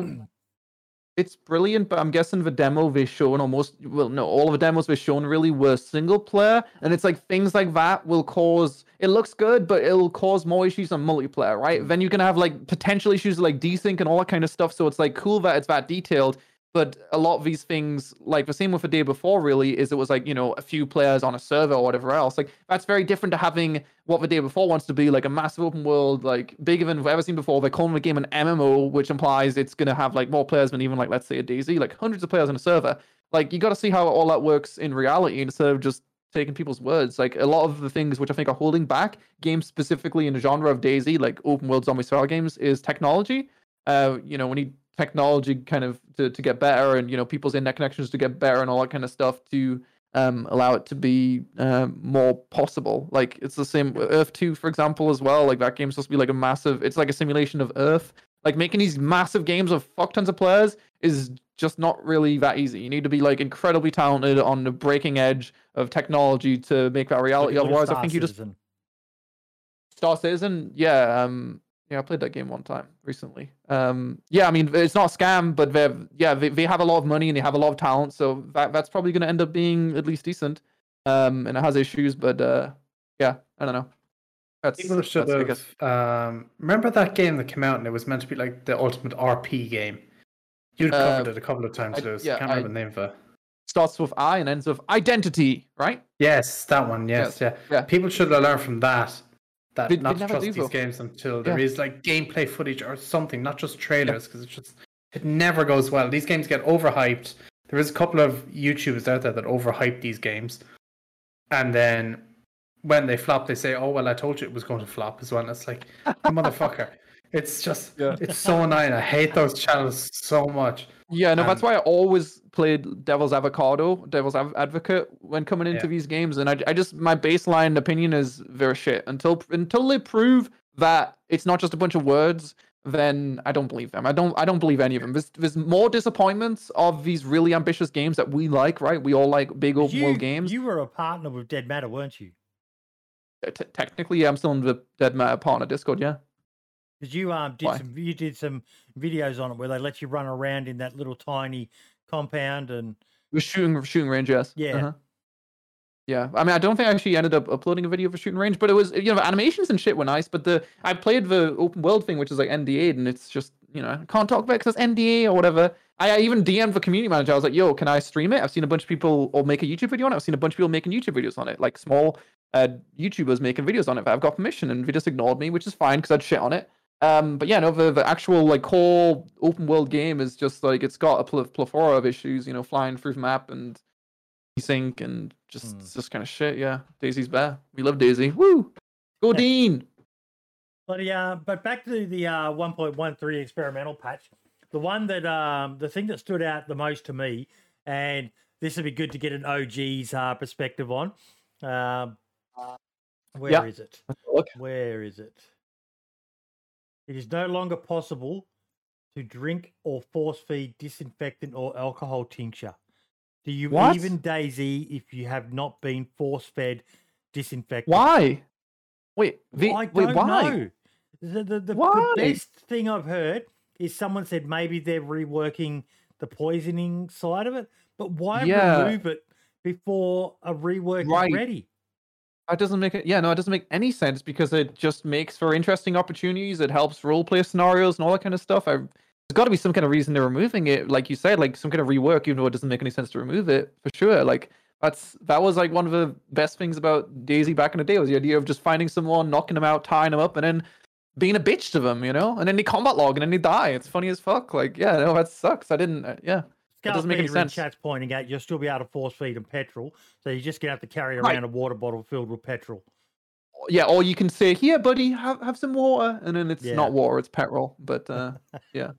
it's brilliant, but I'm guessing the demo they've shown almost well, no, all of the demos they've shown really were single player, and it's like things like that will cause. It looks good, but it'll cause more issues on multiplayer, right? Then you're gonna have like potential issues like desync and all that kind of stuff. So it's like cool that it's that detailed, but a lot of these things, like the same with the day before, really, is it was like you know a few players on a server or whatever else. Like that's very different to having what the day before wants to be, like a massive open world, like bigger than we've ever seen before. They're calling the game an MMO, which implies it's gonna have like more players than even like let's say a DayZ, like hundreds of players on a server. Like you got to see how all that works in reality instead of just taking people's words. Like a lot of the things which I think are holding back games specifically in the genre of DayZ, like open world zombie style games, is technology. Uh, you know, when need technology kind of to, to get better and you know people's internet connections to get better and all that kind of stuff to um, allow it to be um, more possible. Like it's the same Earth 2, for example, as well. Like that game's supposed to be like a massive. It's like a simulation of Earth. Like making these massive games of fuck tons of players is just not really that easy. You need to be like incredibly talented on the breaking edge of technology to make that reality. Otherwise, I think you just Citizen. Star Citizen, yeah, um, yeah, I played that game one time recently. Um, yeah, I mean, it's not a scam, but they yeah, they, they have a lot of money and they have a lot of talent, so that that's probably going to end up being at least decent. Um, and it has issues, but uh, yeah, I don't know. That's, People should that's have. Um, remember that game that came out and it was meant to be like the ultimate RP game. You'd Uh, covered it a couple of times, I- Lewis. yeah, can't remember I- the name for it. starts with I and ends with identity, right? Yes, that one. Yes, yeah. yeah. People should learn from that. That They- they not to never trust these though. games until there Yeah. is like gameplay footage or something, not just trailers, because it's just it never goes well. These games get overhyped. There is a couple of YouTubers out there that overhype these games, and then when they flop, they say, "Oh well, I told you it was going to flop as well." And it's like, motherfucker. It's just, Yeah. it's so annoying. I hate those channels so much. Yeah, no, that's why I always played Devil's Avocado, Devil's Av- Advocate when coming into Yeah. these games, and I, I just my baseline opinion is they're shit until until they prove that it's not just a bunch of words. Then I don't believe them. I don't. I don't believe any of them. There's, there's more disappointments of these really ambitious games that we like, right? We all like big open You, world games. you were a partner with Dead Matter, weren't you? Uh, T- technically, yeah, I'm still in the Dead Matter partner Discord. Yeah. Because you um did Why? some you did some videos on it where they let you run around in that little tiny compound and The shooting shooting range, yes. Yeah. Uh-huh. Yeah. I mean, I don't think I actually ended up uploading a video of a shooting range, but it was you know animations and shit were nice. But the I played the open world thing, which is like NDA, and it's just you know I can't talk about it because it's NDA or whatever. I, I even DM'd the community manager. I was like, "Yo, can I stream it?" I've seen a bunch of people or make a YouTube video on it. I've seen a bunch of people making YouTube videos on it, like small uh, YouTubers making videos on it I've got permission, and they just ignored me, which is fine because I'd shit on it. Um, but yeah, no, the, the actual like core open world game is just like it's got a pl- plethora of issues, you know, flying through the map and sync and just it's just kind of shit. Yeah, DayZ's bad. We love DayZ. Woo, go Yeah. Dean. But yeah, but back to the uh, 1.13 experimental patch, the one that um, the thing that stood out the most to me, and this would be good to get an OG's uh, perspective on. Um, where is Yeah. it? Look, Where is it? It is no longer possible to drink or force feed disinfectant or alcohol tincture. Do you What? even DayZ if you have not been force fed disinfectant? why? Wait, the, I wait, don't why? know. The, the, the, Why? the best thing I've heard is someone said maybe they're reworking the poisoning side of it, but why Yeah. remove it before a rework Right. is ready? That doesn't make it. Yeah, no, it doesn't make any sense because it just makes for interesting opportunities. It helps role play scenarios and all that kind of stuff. I, there's got to be some kind of reason they're removing it. Like you said, like some kind of rework, even though it doesn't make any sense to remove it for sure. Like that's that was like one of the best things about DayZ back in the day was the idea of just finding someone, knocking them out, tying them up, and then being a bitch to them, you know. And then they combat log and then they die. It's funny as fuck. Like yeah, no, that sucks. I didn't. Uh, yeah. That doesn't make any Peter in sense. Chat's pointing out you'll still be able to force feed them petrol, so you're just gonna have to carry Right. around a water bottle filled with petrol. Yeah, or you can say, "Here, buddy, have have some water," and then it's Yeah. not water, it's petrol. But uh,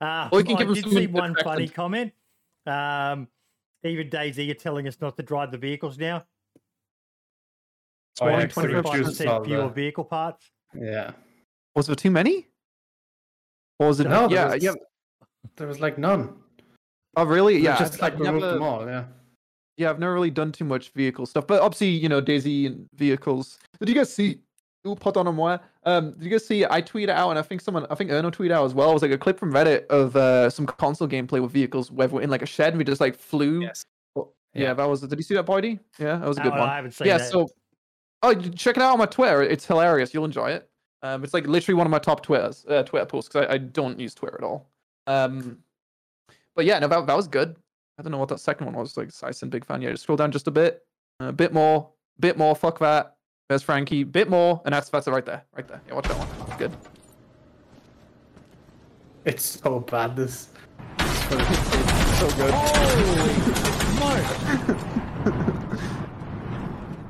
Uh, Or you can I give 'em did something see one funny comment. Um, even DayZ you're telling us not to drive the vehicles now. Oh, yeah, Twenty- 'cause they 25% reduced percent all fewer the- vehicle parts. Yeah. was there too many? Or was it? No, yeah, was, yeah. There was like none. Oh, really? They Yeah, just I've- like I've removed never- them all. Yeah. Yeah, I've never really done too much vehicle stuff, but obviously, you know, DayZ and vehicles. Did you guys see? Ooh, put on moi. Um, did you guys see? I tweeted out, and I think someone, I think Erno tweeted out as well. It was like a clip from Reddit of uh, some console gameplay with vehicles, where we're in like a shed, and we just like flew. Yes. Oh, yeah. Yeah. that was. Did you see that, Boydie? Yeah, that was a good Oh, one. I haven't seen yeah, that. so oh, check it out on my Twitter. It's hilarious. You'll enjoy it. Um, it's like literally one of my top Twitters, uh, Twitter posts because I, I don't use Twitter at all. Um, but yeah, no, that, that was good. I don't know what that second one was. Like, Syson, big fan. Yeah, just scroll down just a bit, a bit more, bit more. Fuck that. There's Frankie. Bit more, and that's that's it right there, right there. Yeah, watch that one. Good. It's so bad. This. so good.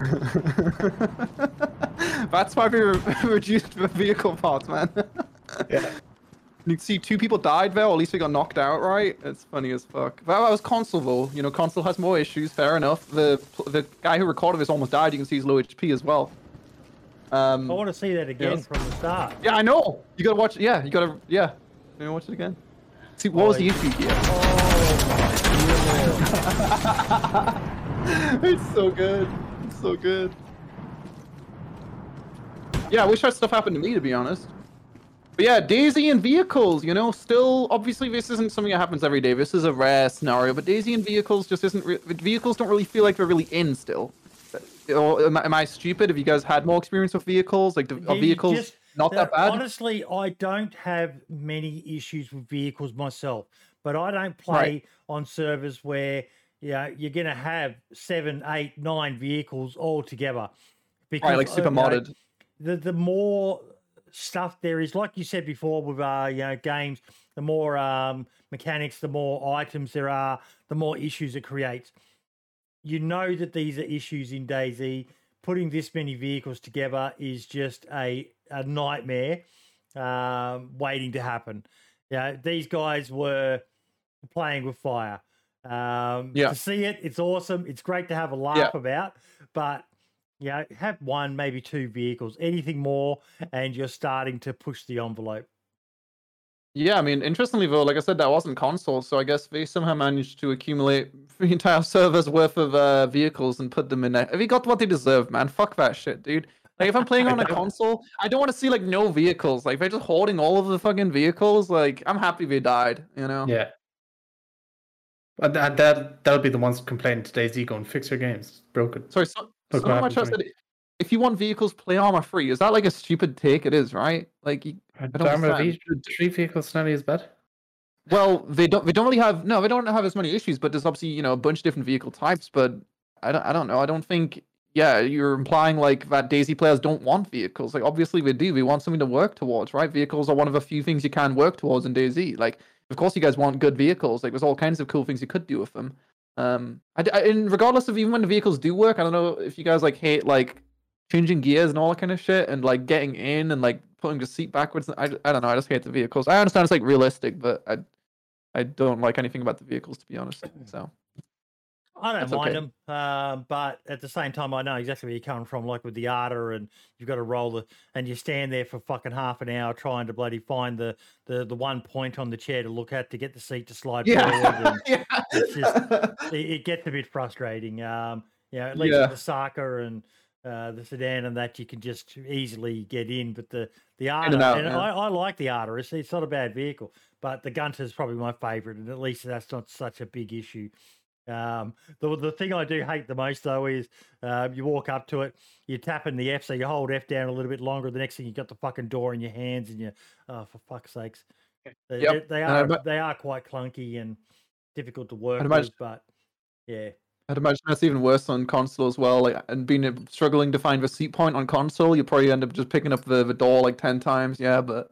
That's why we re- reduced the vehicle parts, man. Yeah. You can see two people died there, or at least they got knocked out, right? It's funny as fuck. That, that was console though. You know, console has more issues. Fair enough. The the guy who recorded this almost died. You can see his low HP as well. Um, I want to see that again Yes. from the start. yeah, I know. You gotta watch. Yeah, you gotta. Yeah, you know, watch it again. See, what was the issue here? it's so good. It's so good. Yeah, I wish that stuff happened to me, to be honest. But yeah, DayZ and vehicles, you know, still obviously this isn't something that happens every day. This is a rare scenario, but DayZ and vehicles just isn't. Re- vehicles don't really feel like they're really in still. Or am, I- am I stupid? Have you guys had more experience with vehicles? Like, are vehicles just- not that Uh, bad? Honestly, I don't have many issues with vehicles myself, but I don't play on servers where you know, you're going to have seven, eight, nine vehicles all together. Because Right, like uh, super you know, modded. the the more stuff there is, like you said before with uh, you know games, the more um, mechanics, the more items there are, the more issues it creates. You know that these are issues in DayZ. Putting this many vehicles together is just a a nightmare um, waiting to happen. Yeah, these guys were playing with fire. Um, Yeah. To see it, it's awesome. It's great to have a laugh about, but you know, have one, maybe two vehicles. Anything more, and you're starting to push the envelope. Yeah, I mean, interestingly though, like I said, that wasn't console, so I guess they somehow managed to accumulate the entire server's worth of uh, vehicles and put them in there. Have you got what they deserve, man? Fuck that shit, dude. Like, if I'm playing on a console, I don't want to see like no vehicles. Like, if they're just hoarding all of the fucking vehicles, like, I'm happy they died. You know? Yeah. And that, that that'll be the ones complaining today's ego and fix your games. It's broken. Sorry, so, Look so what my happened to trust me. that if you want vehicles, play Arma three. Is that like a stupid take? It is, right? Like, you, don't Arma three vehicles not as bad. Well, they don't. They don't really have. No, they don't have as many issues. But there's obviously you know a bunch of different vehicle types. But I don't. I don't know. I don't think yeah, you're implying like that DayZ players don't want vehicles. Like obviously we do. We want something to work towards, right? Vehicles are one of a few things you can work towards in DayZ. Like of course you guys want good vehicles. Like there's all kinds of cool things you could do with them. Um, I, I, and regardless of even when the vehicles do work, I don't know if you guys like hate like changing gears and all that kind of shit, and like getting in and like putting the seat backwards. I, I don't know. I just hate the vehicles. I understand it's like realistic, but I I don't like anything about the vehicles to be honest. So I don't That's mind okay. them, um, but at the same time, I know exactly where you're coming from. Like with the Arta, and you've got to roll the, and you stand there for fucking half an hour trying to bloody find the the, the one point on the chair to look at to get the seat to slide forward. And yeah. it's just- it, it gets a bit frustrating. Um, you know, at least Yeah. with the Sarka and uh, the sedan and that, you can just easily get in. But the the Arta, and and, out, yeah. I, I like the Arta. It's, it's not a bad vehicle, but the Gunter is probably my favourite, and at least that's not such a big issue. Um, the the thing I do hate the most though is uh, you walk up to it, you tap in the F, so you hold F down a little bit longer. The next thing you got the fucking door in your hands, and you oh for fuck's sakes, they, Yep, they are they are quite clunky and difficult to work imagine- with, but yeah. I'd imagine that's even worse on console as well. Like and being struggling to find the seat point on console, you probably end up just picking up the, the door like ten times. Yeah, but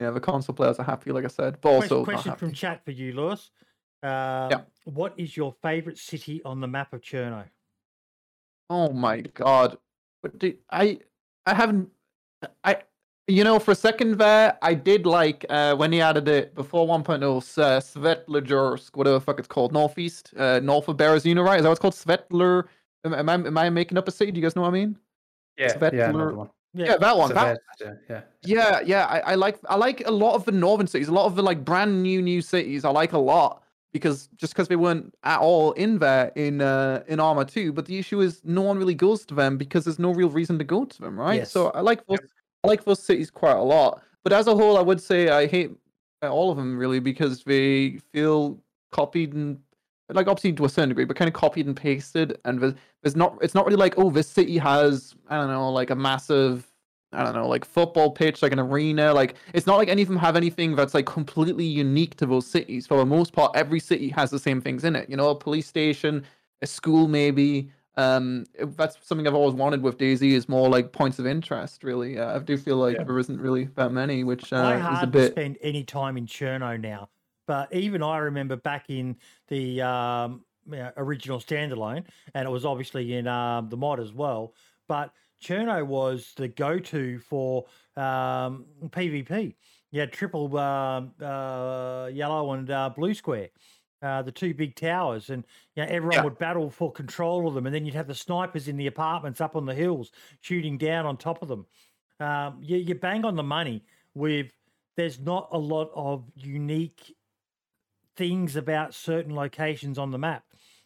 yeah, the console players are happy, like I said, but Question, also question from chat for you, Lewis. Um, What is your favourite city on the map of Cherno? Oh my god. But do, I I haven't I you know for a second there I did like uh when he added it before 1.0 uh, Svetlogorsk whatever the fuck it's called northeast uh north of Berezino right? Is that what it's called? Svetler am, am I am I making up a city? Do you guys know what I mean? Yeah, Svetler- yeah, another one. yeah, that one that, Svetja, yeah. yeah yeah I, I like I like a lot of the northern cities a lot of the like brand new new cities I like a lot because just because they weren't at all in there in uh in Arma 2 but the issue is no one really goes to them because there's no real reason to go to them right Yes. so I like those I like those cities quite a lot but as a whole I would say I hate uh, all of them really because they feel copied and like obviously to a certain degree but kind of copied and pasted and there's, there's not it's not really like oh this city has I don't know like a massive I don't know, like football pitch, like an arena. Like it's not like any of them have anything that's like completely unique to those cities. For the most part, every city has the same things in it. You know, a police station, a school, maybe. Um, that's something I've always wanted with DayZ is more like points of interest. Really, uh, I do feel like Yeah. there isn't really that many, which I uh, is a hardly bit. spend any time in Cherno now, but even I remember back in the um, you know, original standalone, and it was obviously in um, the mod as well. But Cherno was the go-to for um, PvP. You had triple um, uh, yellow and uh, blue square. Uh, the two big towers, and you know, everyone Yeah. would battle for control of them, and then you'd have the snipers in the apartments up on the hills shooting down on top of them. Um, you, you bang on the money with there's not a lot of unique things about certain locations on the map.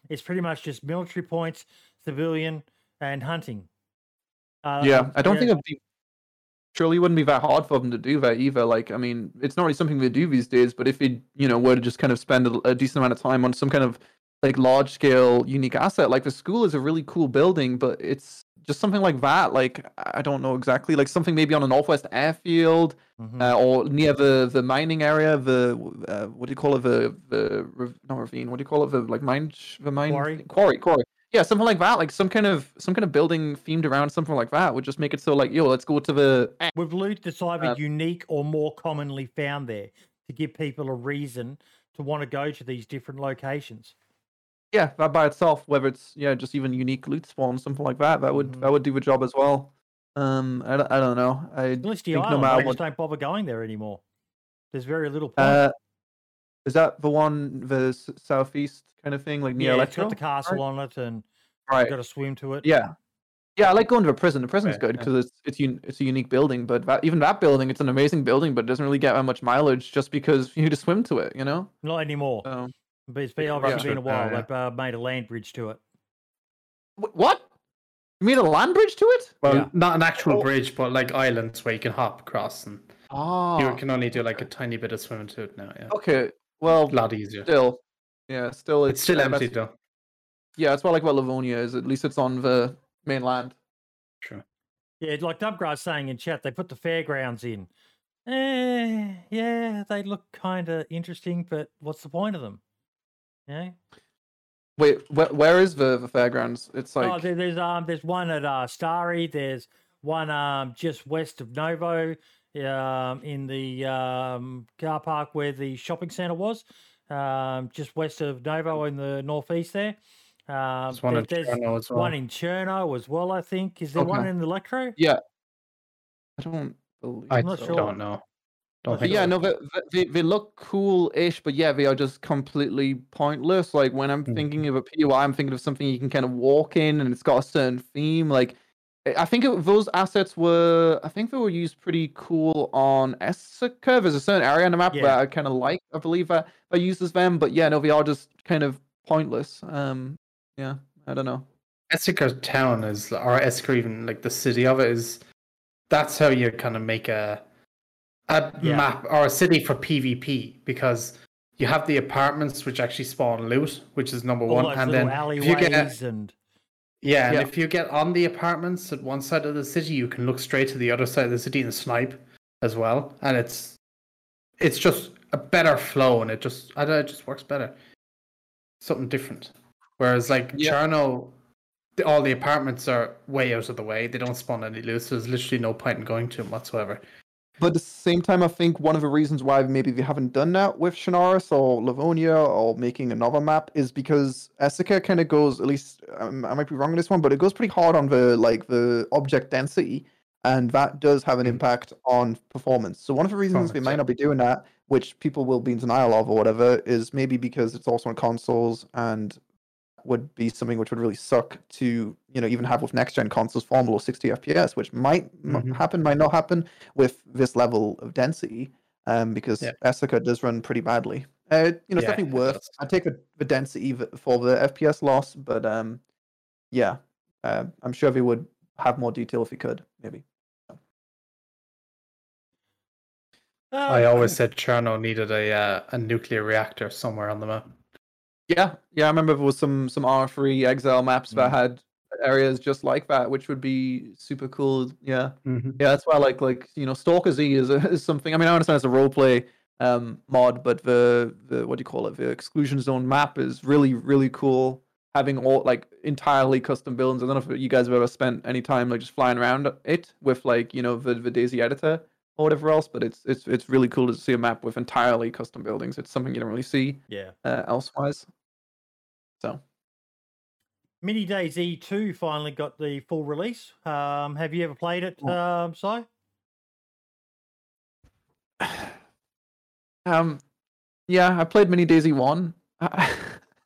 It's pretty much just military points, civilian, and hunting. Uh, yeah, I don't think it'd be. Surely, it wouldn't be that hard for them to do that either. Like, I mean, it's not really something they do these days. But if they, you know, were to just kind of spend a, a decent amount of time on some kind of like large scale unique asset, like the school is a really cool building, but it's just something like that. Like, I don't know exactly, like something maybe on a northwest airfield mhm. uh, or near the the mining area. The uh, what do you call it? The the not ravine. What do you call it? The like mine the mine Quarry? quarry quarry. Yeah, something like that. Like some kind of some kind of building themed around something like that would just make it so like yo, let's go to the with loot that's either uh, unique or more commonly found there to give people a reason to want to go to these different locations. yeah that by itself. Whether it's yeah just even unique loot spawn something like that, that would Mhm. that would do the job as well. Um, I, don't- I don't know. I Skalisty think no Island, matter I just what. don't bother going there anymore. There's very little point. Uh, is that the one the s- southeast kind of thing like near yeah, it's Electro? got the castle on it, and Right. you've got to swim to it. Yeah. Yeah, I like going to a prison. The prison's Right, good yeah. because it's it's un- it's a unique building, but that, even that building, it's an amazing building, but it doesn't really get that much mileage just because you need to swim to it, you know. Not anymore, So, but it's been Yeah, obviously right. been a while. Yeah. They've uh, made a land bridge to it. Wh- what? You mean a land bridge to it? Well, Yeah. not an actual Oh. bridge, but like islands where you can hop across, and Oh, you can only do like a tiny bit of swimming to it now. Yeah, okay. Well, a lot easier. still, yeah, still, It's still uh, empty that's- though. Yeah, that's what I like about Livonia is at least it's on the mainland. True. Yeah, like Dubgrass saying in chat, they put the fairgrounds in. Eh, yeah, they look kind of interesting, but what's the point of them? Yeah, Wait, where, where is the, the fairgrounds? It's like oh, there, there's um, there's one at uh, Starry. There's one um, just west of Novo, um, in the um, car park where the shopping centre was, um, just west of Novo in the northeast there. Um, There's one there- in there's Cherno as well. one in Cherno as well. I think is there one Okay. in Electro? yeah. I don't believe. I I'm not so. sure. don't know. Don't think yeah, no, they, they they look cool-ish, but yeah, they are just completely pointless. Like when I'm Mhm. thinking of a POI, I'm thinking of something you can kind of walk in, and it's got a certain theme. Like I- think it, those assets were, I think they were used pretty cool on Esseker. There's a certain area on the map Yeah. where I kind of like. I believe that I uses them, but yeah, no, they are just kind of pointless. Um, yeah, I don't know. Esseker town is, or Esseker even like the city of it is. That's how you kind of make a a Yeah. map or a city for PvP because you have the apartments which actually spawn loot, which is number All one, and then if you get and yeah, and Yeah. if you get on the apartments at one side of the city, you can look straight to the other side of the city and snipe as well, and it's it's just a better flow, and it just I don't know, it just works better. Something different. Whereas like. Cherno, the, all the apartments are way out of the way. They don't spawn any loot, so there's literally no point in going to them whatsoever. But at the same time, I think one of the reasons why maybe they haven't done that with Chernarus or Livonia or making another map is because Esseker kind of goes, at least um, I might be wrong on this one, but it goes pretty hard on the like the object density, and that does have an Mm. impact on performance. So one of the reasons they Performance, might not be doing that, which people will be in denial of or whatever, is maybe because it's also on consoles and would be something which would really suck to you know even have with next gen consoles fall below 60 fps which might m- Mhm. happen might not happen with this level of density um because Yeah. Esseker does run pretty badly uh, you know Yeah, definitely worth i take the, the density for the fps loss but um yeah uh, i'm sure they would have more detail if we could maybe I Uh, always said Cherno needed a uh, a nuclear reactor somewhere on the map. Yeah yeah i remember there was some some r3 exile maps that Mm. had areas just like that which would be super cool yeah Mm-hmm. Yeah, that's why like like you know Stalker Z is, a, is something. I mean, I understand it's a role play um, mod, but the the what do you call it? The exclusion zone map is really really cool. Having all like entirely custom buildings. I don't know if you guys have ever spent any time like just flying around it with like you know the the DayZ editor or whatever else. But it's it's it's really cool to see a map with entirely custom buildings. It's something you don't really see yeah. uh, elsewise. So Mini DayZ 2 finally got the full release. Um, have you ever played it, um, Si? Um, yeah, I played Mini DayZ One. I-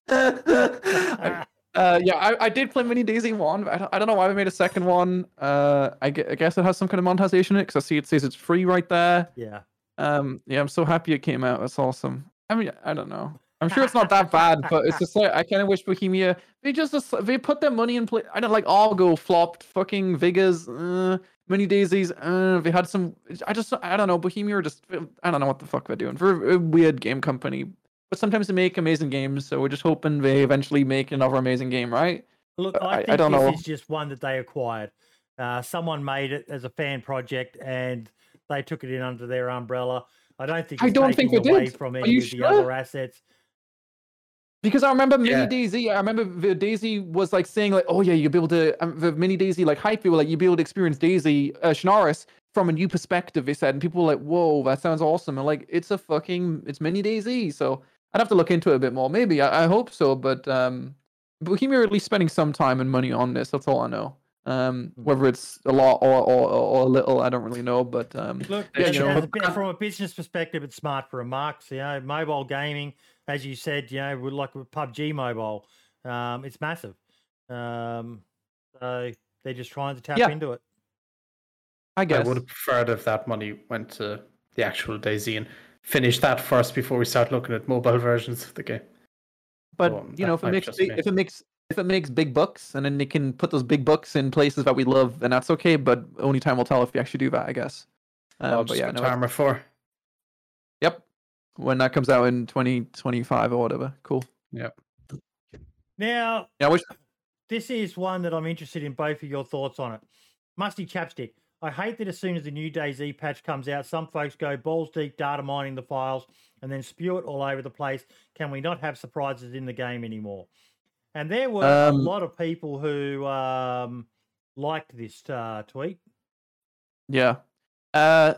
uh, yeah, I, I did play Mini DayZ One. But I don't, I don't know why they made a second one. Uh, I, gue- I guess it has some kind of monetization in it because I see it says it's free right there. Yeah. Um, yeah, I'm so happy it came out. That's awesome. I mean, I don't know. I'm sure it's not that bad, but it's just like I kind of wish Bohemia they just they put their money in play. I don't like Argo flopped, fucking Vegas, uh, Mini Daisies. Uh, they had some. I just I don't know. Bohemia are just I don't know what the fuck they're doing. For a weird game company, but sometimes they make amazing games. So we're just hoping they eventually make another amazing game, right? Look, But I, I- I think don't this know. is just one that they acquired. Uh, someone made it as a fan project and they took it in under their umbrella. I don't think I it's don't think taking they away did. from Are any you of the sure? other assets. Because I remember Mini Yeah. DayZ, I remember the DayZ was like saying like, oh yeah, you'll be able to um, the Mini DayZ like hype. People were like you'll be able to experience DayZ uh, Chernarus from a new perspective. They said, and people were like, whoa, that sounds awesome. And like, it's a fucking it's Mini DayZ. So I'd have to look into it a bit more. Maybe I, I hope so, but um, Bohemia are at least spending some time and money on this. That's all I know. Um, Mm. whether it's a lot or, or, or a little, I don't really know. But um, Look, Yeah, as- sure. as a from a business perspective, it's smart for a remarks. You know, mobile gaming, as you said, you know, with- like PUBG Mobile, um, it's massive. Um, so they're just trying to tap Yeah. into it. I guess I would have preferred if that money went to the actual DayZ and finish that first before we start looking at mobile versions of the game. But Well, you know, if it makes big, if it makes if it makes big bucks, and then they can put those big bucks in places that we love, then that's okay. But only time will tell if we actually do that, I guess. Um, I'll but just yeah, get no, it's- Arma 4. yep. When that comes out in twenty twenty five or whatever, cool. Yep. Now, Yeah, I wish. this is one that I'm interested in both of your thoughts on it. Musty Chapstick. I hate that as soon as the new DayZ patch comes out, some folks go balls deep data mining the files and then spew it all over the place. Can we not have surprises in the game anymore? And there were a Um, lot of people who um, liked this uh, tweet. Yeah. Uh,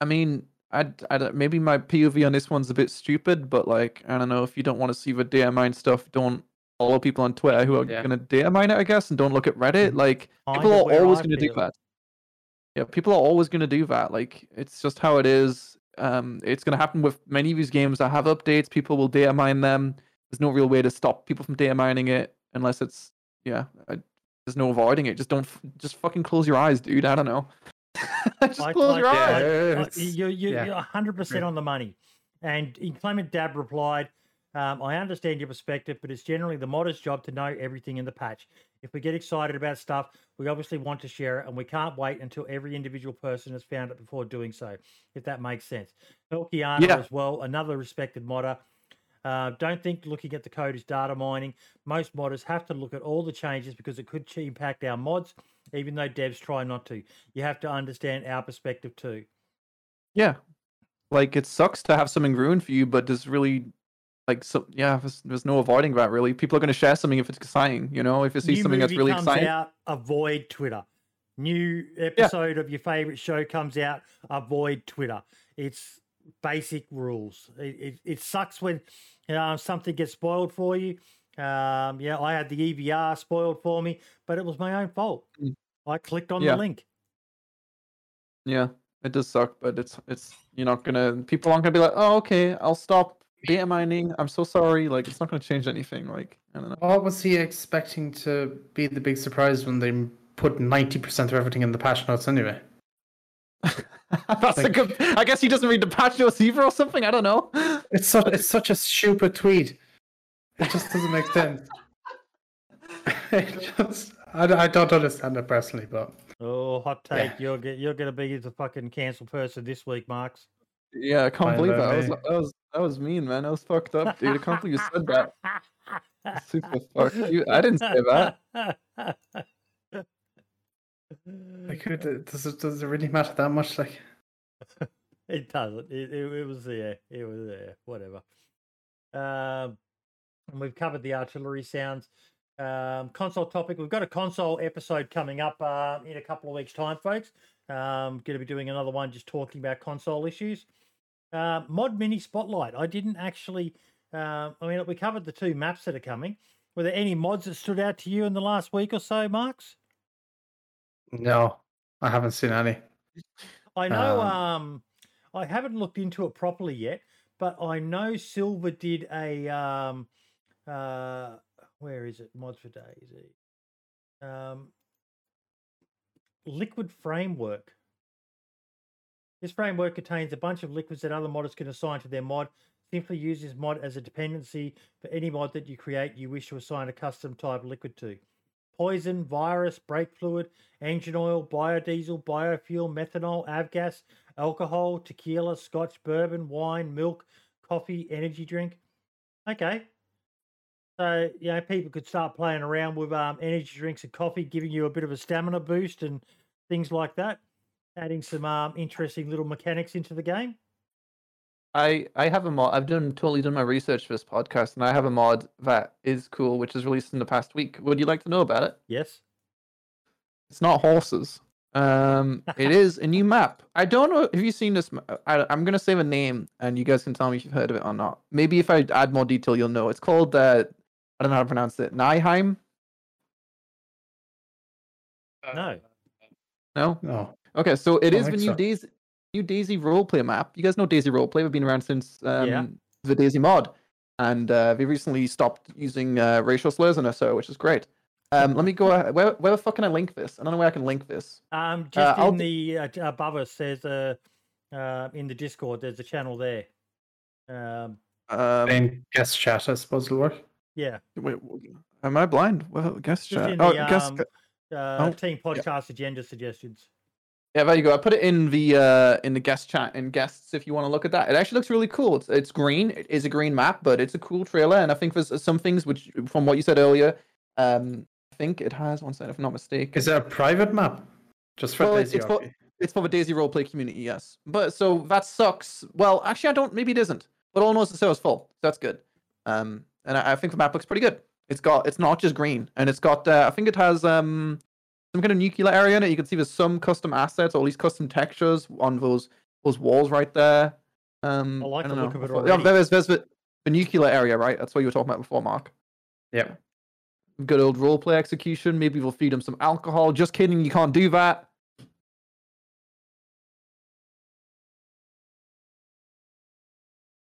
I mean, I, I don't- maybe my POV on this one's a bit stupid, but like, I don't know if you don't want to see the data mine stuff, don't follow people on Twitter who are Yeah. gonna data mine it, I guess, and don't look at Reddit. Like, Kind people are always gonna do that. Yeah, people are always gonna do that. Like, it's just how it is. Um, it's gonna happen with many of these games that have updates. People will data mine them. There's no real way to stop people from data mining it unless it's yeah. I, there's no avoiding it. Just don't. f- Just fucking close your eyes, dude. I don't know. just I- close I- your I- eyes. Yeah, Uh, you, you, yeah. You're 100% Agree. on the money. And Inclement Dab replied, um, I understand your perspective, but it's generally the modder's job to know everything in the patch. If we get excited about stuff, we obviously want to share it, and we can't wait until every individual person has found it before doing so, if that makes sense. Elkiana Yeah. as well, another respected modder. Uh, don't think looking at the code is data mining. Most modders have to look at all the changes because it could impact our mods, even though devs try not to. You have to understand our perspective too. Yeah. Like it sucks to have something ruined for you, but there's really like so yeah, there's, there's no avoiding that really. People are gonna share something if it's exciting, you know, if you see New something that's really comes exciting. out, avoid Twitter. New episode of your favorite show comes out, avoid Twitter. It's basic rules. It, it, it sucks when you know, something gets spoiled for you. Um, yeah, I had the EVR spoiled for me, but it was my own fault. Mm. I clicked on Yeah. the link. Yeah, it does suck, but it's it's you're not gonna people aren't gonna be like, Oh, okay, I'll stop data mining. I'm so sorry. Like it's not gonna change anything. Like I don't know. What was he expecting to be the big surprise when they put 90% of everything in the patch notes anyway? That's a good I guess he doesn't read the patch notes either or something. I don't know. It's such, it's such a stupid tweet. It just doesn't make sense. it just, I, I don't understand it personally, but Oh, hot Yeah. take! You're get, you're gonna be the fucking cancel person this week, Marks. Yeah, I can't Fine believe that. That was, that was that was mean, man. That was fucked up, dude. I can't believe you said that. Super fuck you. I didn't say that. like, who does it, does it really matter that much? Like, It doesn't. It, it, it was there. It was there. Whatever. Um, and we've covered the artillery sounds. Um, console topic. We've got a console episode coming up uh, in a couple of weeks' time, folks. Um, going to be doing another one just talking about console issues. Uh, Mod Mini Spotlight. I didn't actually. Uh, I mean, we covered the two maps that are coming. Were there any mods that stood out to you in the last week or so, Marks? no, I haven't seen any. I know. Um, Um, I haven't looked into it properly yet, but I know Silver did a um, uh, where is it? Mods for DayZ. Um, liquid framework. This framework contains a bunch of liquids that other modders can assign to their mod. Simply use this mod as a dependency for any mod that you create you wish to assign a custom type liquid to. Poison, virus, brake fluid, engine oil, biodiesel, biofuel, methanol, avgas, alcohol, tequila, scotch, bourbon, wine, milk, coffee, energy drink. Okay. So, you know, people could start playing around with um, energy drinks and coffee, giving you a bit of a stamina boost and things like that. Adding some um, interesting little mechanics into the game. I I have a mod. I've done totally done my research for this podcast, and I have a mod that is cool, which is released in the past week. Would you like to know about it? Yes. It's not horses. Um, it is a new map. I don't know. Have you seen this? I, I'm gonna say the name, and you guys can tell me if you've heard of it or not. Maybe if I add more detail, you'll know. It's called. Uh, I don't know how to pronounce it. Nijheim. No. No. No. Okay, so it Don't is the new so. DayZ, new DayZ roleplay map. You guys know DayZ roleplay? We've been around since um, Yeah. the DayZ mod, and uh, they recently stopped using uh, racial slurs in it, so which is great. Um, let me go. ahead- Where where the fuck can I link this? I don't know where I can link this. Um, just I'll in the uh, above us, there's a uh, in the Discord. There's a channel there. Um, Um, Main guest chat, I suppose, will work. yeah, wait, am I blind? Well, guest just chat. in Oh, the guess. um, uh, oh, team podcast agenda suggestions. Yeah, there you go. I put it in the uh in the guest chat and guests if you want to look at that. It actually looks really cool. It's it's green. It is a green map, but it's a cool trailer. And I think there's some things which, from what you said earlier, um, I think it has one second, if I'm not mistaken. Is it a private map? Just for Well, DayZ it's for- It's for the DayZ roleplay community, yes. But so that sucks. Well, actually, I don't. Maybe it isn't. But all I know the server's full. So that's good. Um, and I, I think the map looks pretty good. It's got it's not just green, and it's got uh, I think it has um some kind of nuclear area in it. You can see there's some custom assets or at least custom textures on those those walls right there. Um, I like don't the look of it I thought- yeah, there's there's the, the nuclear area, right? That's what you were talking about before, Mark. Yeah. Good old roleplay execution. Maybe we'll feed him some alcohol. Just kidding, you can't do that.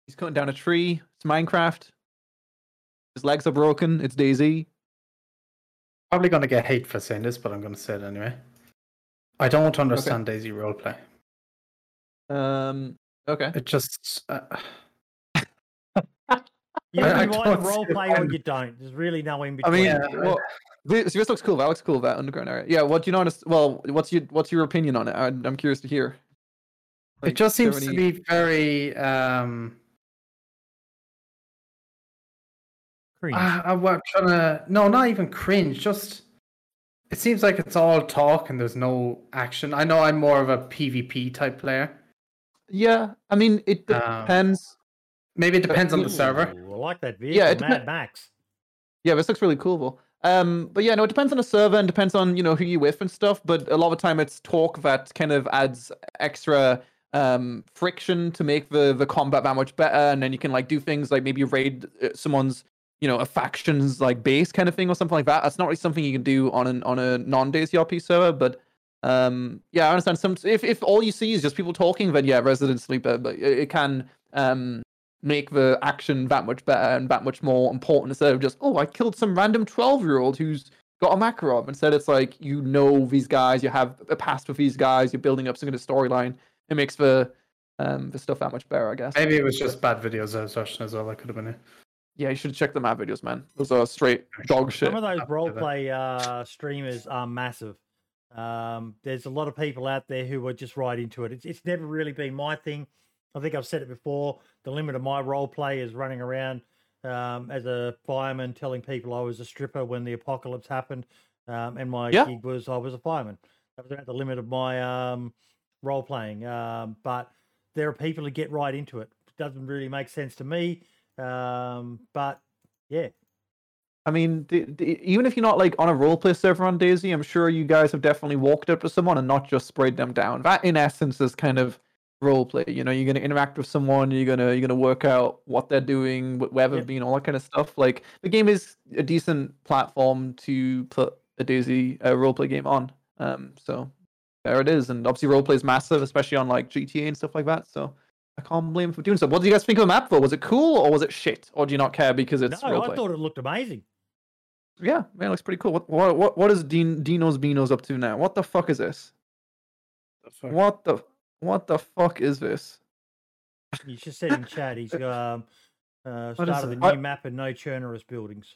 He's cutting down a tree. It's Minecraft. His legs are broken. It's DayZ. Probably gonna get hate for saying this, but I'm gonna say it anyway. I don't understand DayZ roleplay. Um. Okay. It just uh, You I- I want don't role play or you don't. There's really no in between. I mean, Yeah, well, this, this looks cool. That looks cool. That underground area. Yeah. What do you notice? Well, what's your what's your opinion on it? I, I'm curious to hear. Like, it just is there seems to be very um Cringe. I, I'm trying to no, not even cringe. Just it seems like it's all talk and there's no action. I know I'm more of a PvP type player. Yeah. I mean, it Um, depends. Maybe it depends on the server. Ooh, I like that vehicle. Yeah, it Mad depen- Max. Yeah, this looks really cool. though. Um, but yeah, no, it depends on the server and depends on you know who you with and stuff. But a lot of the time, it's talk that kind of adds extra um friction to make the the combat that much better, and then you can like do things like maybe raid uh, someone's you know a faction's like base kind of thing or something like that. That's not really something you can do on an on a non DayZ RP server, but. Um, yeah, I understand. Some if, if all you see is just people talking, then yeah, Resident Sleeper, but it, it can um make the action that much better and that much more important instead of just oh I killed some random twelve year old who's got a Makarov. Instead, it's like you know these guys, you have a past with these guys, you're building up some kind of storyline. It makes the um the stuff that much better, I guess. Maybe it was just bad videos as well. That could have been it. Yeah, you should check the map videos, man. Those are straight dog shit. Some of those Up to role play uh, streamers are massive. Um, there's a lot of people out there who are just right into it. It's, it's never really been my thing. I think I've said it before. The limit of my role play is running around um, as a fireman, telling people I was a stripper when the apocalypse happened, um, and my Yeah. gig was I was a fireman. That was about the limit of my um, role playing. Um, but there are people who get right into it. It doesn't really make sense to me. Um, but yeah, I mean, d- d- even if you're not like on a roleplay server on DayZ, I'm sure you guys have definitely walked up to someone and not just sprayed them down. That, in essence, is kind of roleplay. You know, you're gonna interact with someone, you're gonna you're gonna work out what they're doing, wh- where they've Yep. been, all that kind of stuff. Like the game is a decent platform to put a DayZ uh, roleplay game on. Um, so there it is, and obviously roleplay is massive, especially on like GTA and stuff like that. So. I can't blame him for doing so. What do you guys think of the map though? Was it cool or was it shit? Or do you not care because it's no, roleplay? I thought it looked amazing. Yeah, man, it looks pretty cool. What what what, what is Dean, Dino's Beano's up to now? What the fuck is this? What the what the fuck is this? He's just said in chat he's um, uh, What is started a the What- new map and no Chernarus buildings.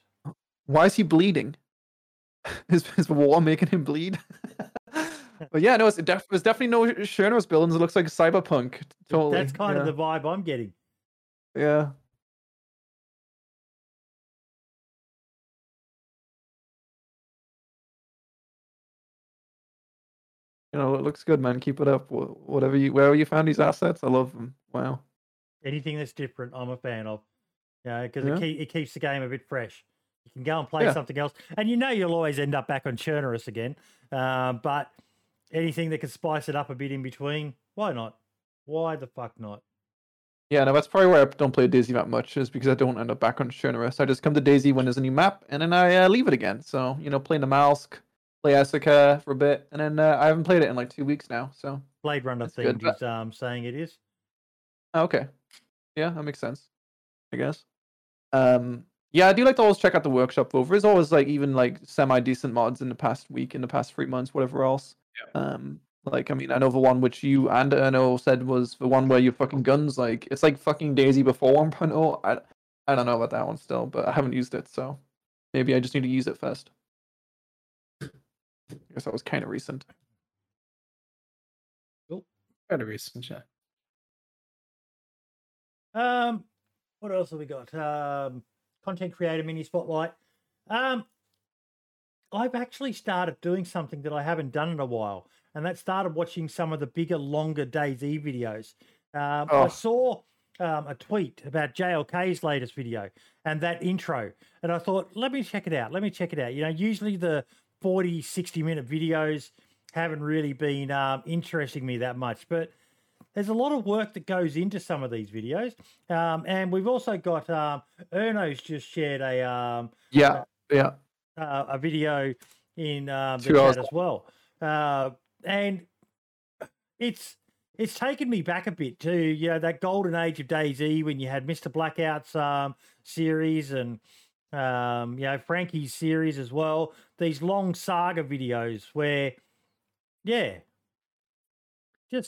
Why is he bleeding? Is is the war making him bleed? but yeah, no, it's def- there's definitely no Shernos buildings. It looks like cyberpunk. Totally. That's kind yeah. of the vibe I'm getting. yeah. You know, it looks good, man. Keep it up. Whatever you, wherever you found these assets, I love them. Wow. Anything that's different, I'm a fan of. Yeah, because Yeah. it, keep, it keeps the game a bit fresh. You can go and play Yeah. something else, and you know you'll always end up back on Chernarus again. Uh, but anything that can spice it up a bit in between, why not? Why the fuck not? Yeah, no, that's probably why I don't play DayZ that much, is because I don't end up back on Chernarus. I just come to DayZ when there's a new map, and then I uh, leave it again. So, you know, playing Namalsk, play Esseker for a bit, and then uh, I haven't played it in like two weeks now. So, Blade Runner good, themed but- is um, saying it is. oh, okay. Yeah, that makes sense, I guess. Um, yeah, I do like to always check out the workshop though. There's always like even like semi decent mods in the past week, in the past three months, whatever else. Um, like I mean, I know the one which you and I know said was the one where you fucking guns like it's like fucking DayZ before 1.0. I I don't know about that one still, but I haven't used it, so maybe I just need to use it first. I guess that was kind of recent. Cool. Kind of recent, yeah. Um, what else have we got? Um, content creator mini spotlight. Um, I've actually started doing something that I haven't done in a while, and that started watching some of the bigger, longer DayZ videos. Um, I Oh. saw um, a tweet about JLK's latest video and that intro. And I thought, let me check it out. Let me check it out. You know, usually the 40, 60 minute videos haven't really been um, interesting me that much, but there's a lot of work that goes into some of these videos. Um, and we've also got um, Erno's just shared a um, Yeah, yeah. Uh, a video in um, the chat as well, uh, and it's it's taken me back a bit to you know that golden age of DayZ when you had Mister Blackout's um, series and um, you know Frankie's series as well. These long saga videos where, yeah,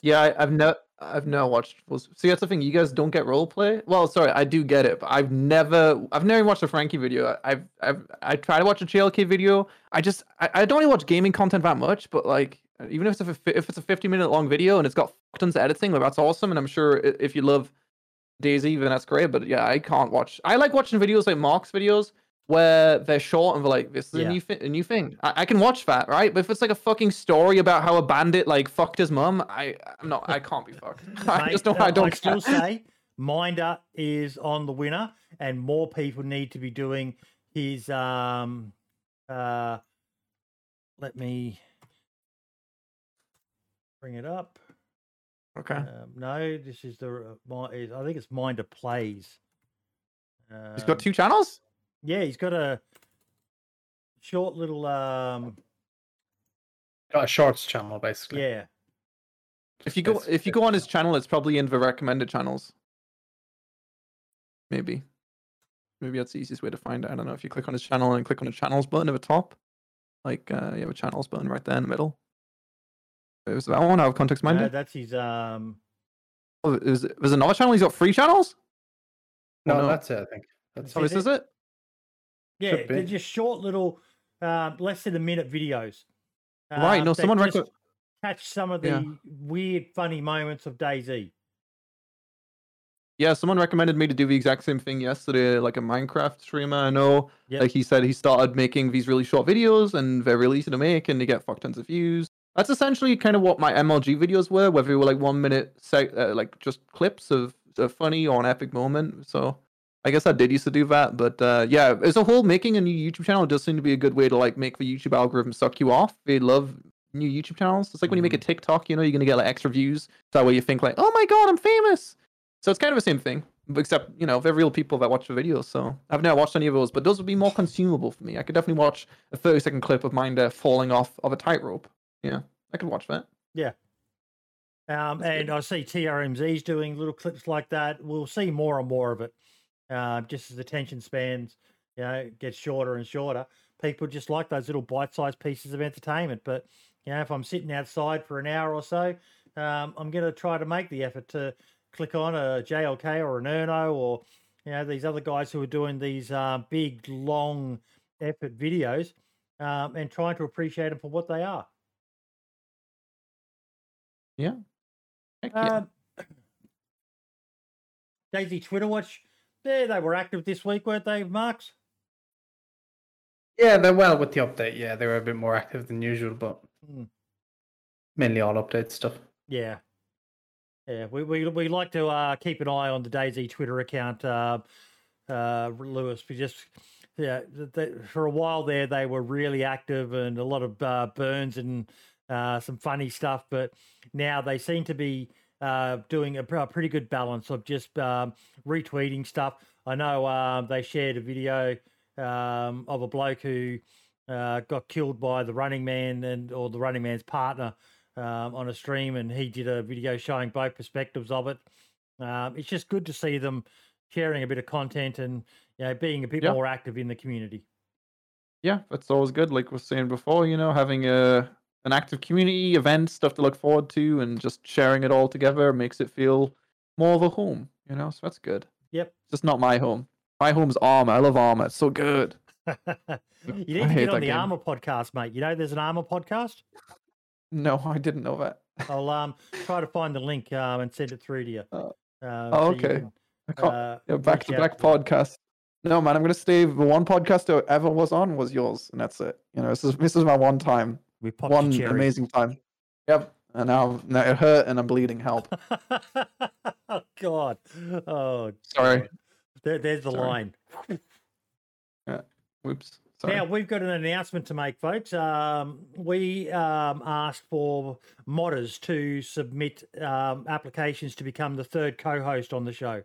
Yeah, I, I've no, I've never watched. See, that's the thing. You guys don't get role play. Well, sorry, I do get it, but I've never, I've never watched a Frankie video. I've, I've, I try to watch a JLK video. I just, I, I don't really watch gaming content that much, but like, even if it's a, if it's a 50 minute long video and it's got tons of editing, like that's awesome. And I'm sure if you love DayZ, then that's great. But yeah, I can't watch. I like watching videos like Mark's videos where they're short and they're like, this is Yeah. a new thi- a new thing. I, I can watch that, right? But if it's like a fucking story about how a bandit like fucked his mum, I I'm not. I can't be fucked. I Mate, just don't. uh, I don't. still care. say Minder is on the winner, and more people need to be doing his. Um, uh, let me bring it up. Okay. Um, no, this is the. Uh, my, is- I think it's Minder plays. He's got Um, two channels. Yeah, he's got a short little. Um, Got a shorts channel basically. yeah, If you go It's- if you go on his channel, it's probably in the recommended channels. Maybe. Maybe that's the easiest way to find it. I don't know if you click on his channel and click on the channels button at the top. Like uh, you have a channels button right there in the middle. It was that one out of context no, minded. that's his. Um, oh, is there's another channel? He's got three channels. No, no. that's it. I think. That's Oh, Is this it? is it. Yeah, they're just short little, um, less than a minute videos. Right. um, No, someone just recommend. catch some of the Yeah. weird, funny moments of DayZ. Yeah, someone recommended me to do the exact same thing yesterday, like a Minecraft streamer. I know, Yep. like he said, he started making these really short videos, and they're really easy to make, and they get fuck tons of views. That's essentially kind of what my MLG videos were, whether they were like one minute, sec- uh, like just clips of a funny or an epic moment. So I guess I did used to do that, but uh, yeah, as a whole, making a new YouTube channel does seem to be a good way to like make the YouTube algorithm suck you off. They love new YouTube channels. It's like when you make a TikTok, you know, you're gonna get like extra views. That way you think like, oh my god, I'm famous. So it's kind of the same thing, except you know they're real people that watch the videos. So I've never watched any of those, but those would be more consumable for me. I could definitely watch a 30 second clip of mine there falling off of a tightrope. Yeah, I could watch that. Yeah. Um, and good. I see TRMZ's doing little clips like that. We'll see more and more of it. Uh, just as attention spans, you know, get shorter and shorter. People just like those little bite-sized pieces of entertainment. But you know, if I'm sitting outside for an hour or so, um, I'm going to try to make the effort to click on a JLK or an Erno or you know these other guys who are doing these uh, big, long effort videos um, and trying to appreciate them for what they are. Heck yeah. Um, DayZ Twitter Watch, there they were active this week, weren't they, Marks? Yeah, they're well with the update. Yeah, they were a bit more active than usual, but Hmm. mainly all update stuff. Yeah. Yeah, we, we, we like to uh, keep an eye on the DayZ Twitter account, uh, uh, Lewis. We just, yeah, th- th- for a while there, they were really active and a lot of uh, burns and uh, some funny stuff. But now they seem to be uh, doing a, a pretty good balance of just um, retweeting stuff. I know um, they shared a video um, of a bloke who uh, got killed by the Running Man and or the Running Man's partner um, on a stream, and he did a video showing both perspectives of it. Um, it's just good to see them sharing a bit of content and you know being a bit Yeah. more active in the community. yeah, that's always good. Like we were saying before, you know, having a an active community event, stuff to look forward to, and just sharing it all together makes it feel more of a home. You know, so that's good. Yep. It's just not my home. My home's Arma. I love Arma. It's so good. you I need to get on the game. Arma podcast, mate. You know, there's an Arma podcast. No, I didn't know that. I'll um try to find the link um and send it through to you. Oh. Um, Oh, so you okay. can, I can't. uh, yeah, back to back podcast. No, man, I'm gonna stay. The one podcast I ever was on was yours, and that's it. You know, this is this is my one time, We popped one amazing time. Yep. and now, now it hurt, and I'm bleeding. Help! oh God. Oh, Sorry. there, there's the Sorry. line. Whoops. Sorry. Now we've got an announcement to make, folks. Um, we um, asked for modders to submit um, applications to become the third co-host on the show.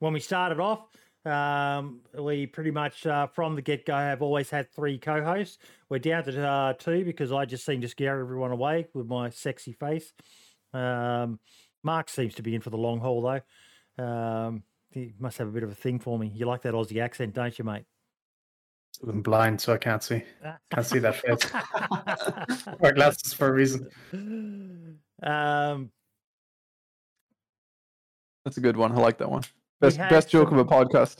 When we started off, um, we pretty much uh, from the get-go have always had three co-hosts. We're down to uh, two because I just seem to scare everyone away with my sexy face. Um, Mark seems to be in for the long haul though. Um, he must have a bit of a thing for me. You like that Aussie accent, don't you, mate? I'm blind, so I can't see. Can't see that face. Wear glasses for a reason. um, That's a good one. I like that one. We Best best joke some- of a podcast.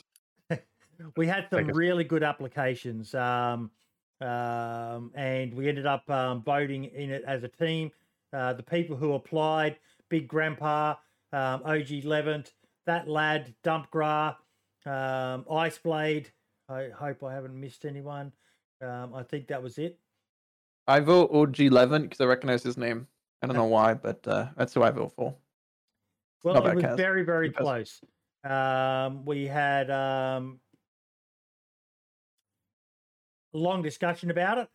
we had some really good applications, um, um, and we ended up um, voting in it as a team. Uh, the people who applied: Big Grandpa, um, OG Levant, that lad, Dump Gra, um, Ice Blade. I hope I haven't missed anyone. Um, I think that was it. I vote OG Levant because I recognize his name. I don't know why, but uh, that's who I vote for. Well, Not it was Kaz. very, very Good Kaz. close. Um, we had um, a long discussion about it,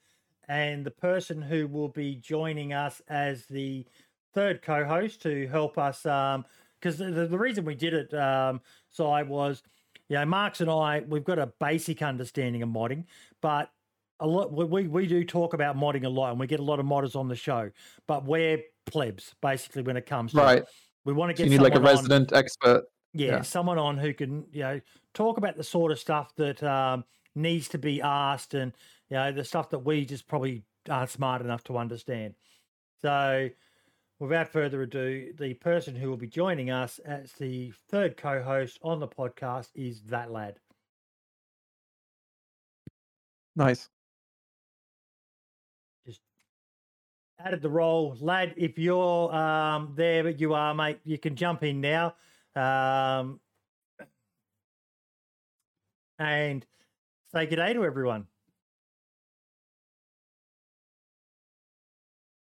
and the person who will be joining us as the third co-host to help us, because the, the, the reason we did it, um, Si, was, you know, Marks and I, we've got a basic understanding of modding, but a lot we, we do talk about modding a lot, and we get a lot of modders on the show, but we're plebs basically when it comes to it. Right. We want to So get you need like a someone on- resident expert. Yeah, Yeah. someone on who can you know talk about the sort of stuff that um, needs to be asked and you know the stuff that we just probably aren't smart enough to understand so without further ado the person who will be joining us as the third co-host on the podcast is that lad Nice. Just added the role lad if you're um, there but you are mate you can jump in now um, and say good day to everyone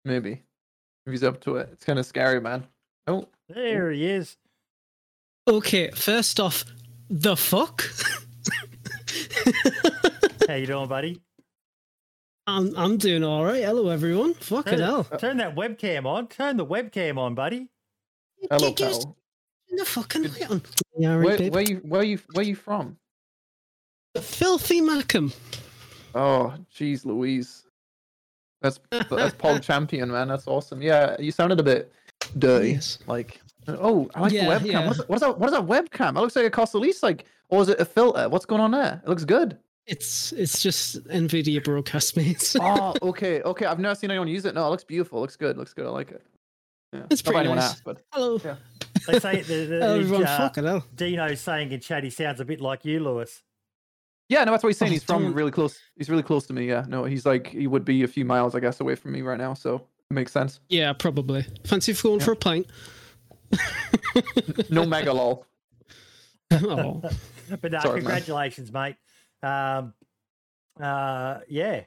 Maybe. If he's up to it. It's kind of scary, man. Oh, There he is. Okay, first off, the fuck? How you doing, buddy? I'm I'm doing all right. Hello, everyone. Fucking Turn, hell. turn that webcam on. Turn the webcam on, buddy. hello, Get- get pal. the fucking light on. Yeah, Where, right, babe. where you where you where you from? Filthy Mackem. Oh, jeez, Louise. That's that's Pog Champion, man. That's awesome. Yeah, you sounded a bit dirty. Yes. Like, oh, I like Yeah, the webcam. yeah. What, is that, what is that? What is that webcam? It looks like it costs at least like, or is it a filter? What's going on there? It looks good. It's it's just Nvidia broadcast mates. oh, ah, okay, okay. I've never seen anyone use it. No, it looks beautiful. It looks good. It looks good. I like it. Yeah. It's Not pretty anyone nice. asked, but Hello. Yeah. They say the, the, everyone. uh, Fucking hell. Dino's saying in chat he sounds a bit like you, Lewis. yeah, no, that's what he's saying. Oh, He's from really close. He's really close to me. Yeah, no, he's like he would be a few miles, I guess, away from me right now. So it makes sense. Yeah, probably. Fancy going for a pint? No mega lol. oh, But no, Sorry, man. congratulations, mate. Um, uh, yeah,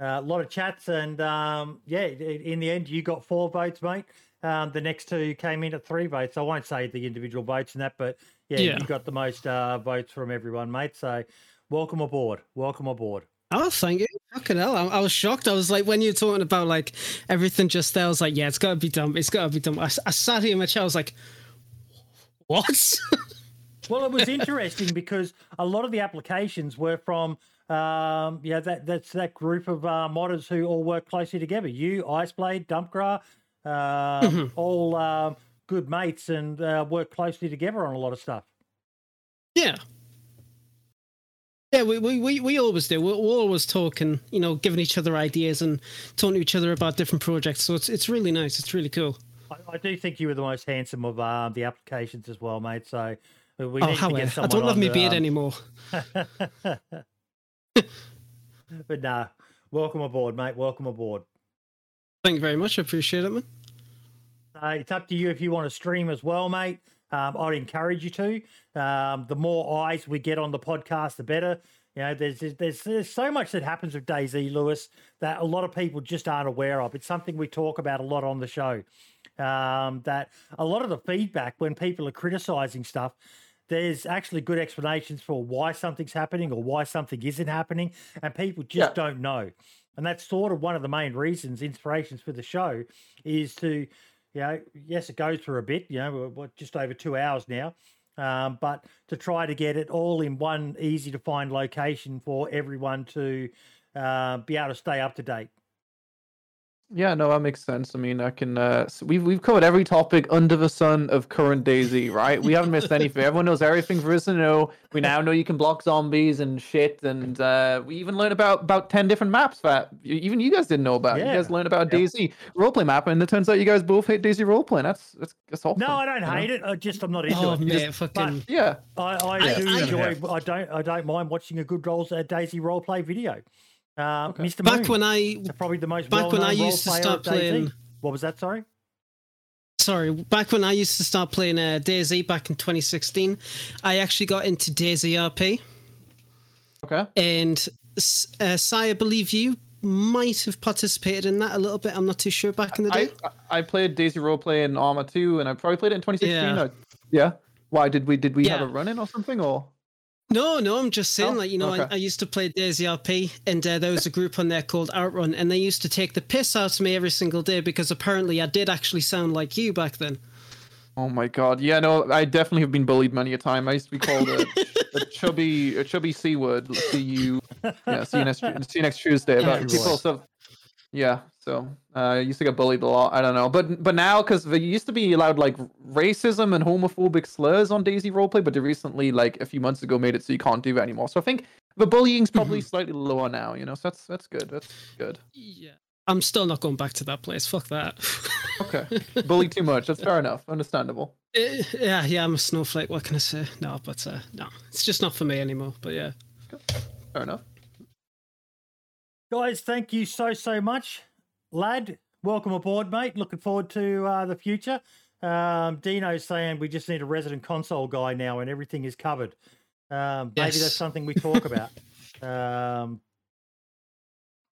a lot of chats, and um, yeah, in the end, you got four votes, mate. Um, the next two came in at three votes. I won't say the individual votes and that, but yeah, Yeah. you got the most uh, votes from everyone, mate. So welcome aboard. Welcome aboard. oh, thank you. Fucking hell. I, I was shocked. I was like, when you're talking about like everything just there, I was like, yeah, it's got to be dumb. It's got to be done. I sat here in my chair. I was like, what? Well, it was interesting because a lot of the applications were from um, yeah that that's that group of uh, modders who all work closely together. You, Iceblade, Dumpgra, um, all um, good mates and uh, work closely together on a lot of stuff. Yeah. Yeah, we, we, we, we always do. We're, we're always talking, you know, giving each other ideas and talking to each other about different projects. So it's it's really nice. It's really cool. I, I do think you were the most handsome of um, the applications as well, mate. So uh, we oh, need how to get I don't love me beard um, anymore. but nah, welcome aboard, mate. Welcome aboard. Thank you very much. I appreciate it, man. Uh, it's up to you if you want to stream as well, mate. Um, I'd encourage you to. Um, the more eyes we get on the podcast, the better. You know, there's, there's there's so much that happens with DayZ Lewis that a lot of people just aren't aware of. It's something we talk about a lot on the show. Um, that a lot of the feedback when people are criticizing stuff, there's actually good explanations for why something's happening or why something isn't happening, and people just Yeah. don't know. And that's sort of one of the main reasons, inspirations for the show, is to, you know, yes, it goes for a bit, you know, we're, just over two hours now, um, but to try to get it all in one easy to find location for everyone to uh, be able to stay up to date. Yeah, no, that makes sense. I mean, I can. Uh, s we've we've covered every topic under the sun of current DayZ, right? We haven't missed anything. Everyone knows everything for us to know. We now know you can block zombies and shit, and uh, we even learned about about ten different maps that even you guys didn't know about. You guys Yeah. learned about DayZ roleplay map, and it turns out you guys both hate DayZ roleplay. That's that's that's awesome. No, I don't you know? hate it. I just I'm not into Oh it. mate, fucking. Yeah, I, I, I- do I- enjoy. I don't. I don't mind watching a good rolls uh, DayZ roleplay video. Um, Okay. Mr. Back Moon, when I probably the most back when I used to start playing- What was that? Sorry. sorry, back when I used to start playing uh, DayZ back in 2016, I actually got into DayZ RP, okay. and S- uh, Sai, I believe you might have participated in that a little bit. I'm not too sure back in the day. I I played DayZ roleplay in Arma 2, and I probably played it in 2016. Yeah. or- yeah. Why did we did we have a run in or something or? No, no, I'm just saying, Oh, like, you know, okay. I, I used to play DayZ RP, and uh, there was a group on there called Outrun, and they used to take the piss out of me every single day because apparently I did actually sound like you back then. Oh my god. Yeah, no, I definitely have been bullied many a time. I used to be called a, a chubby a chubby C word. See you yeah, see you next see you next Tuesday. But people so yeah, so uh, I used to get bullied a lot. I don't know, but but now because there used to be allowed like racism and homophobic slurs on DayZ roleplay, but they recently like a few months ago made it so you can't do that anymore. So I think the bullying's probably slightly lower now. You know, so that's that's good. That's good. Yeah. I'm still not going back to that place. Fuck that. Okay, bully too much. That's fair enough. Understandable. Eh, yeah, yeah, I'm a snowflake. What can I say? No, but uh, no, it's just not for me anymore. But yeah. Fair enough. Guys, thank you so so much, lad. Welcome aboard, mate. Looking forward to uh, the future. Um, Dino's saying we just need a resident console guy now, and everything is covered. Um, maybe that's something we talk about. um,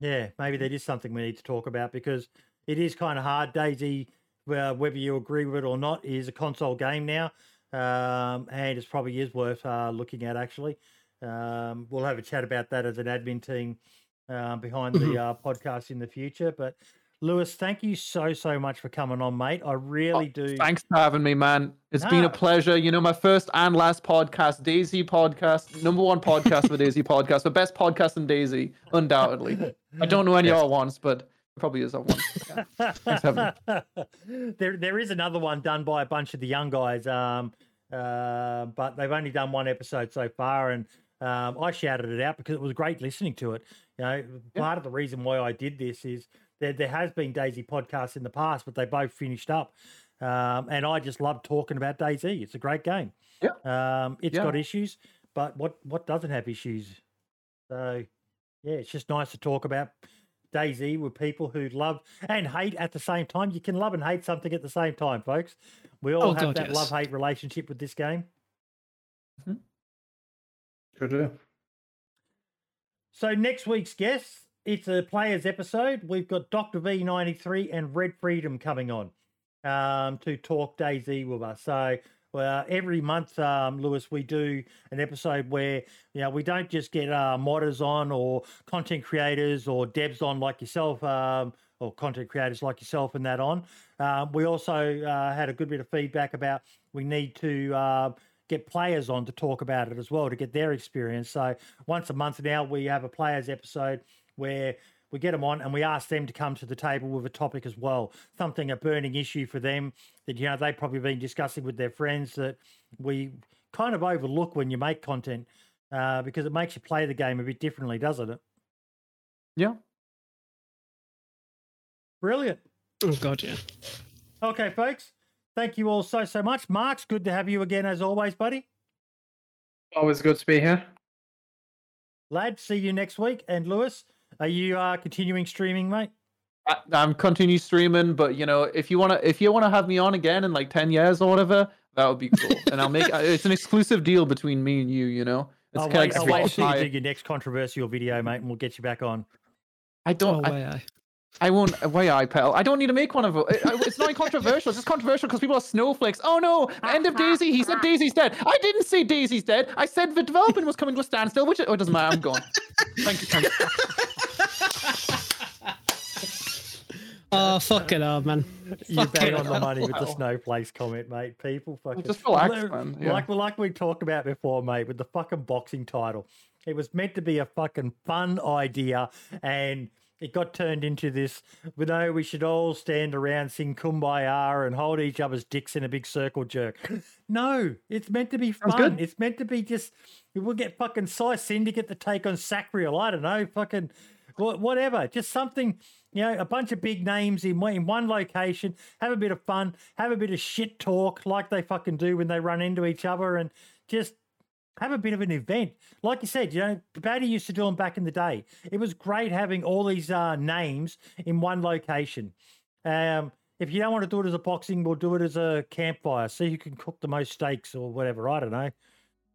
yeah, maybe that is something we need to talk about because it is kind of hard. DayZ, uh, whether you agree with it or not, is a console game now, um, and it probably is worth uh, looking at. Actually, um, we'll have a chat about that as an admin team uh, behind the uh, podcast in the future. But Lewis, thank you so so much for coming on, mate. I really do. Thanks for having me, man. It's been a pleasure. You know, my first and last podcast, DayZ Podcast, number one podcast for DayZ Podcast, the best podcast in DayZ, undoubtedly. I don't know any other ones, but probably is that one. Yeah. Thanks for having there, there is another one done by a bunch of the young guys, um, uh, but they've only done one episode so far, and um, I shouted it out because it was great listening to it. You know, part of the reason why I did this is there, there has been DayZ podcasts in the past, but they both finished up, um, and I just love talking about DayZ. It's a great game. Yeah. um, it's Yeah. got issues, but what what doesn't have issues? So, yeah, it's just nice to talk about DayZ with people who love and hate at the same time. You can love and hate something at the same time, folks. We all Oh, have God, that yes. love hate relationship with this game. Sure do. So next week's guest, it's a players episode. We've got Doctor V ninety three and Red Freedom coming on um, to talk DayZ with us. So. Well, every month, um, Lewis, we do an episode where you know we don't just get uh, modders on or content creators or devs on like yourself, um, or content creators like yourself, and that on. Um, we also uh, had a good bit of feedback about we need to uh, get players on to talk about it as well to get their experience. So once a month now, we have a players episode where we get them on and we ask them to come to the table with a topic as well, something a burning issue for them that you know they've probably been discussing with their friends that we kind of overlook when you make content uh, because it makes you play the game a bit differently, doesn't it? Yeah. Brilliant. Oh god, yeah. Okay, folks. Thank you all so so much. Mark's good to have you again as always, buddy. Always good to be here. Lad, see you next week. And Lewis, are you uh, continuing streaming, mate? I, I'm continue streaming, but you know, if you wanna if you wanna have me on again in like ten years or whatever, that would be cool. and I'll make uh, it's an exclusive deal between me and you. You know, I'll kinda wait, like I'll wait Spotify. until you do your next controversial video, mate, and we'll get you back on. I Oh, don't. I, way I. I won't. Uh, why I pal? I don't need to make one of it. It- It's not controversial. It's just controversial because people are snowflakes. Oh no! End of DayZ. He said DayZ's dead. I didn't say DayZ's dead. I said the development was coming to a standstill. Which oh, it doesn't matter. I'm gone. Thank you. Thank you. Oh, fuck it up, man. You bet on the money with the Wow. snowflakes comment, mate. People fucking just relax, man. Yeah. Like like we talked about before, mate, with the fucking boxing title. It was meant to be a fucking fun idea, and it got turned into this. We know we should all stand around, sing "Kumbaya," and hold each other's dicks in a big circle jerk. No, it's meant to be fun. It's meant to be just. We'll get fucking Psy Syndicate to take on Sacriel. I don't know, fucking whatever. Just something, you know, a bunch of big names in one, in one location. Have a bit of fun. Have a bit of shit talk like they fucking do when they run into each other, and just have a bit of an event. Like you said, you know, Batty used to do them back in the day. It was great having all these uh, names in one location. Um, if you don't want to do it as a boxing, we'll do it as a campfire. See who can cook the most steaks or whatever. I don't know.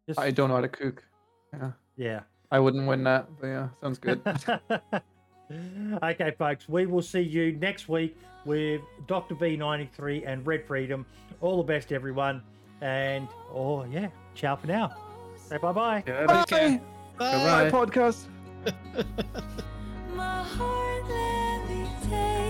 Just, I don't know how to cook. Yeah, yeah. I wouldn't win that. But yeah, sounds good. okay, folks, we will see you next week with Dr. V93 and Red Freedom. All the best, everyone. And, oh, yeah, ciao for now. Say bye bye. Yeah, bye. Bye. Bye. Bye. Podcast.